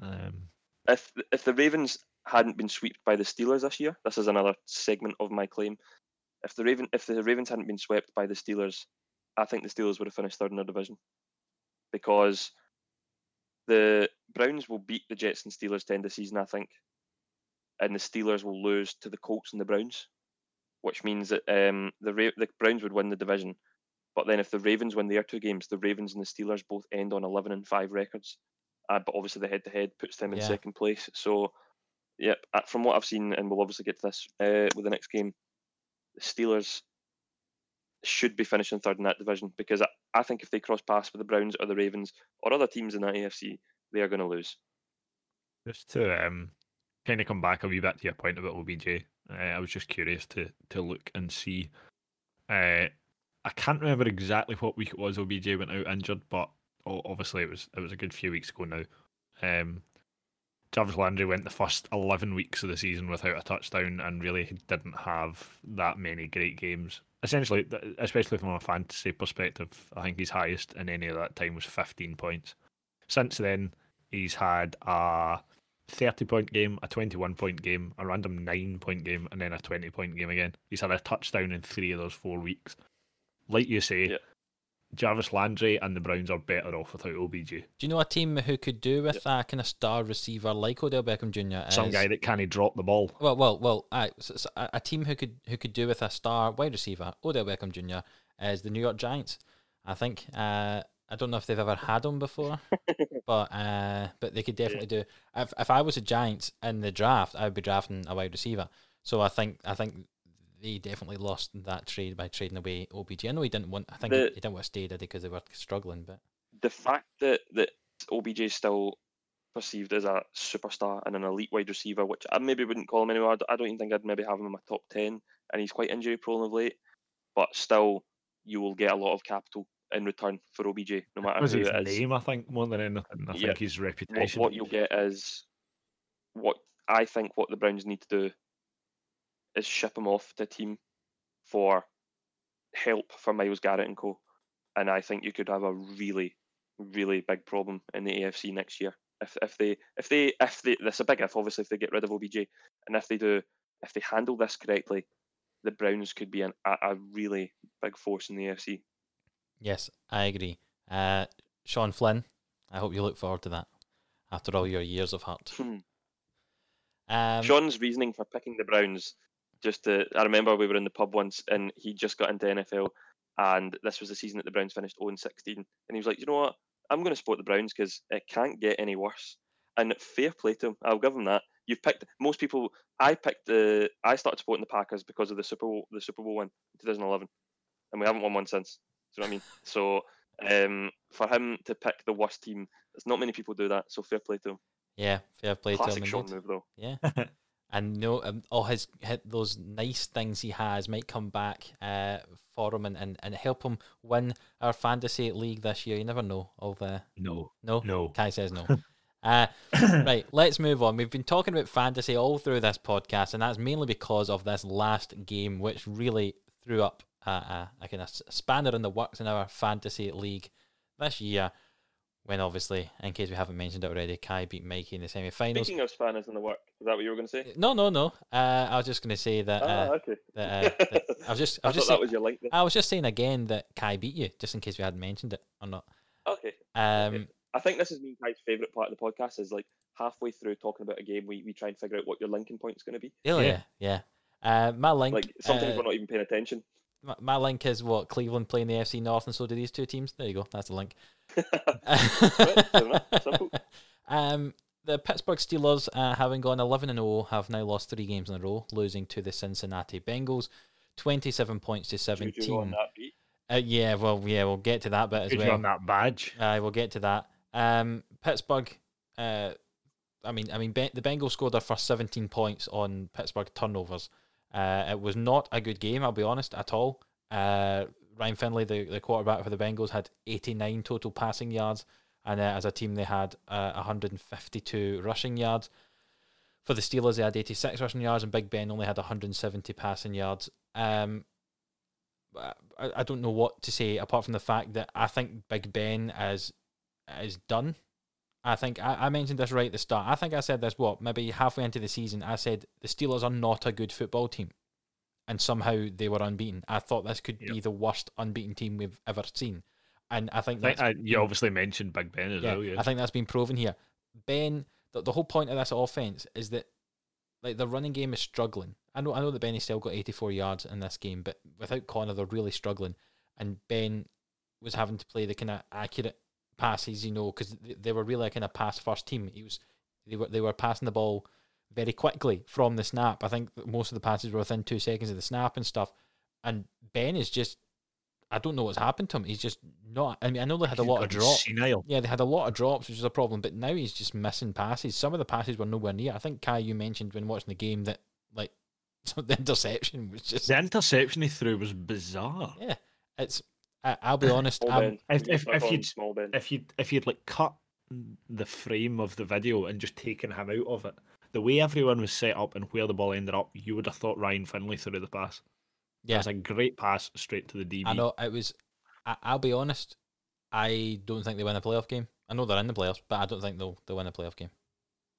Um, if if the Ravens hadn't been swept by the Steelers this year, this is another segment of my claim. If the Raven if the Ravens hadn't been swept by the Steelers, I think the Steelers would have finished third in their division. Because the Browns will beat the Jets and Steelers to end the season, I think. And the Steelers will lose to the Colts and the Browns, which means that um, the Ra- the Browns would win the division. But then if the Ravens win their two games, the Ravens and the Steelers both end on 11 and 5 records. Uh, but obviously the head to head puts them in Yeah. second place. So, yep, uh, from what I've seen, and we'll obviously get to this uh, with the next game, the Steelers should be finishing third in that division because I, I think if they cross paths with the Browns or the Ravens or other teams in that AFC, they are going to lose. just to um, kind of come back a wee bit to your point about OBJ, uh, I was just curious to to look and see. Uh, I can't remember exactly what week it was OBJ went out injured, but obviously it was it was a good few weeks ago now. Um, Jarvis Landry went the first eleven weeks of the season without a touchdown, and really didn't have that many great games. Essentially, especially from a fantasy perspective, I think his highest in any of that time was fifteen points. Since then, he's had a 30 point game, a 21 point game, a random 9 point game, and then a 20 point game again. He's had a touchdown in three of those four weeks. Like you say, Yeah. Jarvis Landry and the Browns are better off without OBJ. Do you know a team who could do with a kind of star receiver like Odell Beckham Jr. Some guy that can't drop the ball. Well, well, well. aye, so- so a, a team who could who could do with a star wide receiver, Odell Beckham Jr. is the New York Giants. I think. Uh, I don't know if they've ever had him before, (laughs) but uh, but they could definitely do. If if I was a Giants in the draft, I would be drafting a wide receiver. So I think I think they definitely lost that trade by trading away OBJ. I know he didn't want. I think he, The- he didn't want to stay, did? Because they were struggling. But the fact that that OBJ is still perceived as a superstar and an elite wide receiver, which I maybe wouldn't call him anymore. I don't even think I'd maybe have him in my top ten, and he's quite injury prone of late. But still, you will get a lot of capital in return for OBJ, no matter was who his it is. name, I think, more than anything. I Yeah. think his What, reputation. what you'll get is what I think what the Browns need to do is ship him off to a team for help for Myles Garrett and co. And I think you could have a really, really big problem in the AFC next year if if they if they if they that's a big if obviously if they get rid of OBJ and if they do if they handle this correctly, the Browns could be an, a, a really big force in the AFC. Yes, I agree. Uh, Sean Flynn, I hope you look forward to that after all your years of hurt. Hmm. Um, Sean's reasoning for picking the Browns, just to, I remember we were in the pub once and he just got into NFL and this was the season that the Browns finished 0 16. And he was like, you know what? I'm going to support the Browns because it can't get any worse. And fair play to him. I'll give him that. You've picked most people. I picked the. I started supporting the Packers because of the Super Bowl, the Super Bowl win in 2011, and we haven't won one since. Do you know what I mean? So um, for him to pick the worst team, there's not many people do that. So fair play to him. yeah, fair play to him. Classic Sean move though. Yeah. (laughs) and no, um, all his hit those nice things he has might come back uh, for him and, and, and help him win our fantasy league this year. You never know. All the no, no, no. Kai says no. (laughs) Uh, right, let's move on. We've been talking about fantasy all through this podcast, and that's mainly because of this last game, which really threw up a, a, a kind of spanner in the works in our fantasy league this year. When obviously, in case we haven't mentioned it already, Kai beat Mikey in the semi-finals. Speaking of spanners in the work, is that what you were going to say? No, no, no. Uh, I was just going to say that. ah, Uh, okay. that, uh, that (laughs) I was just, I I was thought just, that saying, was your link. There. I was just saying again that Kai beat you, just in case we hadn't mentioned it or not. Okay. Um, I think this has been Kai's favourite part of the podcast is like halfway through talking about a game, we, we try and figure out what your linking point is going to be. oh yeah, yeah. Uh, my link, Like sometimes uh, we're not even paying attention. My, my link is what Cleveland playing the FC North, and so do these two teams. There you go. That's the link. fair enough. Simple. um, the Pittsburgh Steelers, uh, having gone 11 and 0, have now lost three games in a row, losing to the Cincinnati Bengals, 27 points to 17. Uh, yeah, well, yeah, we'll get to that bit as Good well. on that badge. I will get to that. Um, Pittsburgh. Uh, I mean, I mean, Be- the Bengals scored their first 17 points on Pittsburgh turnovers. Uh, it was not a good game, I'll be honest, at all. Uh, Ryan Finley, the, the quarterback for the Bengals, had 89 total passing yards, and uh, as a team, they had uh, 152 rushing yards. For the Steelers, they had 86 rushing yards, and Big Ben only had 170 passing yards. Um, I, I don't know what to say apart from the fact that I think Big Ben is is done. I think I, I mentioned this right at the start. I think I said this what maybe halfway into the season. I said the Steelers are not a good football team, and somehow they were unbeaten. I thought this could be the worst unbeaten team we've ever seen, and I think I think, uh, you obviously mentioned Big Ben as yeah, well. Yeah. I think that's been proven here. Ben, the, the whole point of this offense is that like the running game is struggling. I know I know that Benny still got 84 yards in this game, but without Conner, they're really struggling. And Ben was having to play the kind of accurate passes, you know, because they were really kind of pass first team. He was they were they were passing the ball very quickly from the snap. I think most of the passes were within two seconds of the snap and stuff. And Ben is just I don't know what's happened to him. He's just not. I mean, I know they had a lot of drops. senile. Yeah, they had a lot of drops, which is a problem. But now he's just missing passes. Some of the passes were nowhere near. I think Kai, you mentioned when watching the game that like (laughs) the interception was just The interception he threw was bizarre. yeah. It's I, I'll be honest. Small I'm, If- We if- if you'd- small Ben. If you if you'd like cut the frame of the video and just taken him out of it, the way everyone was set up and where the ball ended up, you would have thought Ryan Finley threw the pass. It yeah, was a great pass straight to the DB. I know it was. I, I'll be honest. I don't think they win a playoff game. I know they're in the playoffs, but I don't think they'll they win a playoff game.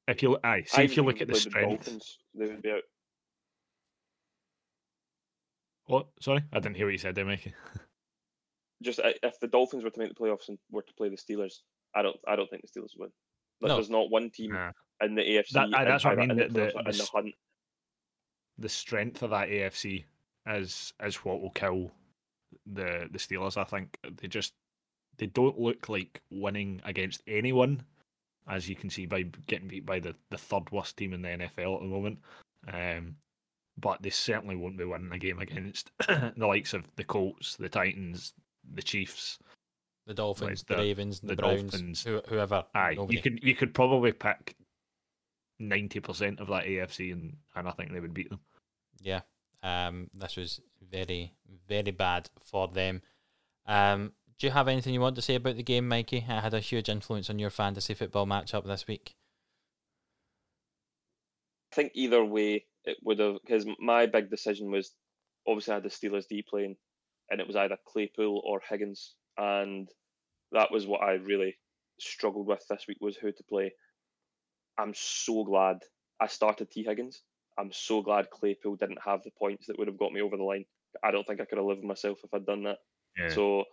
If you aye, see I if you look at the if they played strength. Dolphins, they would be out. What? Sorry, I didn't hear what you said there, Mikey. (laughs) Just if the Dolphins were to make the playoffs and were to play the Steelers, I don't I don't think the Steelers would win. Like, No. There's not one team Nah. in the AFC That- that's what I mean, the- the, the- the in the s- hunt. The strength of that AFC is is what will kill the the Steelers. I think they just they don't look like winning against anyone, as you can see by getting beat by the, the third worst team in the NFL at the moment. Um, but they certainly won't be winning a game against (coughs) the likes of the Colts, the Titans, the Chiefs. The Dolphins, the- the, Ravens, the, the Browns, Dolphins. who, whoever. Aye, nobody. you could you could probably pick ninety percent of that AFC, and and I think they would beat them. Yeah. Um, this was very, very bad for them. Um, do you have anything you want to say about the game, Mikey? It had a huge influence on your fantasy football matchup this week. I think either way it would have because my big decision was obviously I had the Steelers D playing, and it was either Claypool or Higgins, and that was what I really struggled with this week was who to play. I'm so glad I started Tee Higgins. I'm so glad Claypool didn't have the points that would have got me over the line. I don't think I could have lived with myself if I'd done that. Yeah. So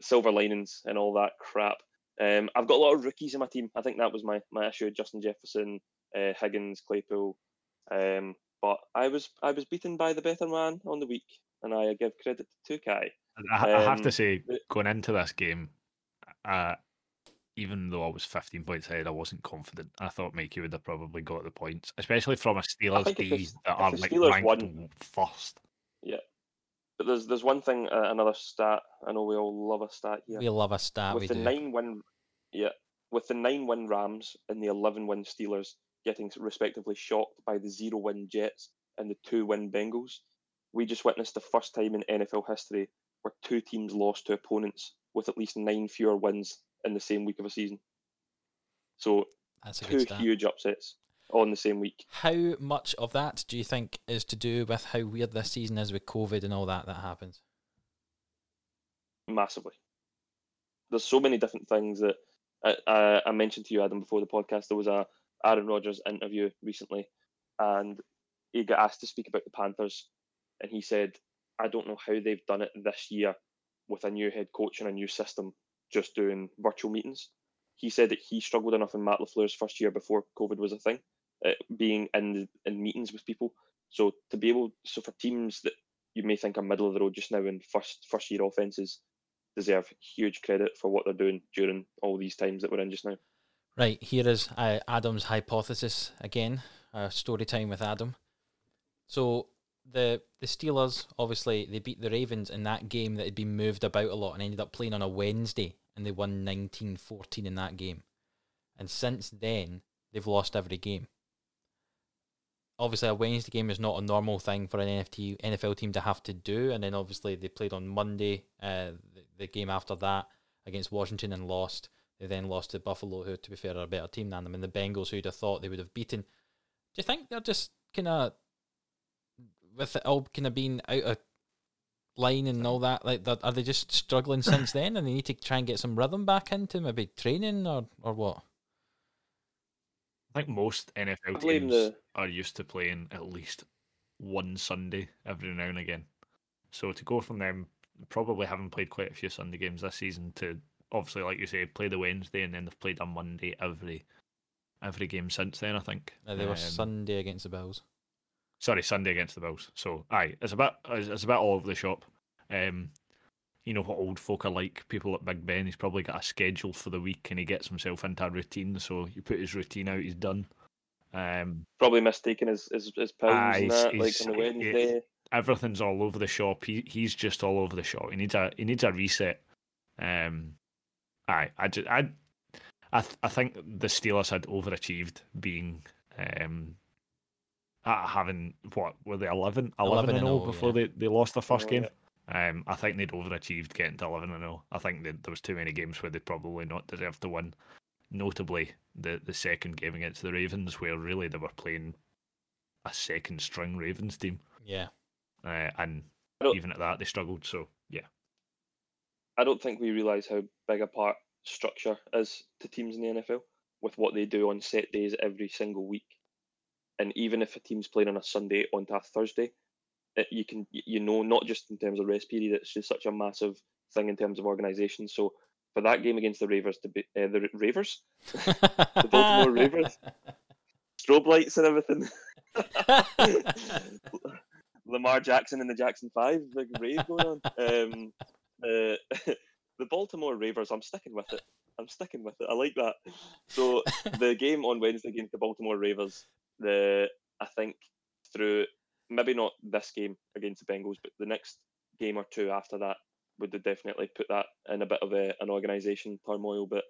silver linings and all that crap. Um, I've got a lot of rookies in my team. I think that was my, my issue. Justin Jefferson, uh, Higgins, Claypool. Um, but I was I was beaten by the better man on the week, and I give credit to Kai. I, I have to Um, say, going into this game, uh, even though I was 15 points ahead, I wasn't confident. I thought Mikey would have probably got the points, especially from a Steelers think if the D S- that are like Steelers ranked won- first. But there's there's one thing, uh, another stat. I know we all love a stat here. We love a stat. with we the do. nine win, yeah, with the nine win Rams and the eleven win Steelers getting respectively shocked by the zero win Jets and the two win Bengals, we just witnessed the first time in NFL history where two teams lost to opponents with at least nine fewer wins in the same week of a season. So That's a two huge upsets on the same week. How much of that do you think is to do with how weird this season is with COVID and all that that happens? massively. There's so many different things that I, I, I mentioned to you, Adam, before the podcast. There was a Aaron Rodgers interview recently, and he got asked to speak about the Panthers, and he said, "I don't know how they've done it this year with a new head coach and a new system, just doing virtual meetings." He said that he struggled enough in Matt LaFleur's first year before COVID was a thing, uh, being in in meetings with people. So to be able, so for teams that you may think are middle of the road just now in first first year offenses deserve huge credit for what they're doing during all these times that we're in just now. Right, here is uh, Adam's hypothesis again. Uh, story time with Adam. So the the Steelers obviously they beat the Ravens in that game that had been moved about a lot and ended up playing on a Wednesday and they won 19-14 in that game. And since then they've lost every game. Obviously a Wednesday game is not a normal thing for an NFT NFL team to have to do and then obviously they played on Monday uh, the, the game after that against Washington and lost. They then lost to Buffalo, who, to be fair, are a better team than them, and the Bengals, who'd have thought they would have beaten. Do you think they're just kind of, with it all kind of being out of line and all that, like, that, are they just struggling since (laughs) then, and they need to try and get some rhythm back into maybe training or or what? I think most NFL teams the- are used to playing at least one Sunday every now and again. So to go from them probably having played quite a few Sunday games this season to obviously, like you say, play the Wednesday and then they've played on Monday every every game since then. I think Uh, they were Um, Sunday against the Bills. Sorry, Sunday against the Bills. So aye, it's a bit it's it's a bit all over the shop. Um, you know what old folk are like. People at Big Ben, he's probably got a schedule for the week and he gets himself into a routine. So you put his routine out, he's done. Um, Probably mistaken his his, his Aye, and that, like on the he- Wednesday. everything's all over the shop. He he's just all over the shop. He needs a he needs a reset. Um, aye, I just I I th- I think the Steelers had overachieved being um having what were they 11, 11 and 0 0, before yeah. they, they lost their first Oh, game. Um, I think they'd overachieved getting to eleven and 0. I think that there was too many games where they probably not deserved to win. Notably, the the second game against the Ravens, where really they were playing a second string Ravens team Yeah. uh, and even at that they struggled. So yeah, I don't think we realise how big a part structure is to teams in the NFL with what they do on set days every single week. And even if a team's playing on a Sunday onto a Thursday, it, you can you know not just in terms of rest period, it's just such a massive thing in terms of organisation. So for that game against the Ravers to be uh, the Ra- Ravers, (laughs) the Baltimore Ravens. (laughs) strobe lights and everything, (laughs) Lamar Jackson and the Jackson Five, big rave going on. Um, uh, the Baltimore Ravers, I'm sticking with it. I'm sticking with it. I like that. So the game on Wednesday against the Baltimore Ravers, the I think through maybe not this game against the Bengals, but the next game or two after that would have definitely put that in a bit of a, an organisation turmoil. But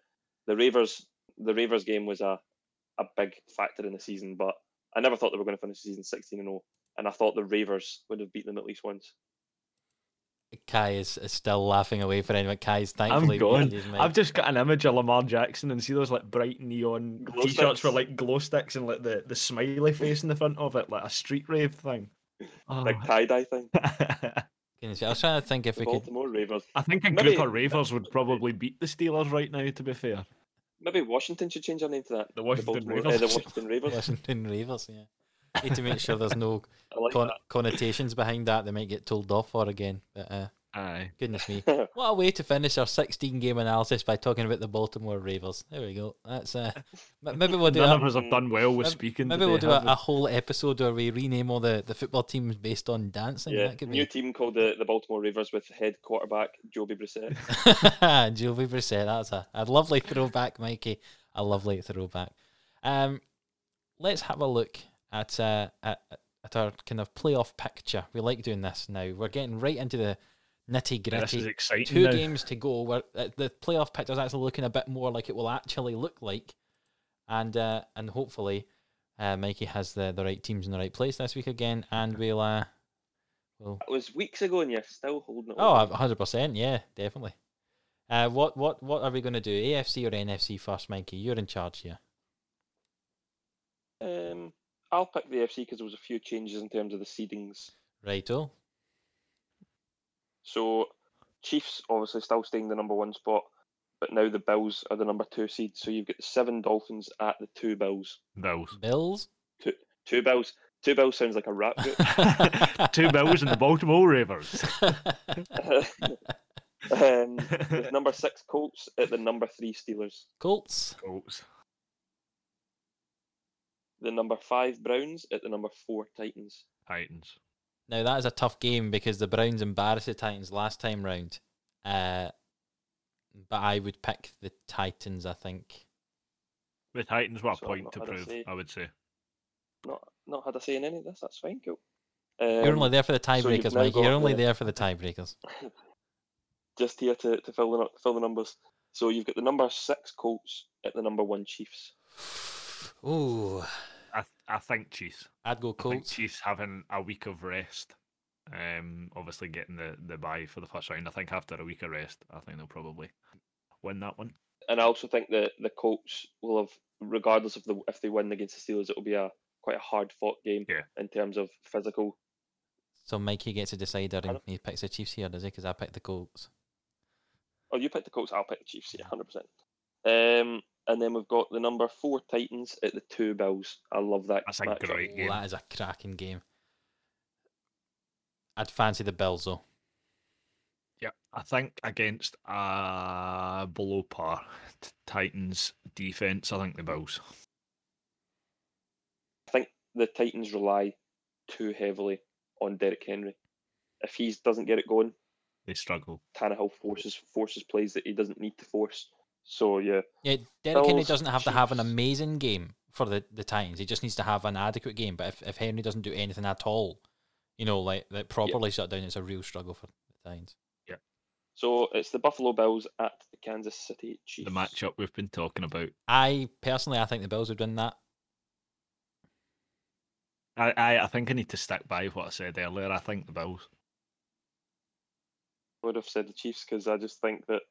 the Ravers, the Ravers game was a a big factor in the season, but I never thought they were going to finish the season 16 and 0, and I thought the Ravers would have beaten them at least once. Kai is, is still laughing away for anyone. Kai's thankfully I'm gone. muted his mic. I've just got an image of Lamar Jackson and see those like bright neon Glow t-shirts sticks. with like glow sticks and like the, the smiley face in the front of it, like a street rave thing. Oh. Big tie dye thing. (laughs) I was trying to think if The we could. Baltimore Ravers. I think a Maybe- group of ravers would (laughs) probably beat the Steelers right now. To be fair, Maybe Washington should change their name to that. The Washington Baltimore- uh, the (laughs) Washington Ravers. Washington Ravers, yeah. Need to make sure there's no (laughs) like con- connotations behind that they might get told off for again. But uh, aye. goodness me, (laughs) what a way to finish our 16 game analysis by talking about the Baltimore Ravers. There we go. That's uh, maybe we'll do None a, of us have done well with maybe- speaking. maybe today, we'll do a, a whole episode where we rename all the, the football teams based on dancing. Yeah, that could new be team called the, the Baltimore Ravers with head quarterback Joby Brissett. (laughs) Jovi Brissett. That's a, a lovely throwback, Mikey. A lovely throwback. Um, let's have a look at uh, at, at our kind of playoff picture. We like doing this now. We're getting right into the nitty Yeah, this is gritty. exciting. Two now. games to go. Where uh, the playoff picture is actually looking a bit more like it will actually look like, and uh, and hopefully, uh, Mikey has the, the right teams in the right place this week again, and we'll uh, we'll It was weeks ago and you're still holding it. Oh, hundred percent. Yeah, definitely. Uh, what what what are we going to do? AFC or NFC first, Mikey? You're in charge here. Um, I'll pick the AFC because there was a few changes in terms of the seedings. Righto. So Chiefs obviously still staying the number one spot, but now the Bills are the number two seed. So you've got the seven Dolphins at the two Bills. Bills. Bills. Two two Bills. Two Bills sounds like a rap group. (laughs) Two Bills and the Baltimore Ravens. (laughs) (laughs) um, the number six Colts at the number three Steelers. Colts. Colts. The number five Browns at the number four Titans. Titans. Now that is a tough game because the Browns embarrassed the Titans last time round. Uh, but I would pick the Titans. I think. The Titans were a So I've point to prove, say. I would say. Not not had a say in any of this. That's fine. Cool. You're Um, only there for the so you've tiebreakers, now Mikey. You're only the- there for the tiebreakers. (laughs) just here to, to fill the fill the numbers. So you've got the number six Colts at the number one Chiefs. Ooh, I I think Chiefs. I'd go I think Colts. Chiefs having a week of rest. Um, obviously getting the the bye for the first round. I think after a week of rest, I think they'll probably win that one. And I also think that the Colts will have, regardless of the if they win against the Steelers, it will be a quite a hard fought game Yeah. in terms of physical. So Mikey gets a decider and he picks the Chiefs here, does he? Because I picked the Colts. Oh, you picked the Colts, I'll pick the Chiefs. Yeah, hundred percent. Um, and then we've got the number four Titans at the two Bills. I love that. That's a great game. that is a cracking game. I'd fancy the Bills though. Yeah, I think against uh below par Titans defense, I think the Bills. I think the Titans rely too heavily on Derrick Henry. If he doesn't get it going, They struggle. Tannehill forces forces plays that he doesn't need to force. So yeah, Yeah, Derrick Henry Bills, doesn't have to have an amazing game for the, the Titans. He just needs to have an adequate game. But if, if Henry doesn't do anything at all, you know, like like properly shut down, it's a real struggle for the Titans. Yeah. So it's the Buffalo Bills at the Kansas City Chiefs. The matchup we've been talking about. I personally, I think the Bills would win that. I, I, I think I need to stick by what I said earlier. I think the Bills. I would have said the Chiefs because I just think that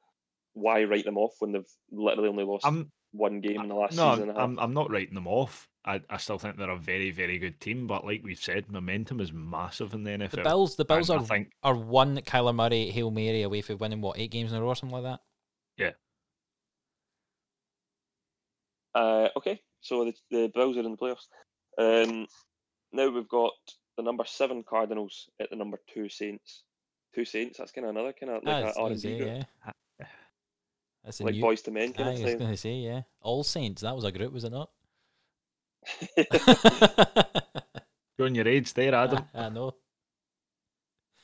why write them off when they've literally only lost I'm one game in the last no, season and a half. I'm, I'm not writing them off. I, I still think they're a very, very good team. But like we've said, momentum is massive in the NFL. The Bills, the Bills and are think are one Kyler Murray hail mary away from winning what eight games in a row or something like that. Yeah. Uh, okay, so the, the Bills are in the playoffs. Um, now we've got the number seven Cardinals at the number two Saints. Two Saints. That's kind of another kind of like That's an R and B group, yeah. That's a like new. boys to men Aye, kind I was going to say, yeah. All Saints. That was a group, was it not? (laughs) thing. showing your age there, Adam. (laughs) I know.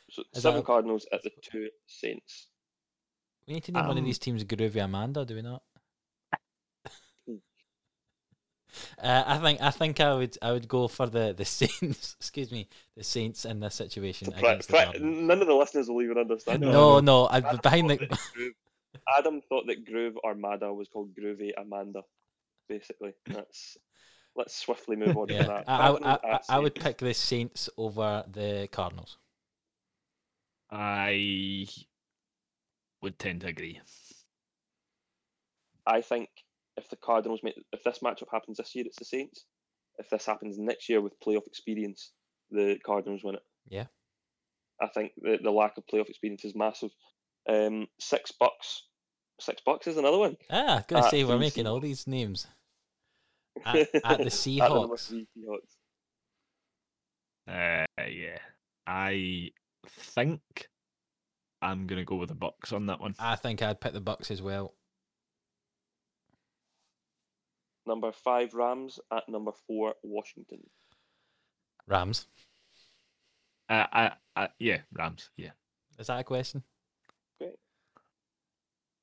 so Is seven that Cardinals at the two Saints. We need to name one of Um, these teams Groovy Amanda, do we not? (laughs) Uh, I think I think I would I would go for the the Saints. excuse me, the Saints in this situation Pra- against the pra- none of the listeners will even understand. No, that. No, no, I'd be Adam behind the. That Groove- Adam thought that Groove Armada was called Groovy Amanda. Basically, (laughs) that's. Let's swiftly move on Yeah, from that. I, I, I, I would pick the Saints over the Cardinals. I would tend to agree. I think if the Cardinals make if this matchup happens this year, it's the Saints. If this happens next year with playoff experience, the Cardinals win it. Yeah. I think the, the lack of playoff experience is massive. Um, six bucks. Six bucks is another one. Ah, I was gonna At say we're the making all these names. (laughs) At, at the At the number Seahawks. three Seahawks. Uh, yeah, I think I'm gonna go with the Bucs on that one. I think I'd pick the Bucks as well. Number five Rams at number four Washington. Rams. Uh, I, I, yeah, Rams. Yeah, Is that a question?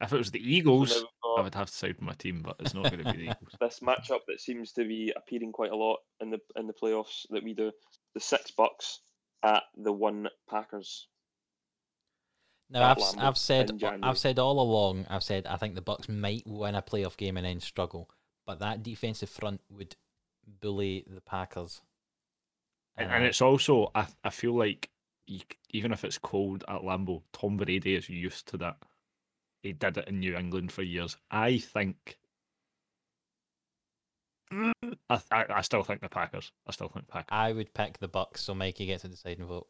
If it was the Eagles, now I would have to side with my team, but it's not going to be the Eagles. this matchup that seems to be appearing quite a lot in the in the playoffs that we do. The six bucks at the one Packers. Now I've s- I've said. I've said all along. I've said I think the Bucs might win a playoff game and then struggle, but that defensive front would bully the Packers. And, Uh, and it's also, I, I feel like you, even if it's cold at Lambeau, Tom Brady is used to that. He did it in New England for years. I think. I, I, I still think the Packers. I still think Packers. I would pick the Bucs, so Mikey gets a deciding vote.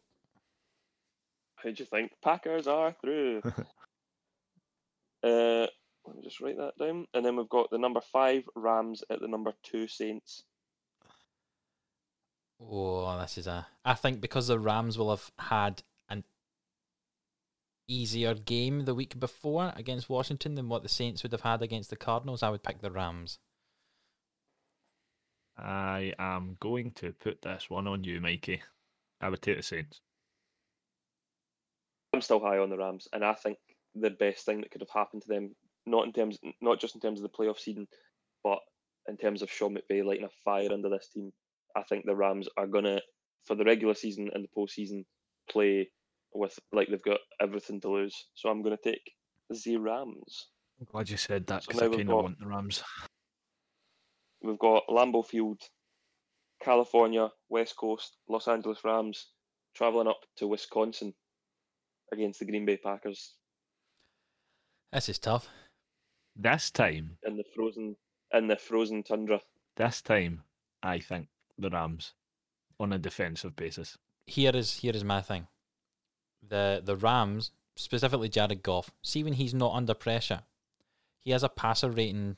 Who do you think Packers are through? (laughs) uh, let me just write that down. And then we've got the number five Rams at the number two Saints. Oh, this is a. I think because the Rams will have had an easier game the week before against Washington than what the Saints would have had against the Cardinals, I would pick the Rams. I am going to put this one on you, Mikey. I would take the Saints. I'm still high on the Rams, and I think the best thing that could have happened to them, not in terms, not just in terms of the playoff seeding, but in terms of Sean McVay lighting a fire under this team. I think the Rams are gonna, for the regular season and the postseason, play with like they've got everything to lose. So I'm gonna take the Rams. I'm glad you said that because now I we've kind of want the Rams. We've got Lambeau Field, California, West Coast, Los Angeles Rams, traveling up to Wisconsin against the Green Bay Packers This is tough. This time, in the frozen in the frozen tundra. this time, I think the Rams on a defensive basis. Here is here is my thing. The the Rams, specifically Jared Goff, see when he's not under pressure, he has a passer rating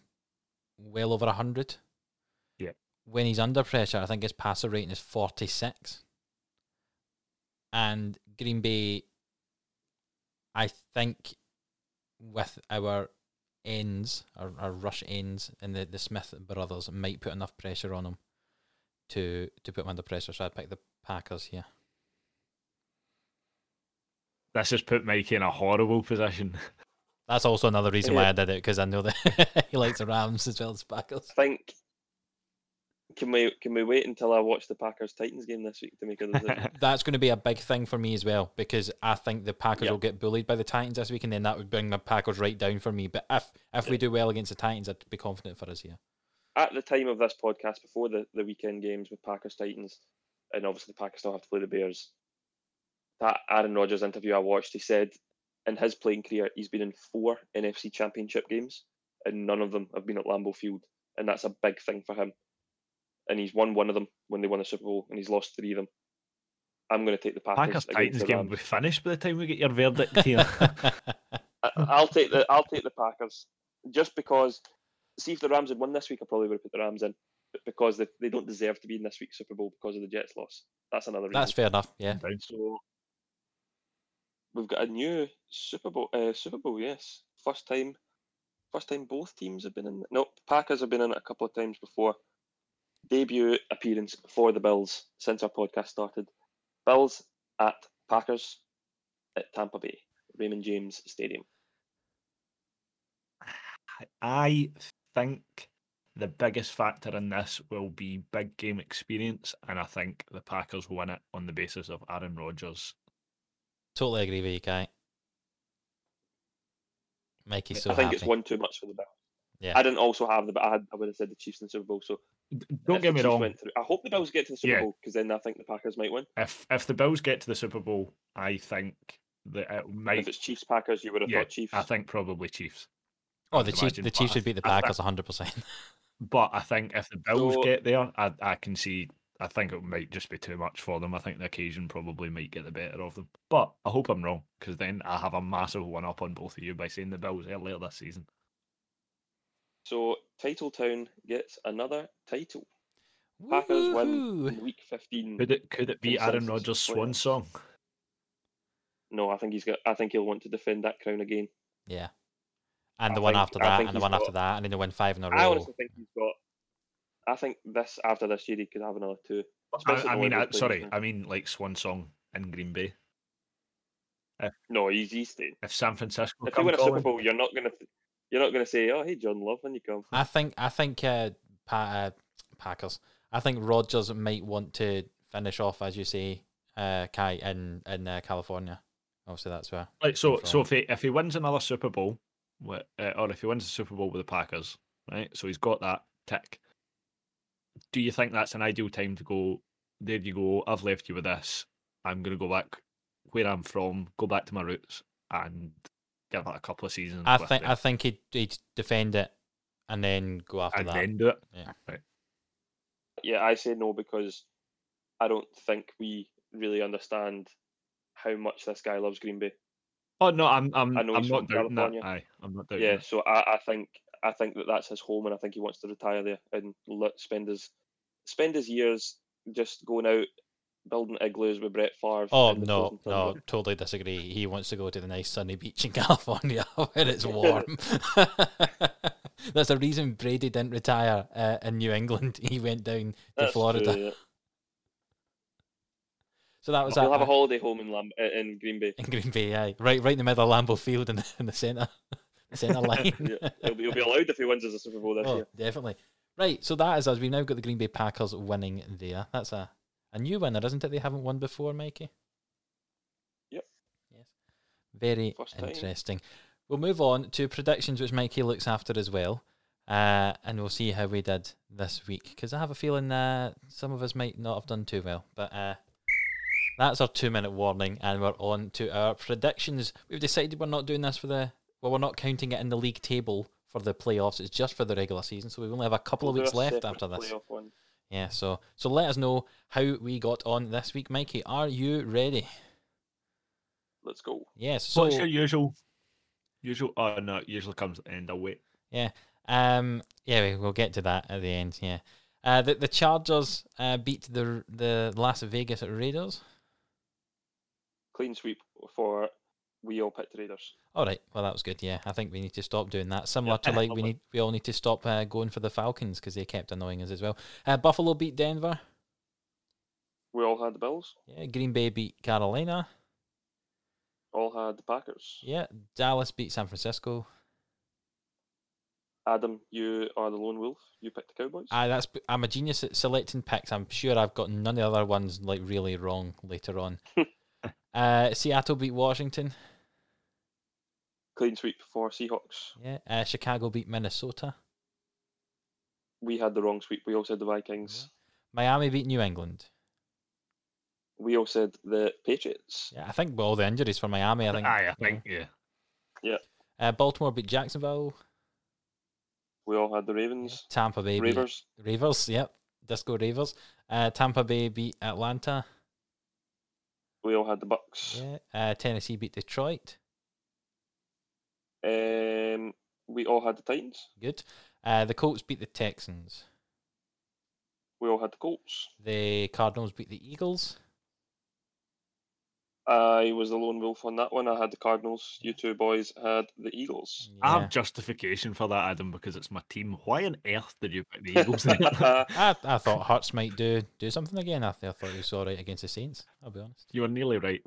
well over hundred. Yeah. When he's under pressure, I think his passer rating is forty six. And Green Bay, I think, with our ends, our, our rush ends, and the, the Smith brothers might put enough pressure on him to to put him under pressure. So I'd pick the Packers here. This has put Mikey in a horrible position. (laughs) That's also another reason why I did it because I know that (laughs) he likes the Rams as well as Packers. I think can we can we wait until I watch the Packers Titans game this week to make a decision? (laughs) That's going to be a big thing for me as well because I think the Packers Yep. will get bullied by the Titans this week, and then that would bring the Packers right down for me. But if if we do well against the Titans, I'd be confident for us here. At the time of this podcast, before the, the weekend games with Packers Titans, and obviously the Packers still have to play the Bears. That Aaron Rodgers interview I watched, he said in his playing career he's been in four NFC Championship games, and none of them have been at Lambeau Field, and that's a big thing for him. And he's won one of them when they won the Super Bowl, and he's lost three of them. I'm going to take the Packers. Packers Titans game will be finished by the time we get your verdict here. (laughs) I, I'll take the I'll take the Packers just because. See if the Rams had won this week, I probably would have put the Rams in, but because they, they don't deserve to be in this week's Super Bowl because of the Jets loss. That's another reason. That's fair enough. Yeah. So we've got a new Super Bowl. Uh, Super Bowl, yes, first time. First time both teams have been in. No, Packers have been in it a couple of times before. Debut appearance for the Bills since our podcast started. Bills at Packers at Tampa Bay, Raymond James Stadium. I think the biggest factor in this will be big game experience, and I think the Packers win it on the basis of Aaron Rodgers. Totally agree with you, Kai. Mikey's so I think happy. it's one too much for the Bills. Yeah. I didn't also have the, but I, had, I would have said the Chiefs in the Super Bowl. So Don't get me Chiefs wrong. went through- I hope the Bills get to the Super Yeah. Bowl because then I think the Packers might win. If if the Bills get to the Super Bowl, I think that it might. if it's Chiefs Packers, you would have yeah, thought Chiefs. I think probably Chiefs. oh, the Chiefs. The Chiefs I should beat the th- I- I- Packers hundred percent. But I think if the Bills So- get there, I I can see. I think it might just be too much for them. I think the occasion probably might get the better of them. But I hope I'm wrong because then I have a massive one up on both of you by saying the Bills earlier this season. So Titletown gets another title. Packers win in week 15. Could it could it be Aaron Consensus Rodgers' swan song? No, I think he's got. I think he'll want to defend that crown again. Yeah. And the I one after that, and the he's one after that, and then they win five in a row. I honestly think he's got. I think this after this year he could have another two. I, I mean, I, sorry, this I mean like swan song in Green Bay. year. No, he's he's staying. If San Francisco If you come win a Super Bowl, you're not gonna. You're not gonna say, "Oh, hey, John Love," when you come. I think I think uh, pa- uh, Packers. I think Rodgers might want to finish off, as you say, uh, Kai in in uh, California. Obviously, that's where. like so, so if he if he wins another Super Bowl, uh, or if he wins the Super Bowl with the Packers, right? So he's got that tick. Do you think that's an ideal time to go? There you go. I've left you with this. I'm going to go back where I'm from. Go back to my roots and give it a couple of seasons. I think them I think he'd, he'd defend it and then go after and that. then do it. Yeah. Right. Yeah, I say no because I don't think we really understand how much this guy loves Green Bay. Oh no, I'm I'm I know I'm not doubting California. that. Aye, I'm not doubting Yeah, that. so I, I think I think that that's his home, and I think he wants to retire there and let, spend his spend his years just going out building igloos with Brett Favre. Oh no, no, totally disagree. He wants to go to the nice sunny beach in (laughs) California (laughs) where it's (laughs) warm. That's the reason Brady didn't retire uh, in New England. He went down to That's Florida. true, yeah. So that was He'll have a uh, holiday home in Lam- in Green Bay. in Green Bay, aye. right, right in the middle of Lambeau Field in the, in the centre, centre (laughs) line. yeah, he'll be, he'll be allowed if he wins as a Super Bowl this Oh, year. definitely. Right, so that is us. We've now got the Green Bay Packers winning there. That's a, a new winner, isn't it? They haven't won before, Mikey. Yep. Yes. Very First time. interesting. We'll move on to predictions, which Mikey looks after as well. Uh, and we'll see how we did this week. Because I have a feeling uh, some of us might not have done too well. But uh, that's our two minute warning, and we're on to our predictions. We've decided we're not doing this for the. Well, we're not counting it in the league table for the playoffs. It's just for the regular season, so we only have a couple We'll of weeks left after this. one. Yeah, so so let us know how we got on this week, Mikey. Are you ready? Let's go. Yes. So What's your usual? Usual? Oh no, it usually comes at the end. I'll wait. Yeah. Um yeah, we- we'll get to that at the end. Yeah. Uh, the the Chargers uh, beat the the Las Vegas Raiders. Clean sweep for we all picked Raiders. All right. Well, that was good. Yeah, I think we need to stop doing that. Similar to (laughs) like we need we all need to stop uh, going for the Falcons because they kept annoying us as well. Uh, Buffalo beat Denver. We all had the Bills. Yeah. Green Bay beat Carolina. All had the Packers. Yeah. Dallas beat San Francisco. Adam, you are the lone wolf. You picked the Cowboys. Aye, that's I'm a genius at selecting picks. I'm sure I've got none of the other ones like really wrong later on. (laughs) uh, Seattle beat Washington. Clean sweep for Seahawks. Yeah. Uh, Chicago beat Minnesota. We had the wrong sweep. We all said the. Vikings. Miami beat New England. We all said the Patriots. Yeah, I think with all the injuries for Miami, I think. Aye, I yeah. think yeah. Uh, Baltimore beat Jacksonville. We all had the Ravens. Tampa Bay beat Ravers. Ravers. Yep. Disco Ravers. Uh, Tampa Bay beat Atlanta. We all had the Bucs. Yeah. Uh, Tennessee beat Detroit. Um, we all had the Titans. Good. Uh, the Colts beat the Texans. We all had the Colts. The Cardinals beat the Eagles. I was the lone wolf on that one. I had the Cardinals. You two boys had the Eagles. I have justification for that, Adam, because it's my team. Why on earth did you pick the Eagles? (laughs) (laughs) I, I thought Hurts might do do something again. I, th- I thought he was all right against the Saints. I'll be honest. you were nearly right.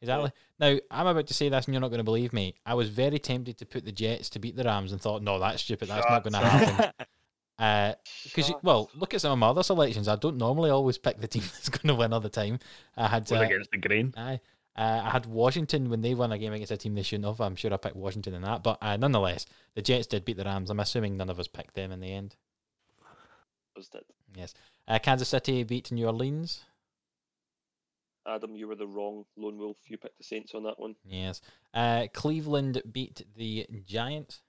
It was a close game. Exactly. Now I'm about to say this, and you're not going to believe me. I was very tempted to put the Jets to beat the Rams, and thought, no, that's stupid. That's not going to happen. (laughs) Because Shut well, look at some of my other selections. I don't normally always pick the (laughs) team that's going to win all the time. I had Was uh, against the grain. Aye. Uh, I had Washington when they won a game against a team they shouldn't have. I'm sure I picked Washington in that. But uh, nonetheless, the Jets did beat the Rams. I'm assuming none of us picked them in the end. was that. Yes. Uh, Kansas City beat New Orleans. Adam, you were the wrong lone wolf. You picked the Saints on that one. Yes. Uh, Cleveland beat the Giants.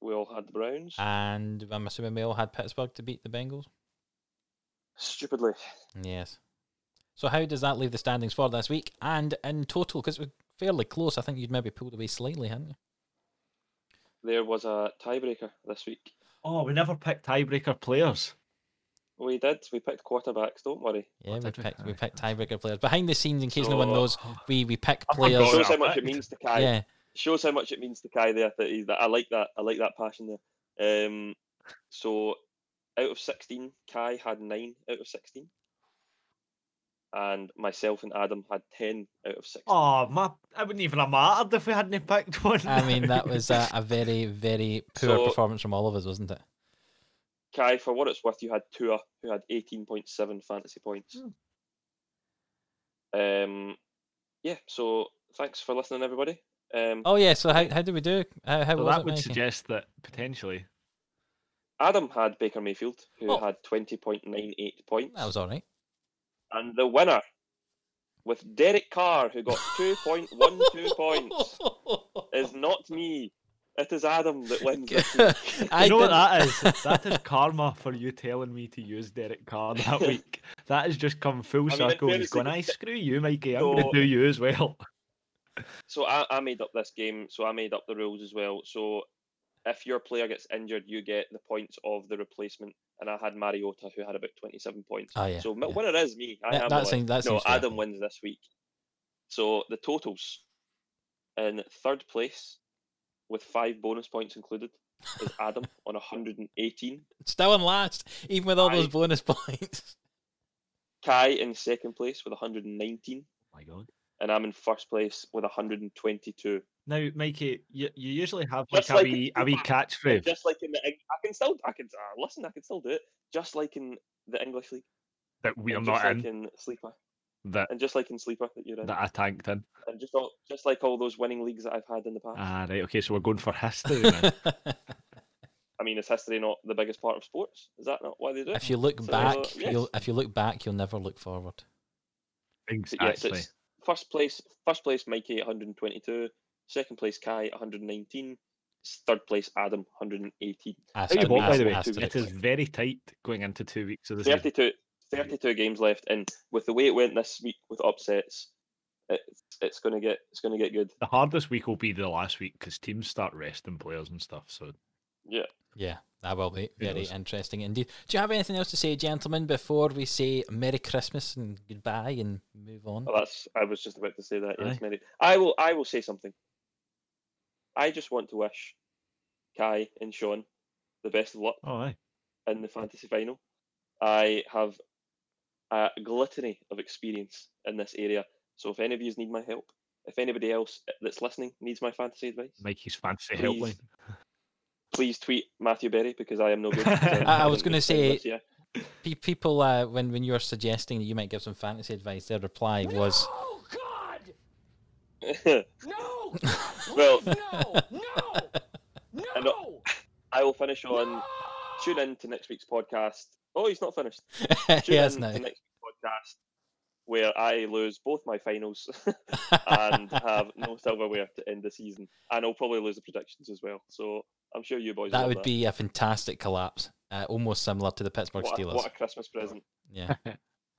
We all had the Browns. And I'm assuming we all had Pittsburgh to beat the Bengals. Stupidly. Yes. So how does that leave the standings for this week? And in total, because we're fairly close, I think you'd maybe pulled away slightly, hadn't you? There was a tiebreaker this week. Oh, we never picked tiebreaker players. We did. We picked quarterbacks. Don't worry. Yeah, What we did we picked we pick? picked tiebreaker players. Behind the scenes, in case no one knows, we we pick I forgot players. Shows how yeah, much it means to Kai. Yeah, Shows how much it means to Kai there. That, he, that I like that. I like that passion there. Um, so out of sixteen, Kai had nine out of sixteen, and myself and Adam had ten out of sixteen. Oh, my! I wouldn't even have mattered if we hadn't picked one. I mean that was a, (laughs) a very very poor So- performance from all of us, wasn't it? Kai, for what it's worth, you had Tua, who had eighteen point seven fantasy points. Um, yeah. So thanks for listening, everybody. Um, Oh yeah. So how how did we do? How, how So was that it? would Mikey? suggest that potentially. Adam had Baker Mayfield, who Oh. had twenty point nine eight points, that was all right. and the winner with Derek Carr, who got (laughs) 2.12 points, is not me. It is Adam that (laughs) wins this week. I (laughs) you know what didn't- that is? That is karma for you telling me to use Derek Carr that (laughs) week. That has just come full I mean, circle. He's fairness, going, like, I screw you, Mikey. I'm going to do you as well. So I, I made up this game, so I made up the rules as well. So if your player gets injured, you get the points of the replacement. And I had Mariota, who had about 27 points. Oh, yeah, So yeah. winner is me. I Yeah, am that seems- that no, seems fair. Adam wins this week. So the totals in third place, with five bonus points included, is Adam (laughs) on 118. Still in last, even with all those bonus (laughs) points. Kai in second place with 119. my God. And I'm in first place with 122. Now, Mikey, you, you usually have like Just a like wee, in a wee catchphrase. Just like in the, I can still, I can uh, listen, I can still do it. Just like in the English league, that we're not just in, like in sleeper, that, and just like in sleeper that you're in, that I tanked in. and just all, just like all those winning leagues that I've had in the past. Ah, right. Okay, so we're going for history now. (laughs) I mean, is history not the biggest part of sports? Is that not why they do it? if you look So, back, yes. you'll if you look back, you'll never look forward. But yes, exactly. first place. First place, Mikey, 122. Second place, Kai, 119. Third place, Adam, 118. Tell you what, by the way, Asterisk. it is very tight going into two weeks of the season. 32, 32 games left, and with the way it went this week with upsets, it's it's gonna get it's gonna get good. The hardest week will be the last week because teams start resting players and stuff. So Yeah. Yeah, that will be Who very interesting indeed. Do you have anything else to say, gentlemen, before we say Merry Christmas and goodbye and move on? Well, that's I was just about to say that. Yes, Aye. Mary. I will. I will say something. I just want to wish Kai and Sean the best of luck oh, aye. in the fantasy final. I have a gluttony of experience in this area, so if any of you need my help, if anybody else that's listening needs my fantasy advice, Mikey's fancy Please. helpline. (laughs) please tweet Matthew Berry because I am no good. (laughs) I- I was gonna say- this year. Pe- People, uh, when when you were suggesting that you might give some fantasy advice, their reply was, Oh God! (laughs) No! Well- no! No! No! I will finish on. Tune in to next week's podcast. Oh, he's not finished. (laughs) Tune "Yes, in now." to next podcast where I lose both my finals (laughs) and (laughs) have no silverware to end the season, and I'll probably lose the predictions as well. So I'm sure you boys. that love would be a fantastic collapse, uh, almost similar to the Pittsburgh what a, Steelers. what a Christmas present. Yeah.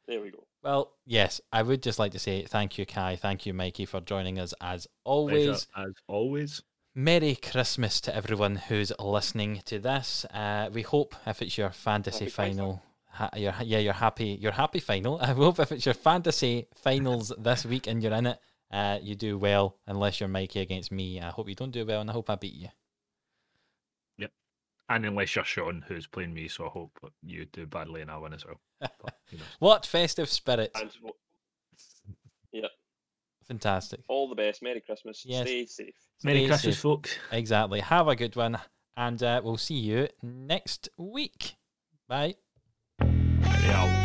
There we go. Well, yes, I would just like to say thank you, Kai. Thank you, Mikey, for joining us as Pleasure, always. as always. Merry Christmas to everyone who's listening to this. Uh, we hope if it's your fantasy Happy final, ha- your, yeah, your happy, your happy final. (laughs) I hope if it's your fantasy finals (laughs) this week and you're in it, uh, you do well. Unless you're Mikey against me, I hope you don't do well, and I hope I beat you. Yep, and unless you're Sean, who's playing me, so I hope you do badly and I win as well. (laughs) But, you know. What festive spirit! And Fantastic. all the best. Merry Christmas. Yes. Stay safe. Merry Stay Christmas, safe. folks. Exactly. Have a good one, and uh, we'll see you next week. Bye. Yeah.